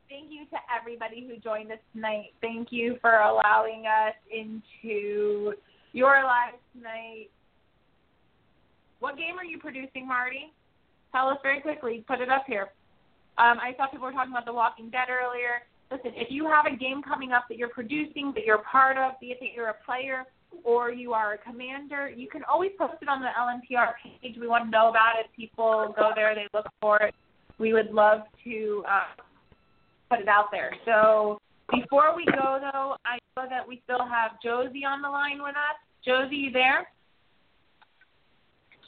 thank you to everybody who joined us tonight. Thank you for allowing us into your lives tonight. What game are you producing, Marty? Tell us very quickly. Put it up here. Um, I saw people were talking about The Walking Dead earlier. Listen, if you have a game coming up that you're producing, that you're part of, be it that you're a player or you are a commander, you can always post it on the LNPR page. We want to know about it. People go there, they look for it. We would love to uh, put it out there. So before we go, though, I know that we still have Josie on the line with us. Josie, you there?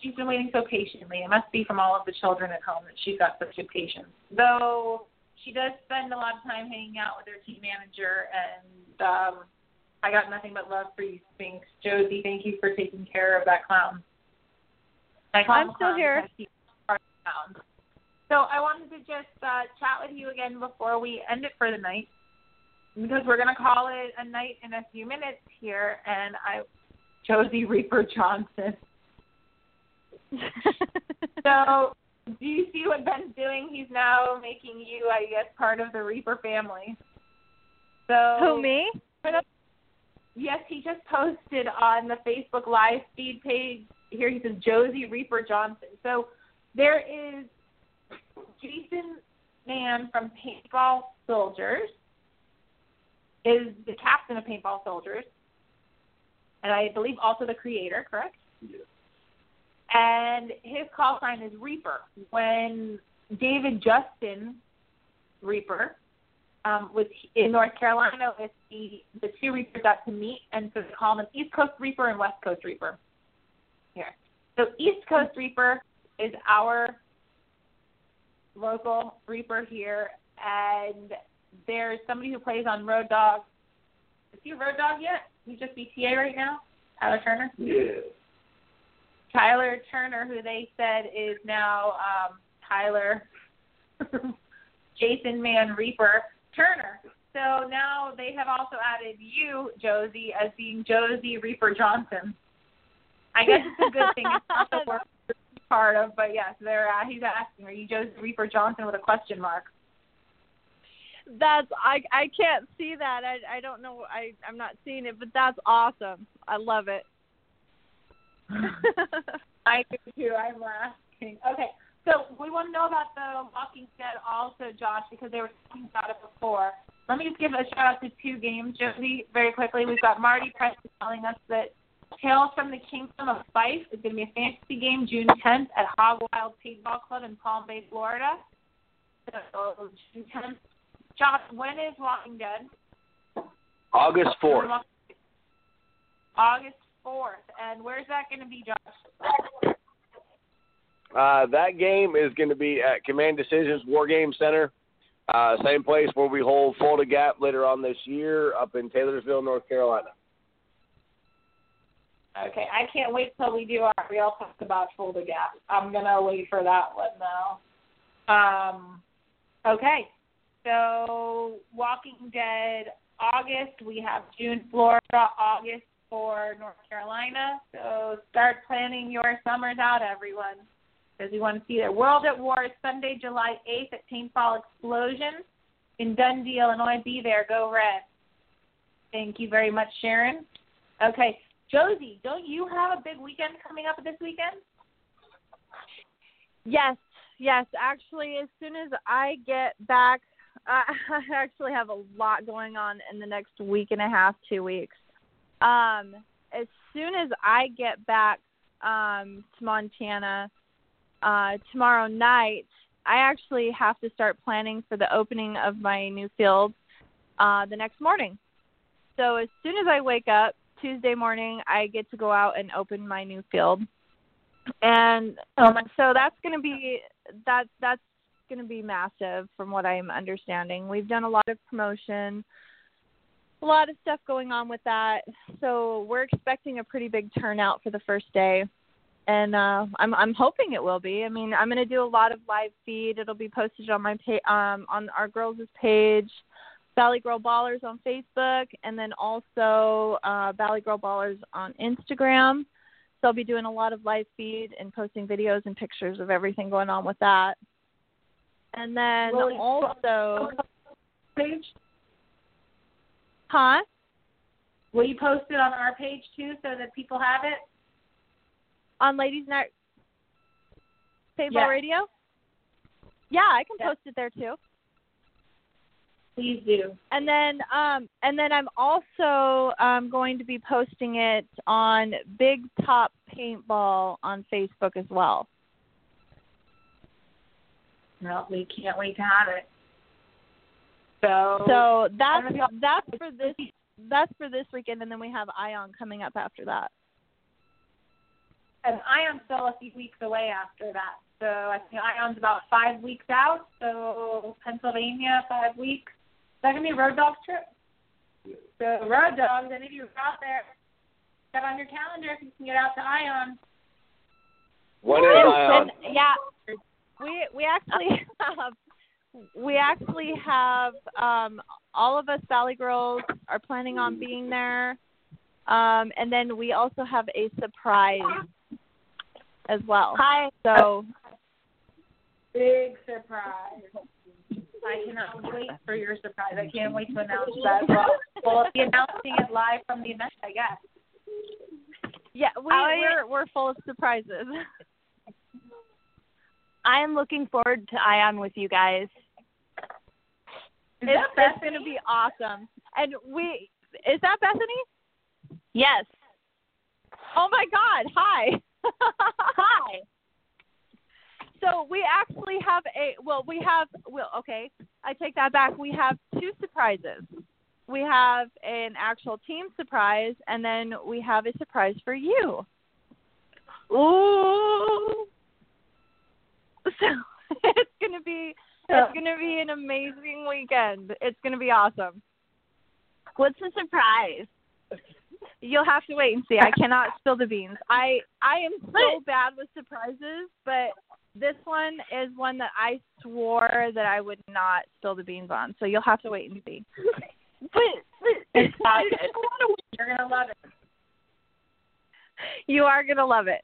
She's been waiting so patiently. It must be from all of the children at home that she's got such good patience. Though she does spend a lot of time hanging out with her team manager, and um, I got nothing but love for you, Spinks. Josie, thank you for taking care of that clown. I I'm still clown here. because he's part of the clown. So I wanted to just uh, chat with you again before we end it for the night, because we're going to call it a night in a few minutes here, and I, Josie Reaper Johnson. So do you see what Ben's doing? He's now making you, I guess, part of the Reaper family. So Who me? Yes, he just posted on the Facebook live feed page. Here he says Josie Reaper Johnson. So there is Jason Mann from Paintball Soldiers is the captain of Paintball Soldiers, and I believe also the creator. Correct? Yes. And his call sign is Reaper. When David Justin Reaper um, was in North Carolina with the the two Reapers got to meet, and so they call him East Coast Reaper and West Coast Reaper. Here, so East Coast Reaper is our local Reaper here, and there's somebody who plays on Road Dog. Is he a Road Dog yet? He's just BTA right now. Tyler Turner. Yeah. Tyler Turner, who they said is now um, Tyler Jason Man Reaper Turner. So now they have also added you, Josie, as being Josie Reaper Johnson. I guess it's a good thing. It's not the worst part of, but yes, they're uh, he's asking, are you Josie Reaper Johnson with a question mark? That's I I can't see that. I I don't know. I I'm not seeing it, but that's awesome. I love it. I do too. I'm laughing. Okay, so we want to know about the Walking Dead also, Josh, because they were talking about it before. Let me just give a shout out to two games, Josie, very quickly. We've got Marty Preston telling us that Tales from the Kingdom of Fife is going to be a fantasy game June 10th at Hog Wild Paintball Club in Palm Bay, Florida. So June 10th. Josh, when is Walking Dead? August 4th. August 4th. And where's that going to be, Josh? Uh, that game is going to be at Command Decisions War Game Center. Uh, same place where we hold Fulda Gap later on this year up in Taylorsville, North Carolina. Okay, I can't wait till we do our real talk about Fulda Gap. I'm gonna wait for that one though. Um, okay, so Walking Dead August. We have June Florida August for North Carolina. So start planning your summers out, everyone, because we want to see it. World at War Sunday, July 8th at Paintball Explosion in Dundee, Illinois. Be there. Go Red. Thank you very much, Sharon. Okay, Josie, don't you have a big weekend coming up this weekend? Yes, yes. Actually, as soon as I get back, I actually have a lot going on in the next week and a half, two weeks. Um, as soon as I get back um, to Montana uh, tomorrow night, I actually have to start planning for the opening of my new field uh, the next morning. So as soon as I wake up Tuesday morning, I get to go out and open my new field, and um, so that's going to be that that's going to be massive from what I'm understanding. We've done a lot of promotion, a lot of stuff going on with that. So we're expecting a pretty big turnout for the first day. And uh I'm I'm hoping it will be. I mean, I'm going to do a lot of live feed. It'll be posted on my pa- um on our girls' page, Valley Girl Ballers on Facebook, and then also uh Valley Girl Ballers on Instagram. So I'll be doing a lot of live feed and posting videos and pictures of everything going on with that. And then also, Page? Huh? Will you post it on our page too, so that people have it? On Ladies Night Paintball Yeah. Radio? Yeah, I can Yeah. post it there too. Please do. And then um and then I'm also um going to be posting it on Big Top Paintball on Facebook as well. Well, we can't wait to have it. So, So that's I'm gonna be- that's for this that's for this weekend and then we have Ion coming up after that. and Ion's still a few weeks away after that. So I think Ion's about five weeks out. So Pennsylvania, five weeks. Is that gonna be a road dog trip? So Road Dawgz, and if you're out there, set on your calendar if you can get out to Ion. When is And- Ion? and, yeah, we we actually have we actually have um all of us Valley girls are planning on being there. Um and then we also have a surprise as well. Hi. So Big surprise. I cannot wait for your surprise. I can't wait to announce that. Well, we'll be announcing it live from the event, I guess. yeah, we I- we're we're full of surprises. I am looking forward to Ion with you guys. Is it's, that it's gonna be awesome. And we is that Bethany? Yes. Oh my God! Hi. Hi. So we actually have a well, we have well, okay, I take that back. We have two surprises. We have an actual team surprise, and then we have a surprise for you. Ooh! So it's gonna be it's gonna be an amazing weekend. It's gonna be awesome. What's the surprise? You'll have to wait and see. I cannot spill the beans. I I am so bad with surprises, but this one is one that I swore that I would not spill the beans on. So you'll have to wait and see. But, but You're gonna love it. You are gonna love it.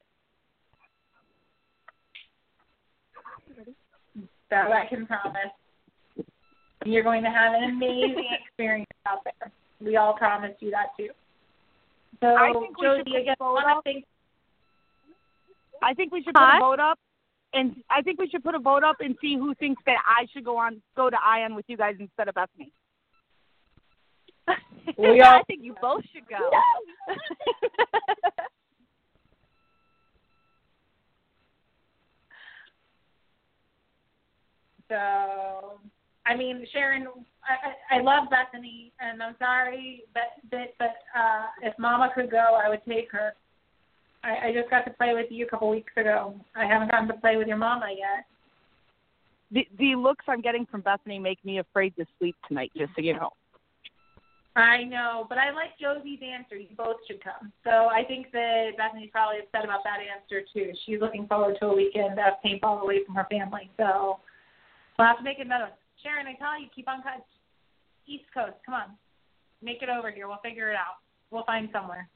That I can promise. You're going to have an amazing experience out there. We all promise you that too. So, I think we should Josie, put again, a vote I want up. I think we should put a vote up, and I think we should put a vote up and see who thinks that I should go on go to Ion with you guys instead of Bethany. We all- I think you both should go. So, I mean, Sharon, I, I I love Bethany, and I'm sorry, but that but uh, if Mama could go, I would take her. I, I just got to play with you a couple weeks ago. I haven't gotten to play with your Mama yet. The the looks I'm getting from Bethany make me afraid to sleep tonight. Just so you know. I know, but I like Josie's answer. You both should come. So I think that Bethany's probably upset about that answer too. She's looking forward to a weekend of paintball away from her family. So we'll have to make another one. Sharon, I tell you, keep on cut. East Coast, come on, make it over here. We'll figure it out. We'll find somewhere.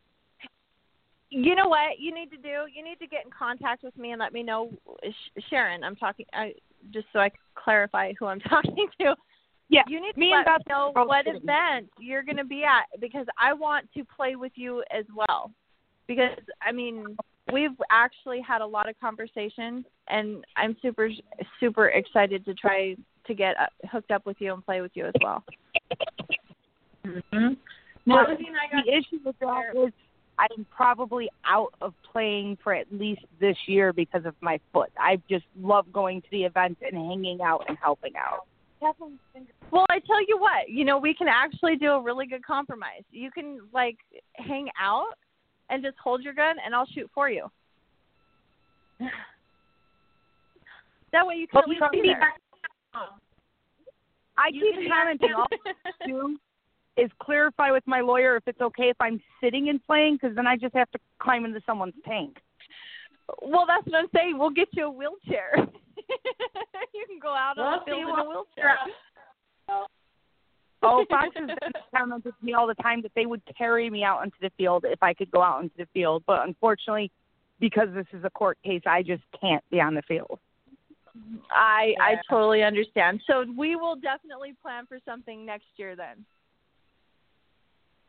you know what you need to do? You need to get in contact with me and let me know, Sh- Sharon. I'm talking. I just so I can clarify who I'm talking to. Yeah, you need me to and let Beth me know what sitting. event you're going to be at because I want to play with you as well. Because I mean, we've actually had a lot of conversation, and I'm super super excited to try to get uh, hooked up with you and play with you as well. Mm-hmm. Well, I got the issue with that is I'm probably out of playing for at least this year because of my foot. I just love going to the events and hanging out and helping out. Well, I tell you what, you know, we can actually do a really good compromise. You can like hang out and just hold your gun, and I'll shoot for you. That way you can at least be there. I You keep can commenting all I do is clarify with my lawyer if it's okay if I'm sitting and playing because then I just have to climb into someone's tank. Well, that's what I'm saying. We'll get you a wheelchair. you can go out on We'll the field see in a what- wheelchair. Oh, Fox has commented to me all the time that they would carry me out into the field if I could go out into the field. But unfortunately, because this is a court case, I just can't be on the field. I I totally understand. So we will definitely plan for something next year then.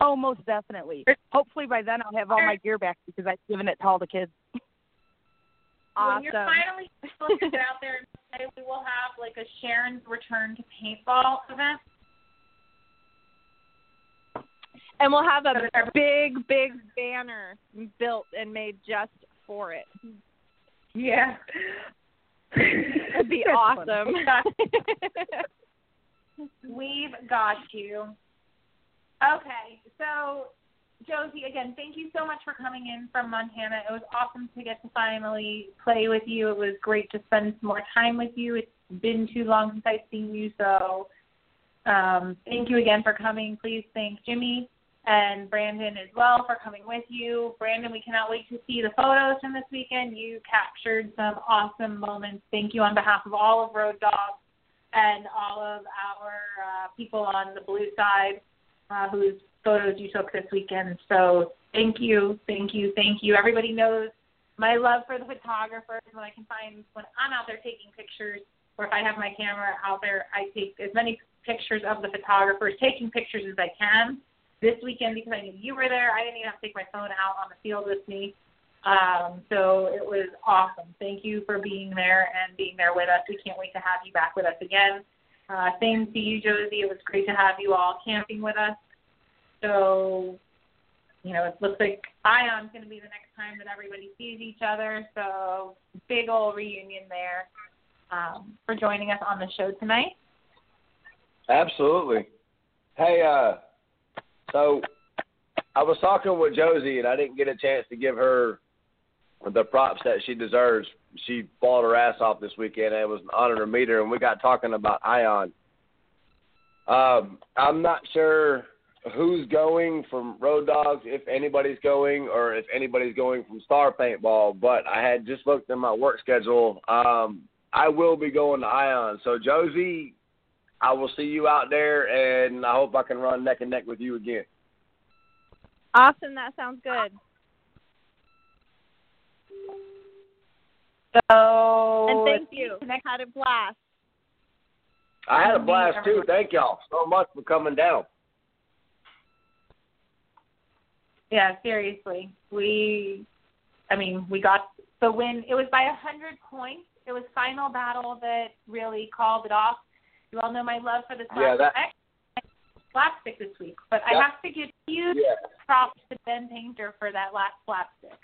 Oh, most definitely. Hopefully by then I'll have all my gear back because I've given it to all the kids. When you're finally able to get out there and play, we will have like a Sharon's Return to Paintball event. And we'll have a So that every- big, big banner built and made just for it. Yeah. It'd be awesome. We've got you. Okay, so Josie, again, thank you so much for coming in from Montana. It was awesome to get to finally play with you. It was great to spend some more time with you. It's been too long since I've seen you, so um, thank you again for coming. Please thank Jimmy and Brandon as well for coming with you. Brandon, we cannot wait to see the photos from this weekend. You captured some awesome moments. Thank you on behalf of all of Road Dawgz and all of our uh, people on the blue side uh, whose photos you took this weekend. So thank you, thank you, thank you. Everybody knows my love for the photographers when I can find when I'm out there taking pictures or if I have my camera out there, I take as many pictures of the photographers taking pictures as I can. This weekend because I knew you were there, I didn't even have to take my phone out on the field with me. Um, so it was awesome. Thank you for being there and being there with us. We can't wait to have you back with us again. Uh, same to you, Josie. It was great to have you all camping with us. So, you know, it looks like Ion's going to be the next time that everybody sees each other. So, big old reunion there um, for joining us on the show tonight. Absolutely. Hey, uh, so I was talking with Josie, and I didn't get a chance to give her the props that she deserves. She balled her ass off this weekend, and it was an honor to meet her. And we got talking about Ion. Um, I'm not sure who's going from Road Dawgz, if anybody's going, or if anybody's going from Star Paintball. But I had just looked at my work schedule. Um, I will be going to Ion. So Josie, I will see you out there, and I hope I can run neck and neck with you again. Awesome. That sounds good. So, And thank you. I had a blast. I had a blast too. Thank y'all so much for coming down. Yeah, seriously. We, I mean, we got the win. It was by a 100 points. It was final battle that really called it off. You all know my love for the Yeah, that- slapstick this week, but I have to give huge Yeah. props to Ben Painter for that last slapstick.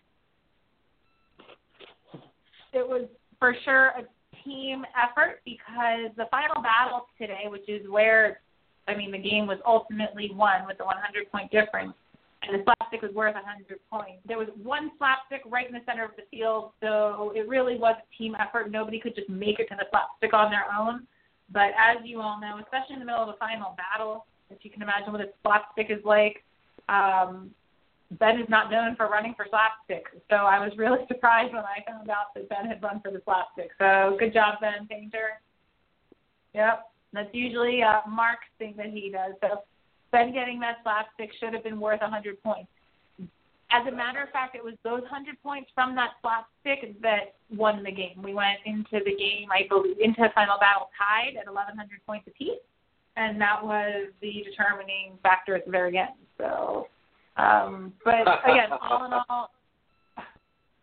It was for sure a team effort because the final battle today, which is where, I mean, the game was ultimately won with the 100 point difference, and the slapstick was worth 100 points. There was one slapstick right in the center of the field, so it really was a team effort. Nobody could just make it to the slapstick on their own. But as you all know, especially in the middle of a final battle, if you can imagine what a slapstick is like, um, Ben is not known for running for slapstick. So I was really surprised when I found out that Ben had run for the slapstick. So good job, Ben Painter. Yep, that's usually uh, Mark's thing that he does. So Ben getting that slapstick should have been worth 100 points. As a matter of fact, it was those 100 points from that slapstick that won the game. We went into the game, I believe, into the final battle tied at 1,100 points apiece, and that was the determining factor at the very end. So, um, but again, all in all,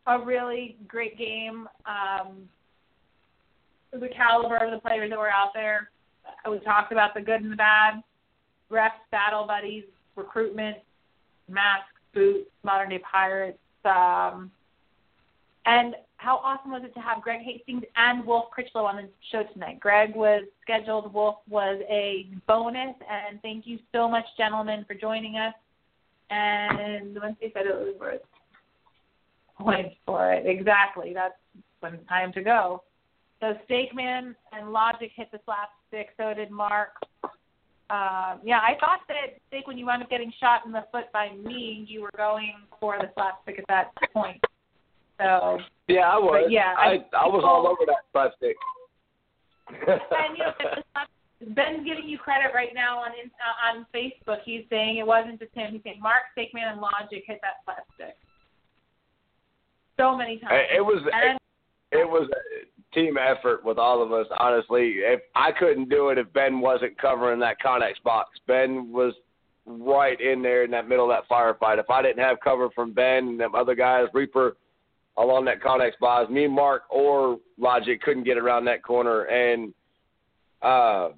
a really great game. Um, the caliber of the players that were out there. We talked about the good and the bad, refs, battle buddies, recruitment, masks, boots, modern day pirates. Um, and how awesome was it to have Greg Hastings and Wolf Critchlow on the show tonight? Greg was scheduled, Wolf was a bonus, and thank you so much, gentlemen, for joining us. And once they said it was worth points for it, exactly. That's when it's time to go. So Steakman and Logic hit the slapstick. So did Mark. Um, yeah, I thought that Steak, when you wound up getting shot in the foot by me, you were going for the slapstick at that point. So Yeah, I was. Yeah, I I- I was all over that slapstick. and you know, Ben's giving you credit right now on uh, on Facebook. He's saying it wasn't just him. He's saying Mark Steakman and Logic hit that slapstick so many times. It, it was and it was a team effort with all of us. Honestly, if I couldn't do it if Ben wasn't covering that Conex box, Ben was right in there in that middle of that firefight. If I didn't have cover from Ben and them other guys, Reaper along that Conex box, me, Mark, or Logic couldn't get around that corner. And uh,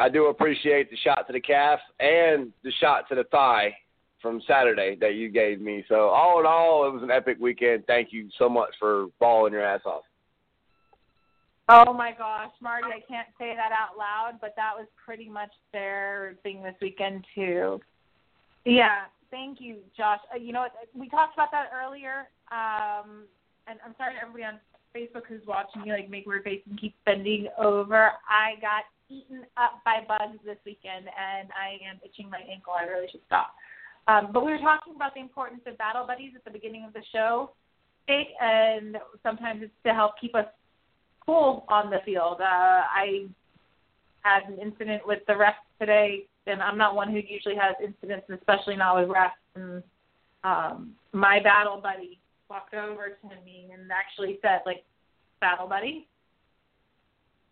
I do appreciate the shot to the calf and the shot to the thigh from Saturday that you gave me. So all in all, it was an epic weekend. Thank you so much for balling your ass off. Oh my gosh, Marty, I can't say that out loud, but that was pretty much their thing this weekend too. Yeah, thank you, Josh. Uh, you know? We talked about that earlier. Um, and I'm sorry to everybody on Facebook who's watching me like make weird faces and keep bending over. I got eaten up by bugs this weekend, and I am itching my ankle. I really should stop. Um, but we were talking about the importance of battle buddies at the beginning of the show, and sometimes it's to help keep us cool on the field. Uh, I had an incident with the refs today, and I'm not one who usually has incidents, especially not with refs. And um, my battle buddy walked over to me and actually said, like, battle buddy,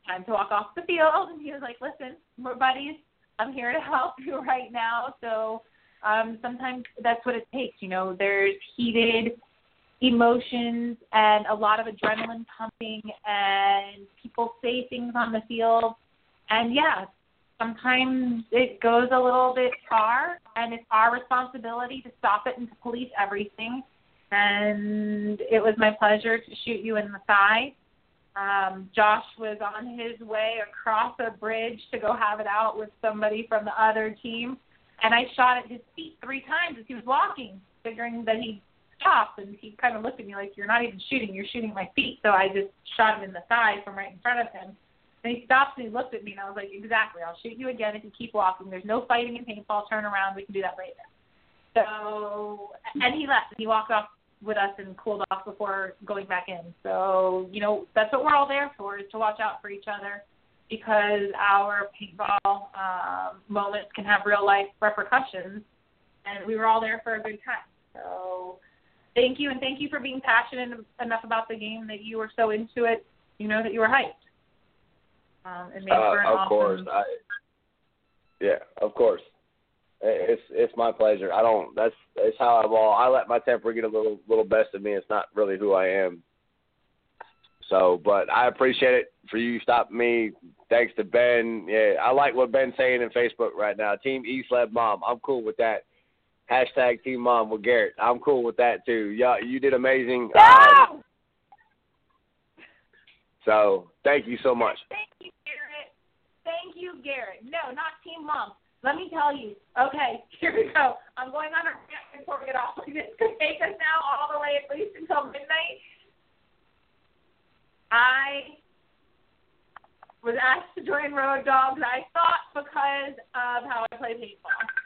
time to walk off the field. And he was like, listen, we're buddies. I'm here to help you right now. So um, sometimes that's what it takes. You know, there's heated emotions and a lot of adrenaline pumping, and people say things on the field. And yeah, sometimes it goes a little bit far, and it's our responsibility to stop it and to police everything. And it was my pleasure to shoot you in the thigh. Um, Josh was on his way across a bridge to go have it out with somebody from the other team, and I shot at his feet three times as he was walking, figuring that he'd stop. And he kind of looked at me like, "You're not even shooting; you're shooting my feet." So I just shot him in the thigh from right in front of him. And he stopped and he looked at me, and I was like, "Exactly. I'll shoot you again if you keep walking. There's no fighting in paintball. Turn around. We can do that later." So, and he left. And he walked off with us and cooled off before going back in. So, you know, that's what we're all there for is to watch out for each other because our paintball um, moments can have real life repercussions. And we were all there for a good time. So, thank you, and thank you for being passionate enough about the game that you were so into it. You know that you were hyped. Um, it made for an Uh, of awesome. course, I, yeah, of course. It's it's my pleasure. I don't. That's that's how I ball. I let my temper get a little little best of me. It's not really who I am. So, but I appreciate it for you stopping me. Thanks to Ben. Yeah, I like what Ben's saying in Facebook right now. Team East Led Mom. I'm cool with that. Hashtag Team Mom with Garrett. I'm cool with that too. Yeah, you did amazing. Um, so thank you so much. Thank you, Garrett. Thank you, Garrett. No, not Team Mom. Let me tell you. Okay, here we go. I'm going on a rant before we get off. This could take us now all the way at least until midnight. I was asked to join Road Dawgz. I thought because of how I play paintball.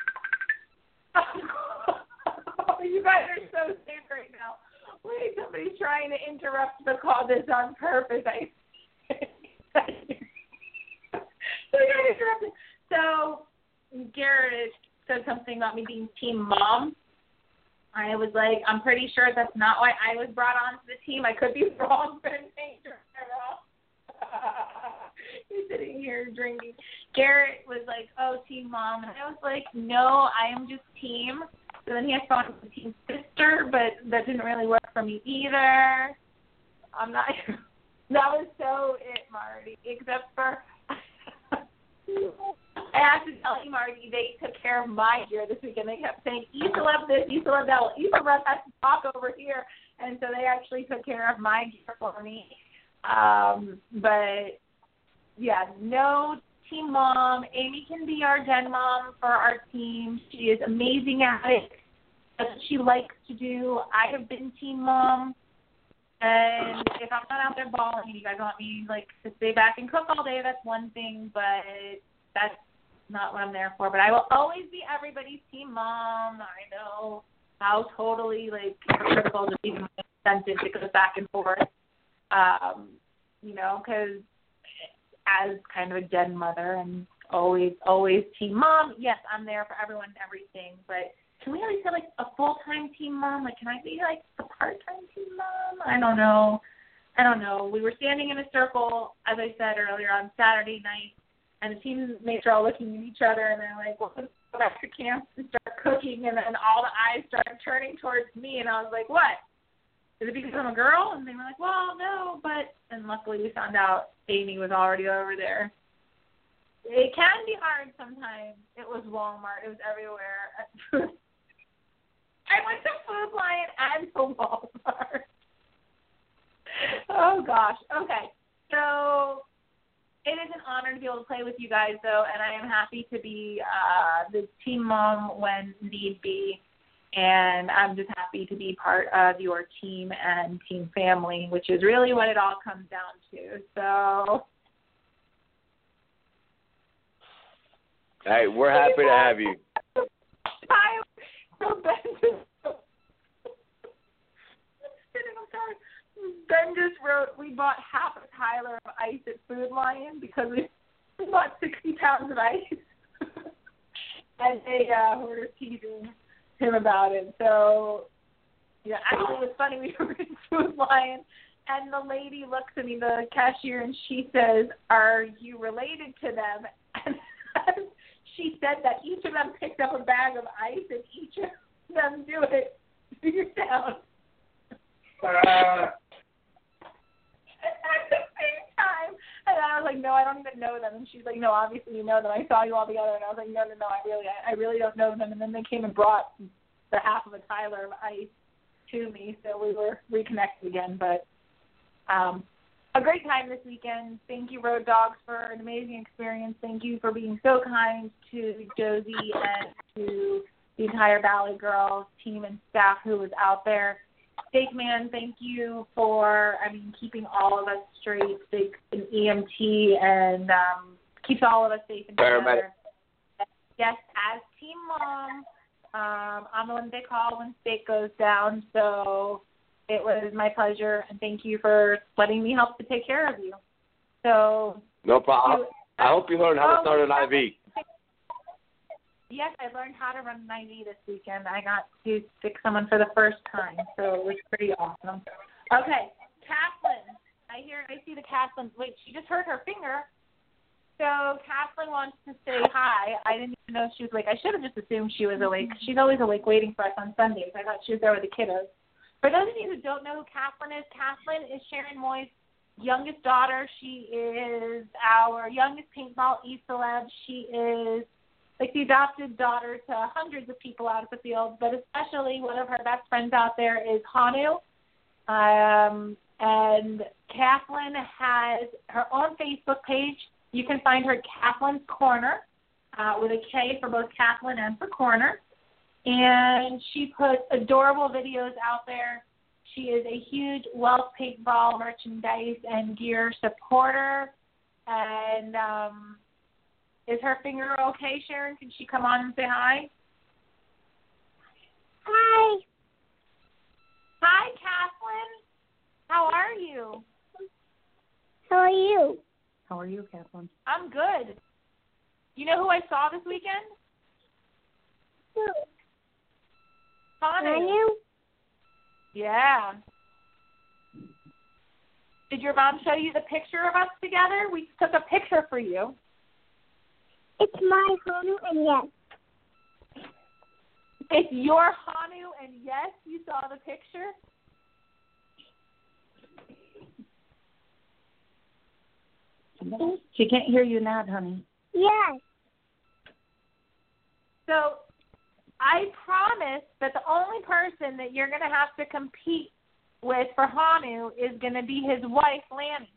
you guys are so safe right now. Wait, somebody's trying to interrupt the call. This on purpose. I. so Garrett said something about me being team mom. I was like, I'm pretty sure that's not why I was brought onto the team. I could be wrong, but it ain't Sitting here drinking. Garrett was like, "Oh, team mom," and I was like, "No, I am just team." So then he has fun with team sister, but that didn't really work for me either. I'm not. that was so it, Marty. Except for I have to tell you, Marty, they took care of my gear this weekend. They kept saying, Issa left this, Issa left that. Well, Issa left has to talk over here. And so they actually took care of my gear for me. Um, but, yeah, no team mom. Amy can be our den mom for our team. She is amazing at it. That's what she likes to do. I have been team mom. And if I'm not out there balling you guys want me like to stay back and cook all day, that's one thing, but that's not what I'm there for. But I will always be everybody's team mom. I know how totally like hypocritical just even my sentence it goes back and forth. Um, you know, because as kind of a dead mother and always always team mom. Yes, I'm there for everyone and everything, but can we at least have like a full time team mom? Like, can I be like a part time team mom? I don't know. I don't know. We were standing in a circle, as I said earlier, on Saturday night, and the teammates are all looking at each other, and they're like, "Well, let's go back to camp and start cooking." And then all the eyes started turning towards me, and I was like, "What? Is it because I'm a girl?" And they were like, "Well, no, but." And luckily, we found out Amy was already over there. It can be hard sometimes. It was Walmart. It was everywhere. I went to Food Lion and to Walmart. oh gosh. Okay. So it is an honor to be able to play with you guys though, and I am happy to be uh the team mom when need be. And I'm just happy to be part of your team and team family, which is really what it all comes down to. So Hey, we're happy to have you. Ben just I'm sorry. Ben just wrote we bought half a Tyler of ice at Food Lion because we bought sixty pounds of ice. and they uh were teasing him about it. So yeah, actually it was funny, we were in Food Lion and the lady looks at me, the cashier, and she says, Are you related to them? And she said that each of them picked up a bag of ice and each of them do it figure down. Uh, And I was like, No, I don't even know them and she's like, No, obviously you know them. I saw you all together and I was like, No, no, no, I really I, I really don't know them and then they came and brought the half of a Tyler of ice to me, so we were reconnected again. But um a great time this weekend. Thank you, Road Dawgz, for an amazing experience. Thank you for being so kind to Josie and to the entire Valley Girls team and staff who was out there. Steak Man, thank you for, I mean, keeping all of us straight. Steak an EMT and um, keeps all of us safe and together. Yes, as team mom, um, I'm on the one they call when state goes down. So it was my pleasure, and thank you for letting me help to take care of you. So No problem. I hope you learned how to start an IV. Yes, I learned how to run an IV this weekend. I got to stick someone for the first time, so it was pretty awesome. Okay, Kathleen. I hear, I see the Kathleen. Wait, she just hurt her finger. So Kathleen wants to say hi. I didn't even know she was awake. I should have just assumed she was awake. She's always awake waiting for us on Sundays. I thought she was there with the kiddos. For those of you who don't know who Kathleen is, Kathleen is Sharon Moy's youngest daughter. She is our youngest paintball e-celeb. She is like the adopted daughter to hundreds of people out of the field, but especially one of her best friends out there is Hanu. Um, and Kathleen has her own Facebook page. You can find her Kathleen's Korner uh, with a K for both Kathleen and for Korner. And she puts adorable videos out there. She is a huge Wealth Paintball merchandise and gear supporter. And um, is her finger okay, Sharon? Can she come on and say hi? Hi. Hi, Kathleen. How are you? How are you? How are you, Kathleen? I'm good. You know who I saw this weekend? Who? Connie. you? Yeah. Did your mom show you the picture of us together? We took a picture for you. It's my Hanu, and yes. It's your Hanu, and yes, you saw the picture. She can't hear you now, honey. Yes. So I promise that the only person that you're going to have to compete with for Hanu is going to be his wife, Lanny.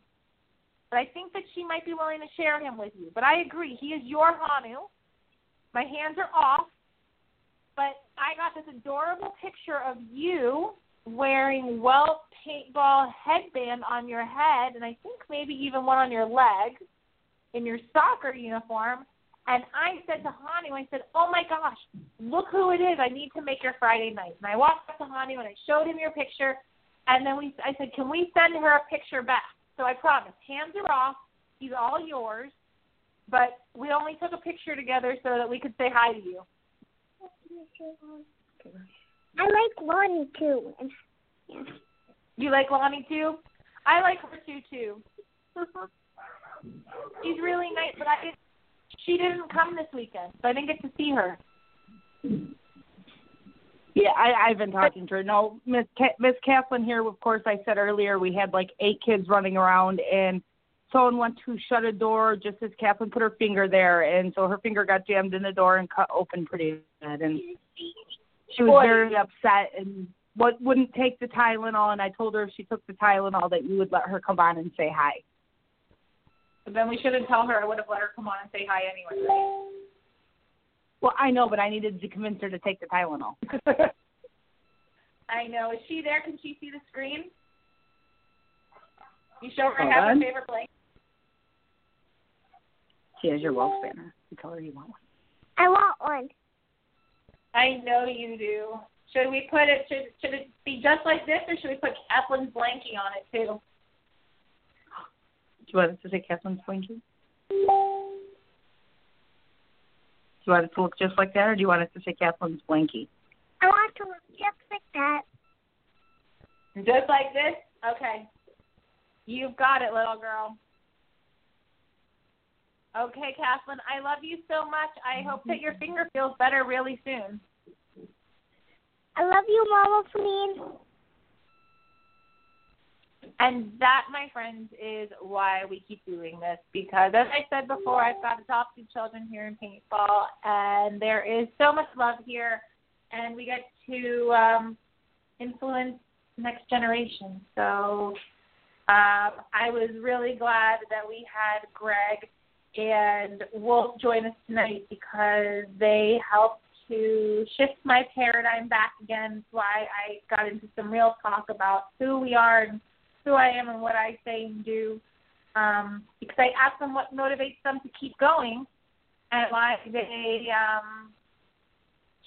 But I think that she might be willing to share him with you. But I agree, he is your Hanu. My hands are off. But I got this adorable picture of you wearing Welt paintball headband on your head, and I think maybe even one on your leg, in your soccer uniform. And I said to Hanu, I said, "Oh my gosh, look who it is! I need to make your Friday night." And I walked up to Hanu and I showed him your picture, and then we, I said, "Can we send her a picture back?" So I promise, Hands are off. He's all yours. But we only took a picture together so that we could say hi to you. I like Lonnie too. Yeah. You like Lonnie too? I like her too too. She's really nice, but I didn't. She didn't come this weekend, so I didn't get to see her. Yeah, I, I've been talking to her. No, Miss Ca- Miss Kathleen here. Of course, I said earlier we had like eight kids running around, and someone went to shut a door just as Kathleen put her finger there, and so her finger got jammed in the door and cut open pretty bad, and she was Boy. very upset and what wouldn't take the Tylenol. And I told her if she took the Tylenol that you would let her come on and say hi. But then we shouldn't tell her. I would have let her come on and say hi anyway. Right? Well, I know, but I needed to convince her to take the Tylenol. I know. Is she there? Can she see the screen? You show her Hold have on. her favorite blanket. She has your Welsh banner. You tell her you want one. I want one. I know you do. Should we put it? Should should it be just like this, or should we put Kathleen's blankie on it too? Do you want us to say Kathleen's Blinky? Do you want it to look just like that, or do you want it to say Kathleen's Blankie? I want to look just like that. Just like this? Okay. You've got it, little girl. Okay, Kathleen, I love you so much. I hope that your finger feels better really soon. I love you, Mama Feline. And that, my friends, is why we keep doing this because, as I said before, I've got adopted children here in paintball, and there is so much love here, and we get to um, influence the next generation. So um, I was really glad that we had Greg and Wolf join us tonight because they helped to shift my paradigm back again. Why I got into some real talk about who we are and who I am and what I say and do. Um, because I ask them what motivates them to keep going and why they um,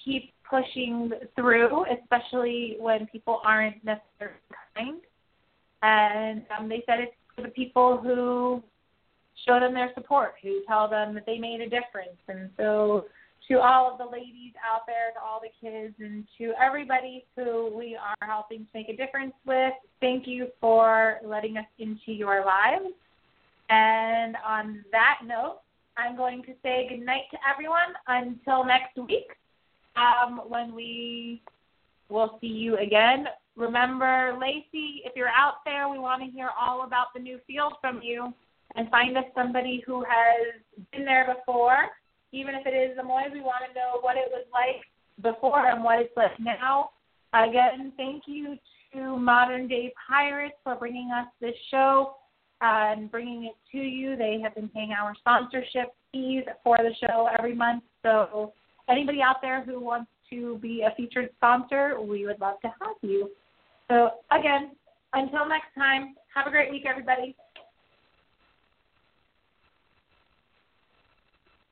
keep pushing through, especially when people aren't necessarily kind. And um, they said it's for the people who show them their support, who tell them that they made a difference. And so, to all of the ladies out there, to all the kids, and to everybody who we are helping to make a difference with, thank you for letting us into your lives. And on that note, I'm going to say goodnight to everyone until next week um, when we will see you again. Remember, Lacey, if you're out there, we want to hear all about the new field from you and find us somebody who has been there before. Even if it is the Moy, we want to know what it was like before and what it's like now. Again, thank you to Modern Day Pirates for bringing us this show and bringing it to you. They have been paying our sponsorship fees for the show every month. So, anybody out there who wants to be a featured sponsor, we would love to have you. So, again, until next time, have a great week, everybody.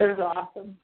It was awesome.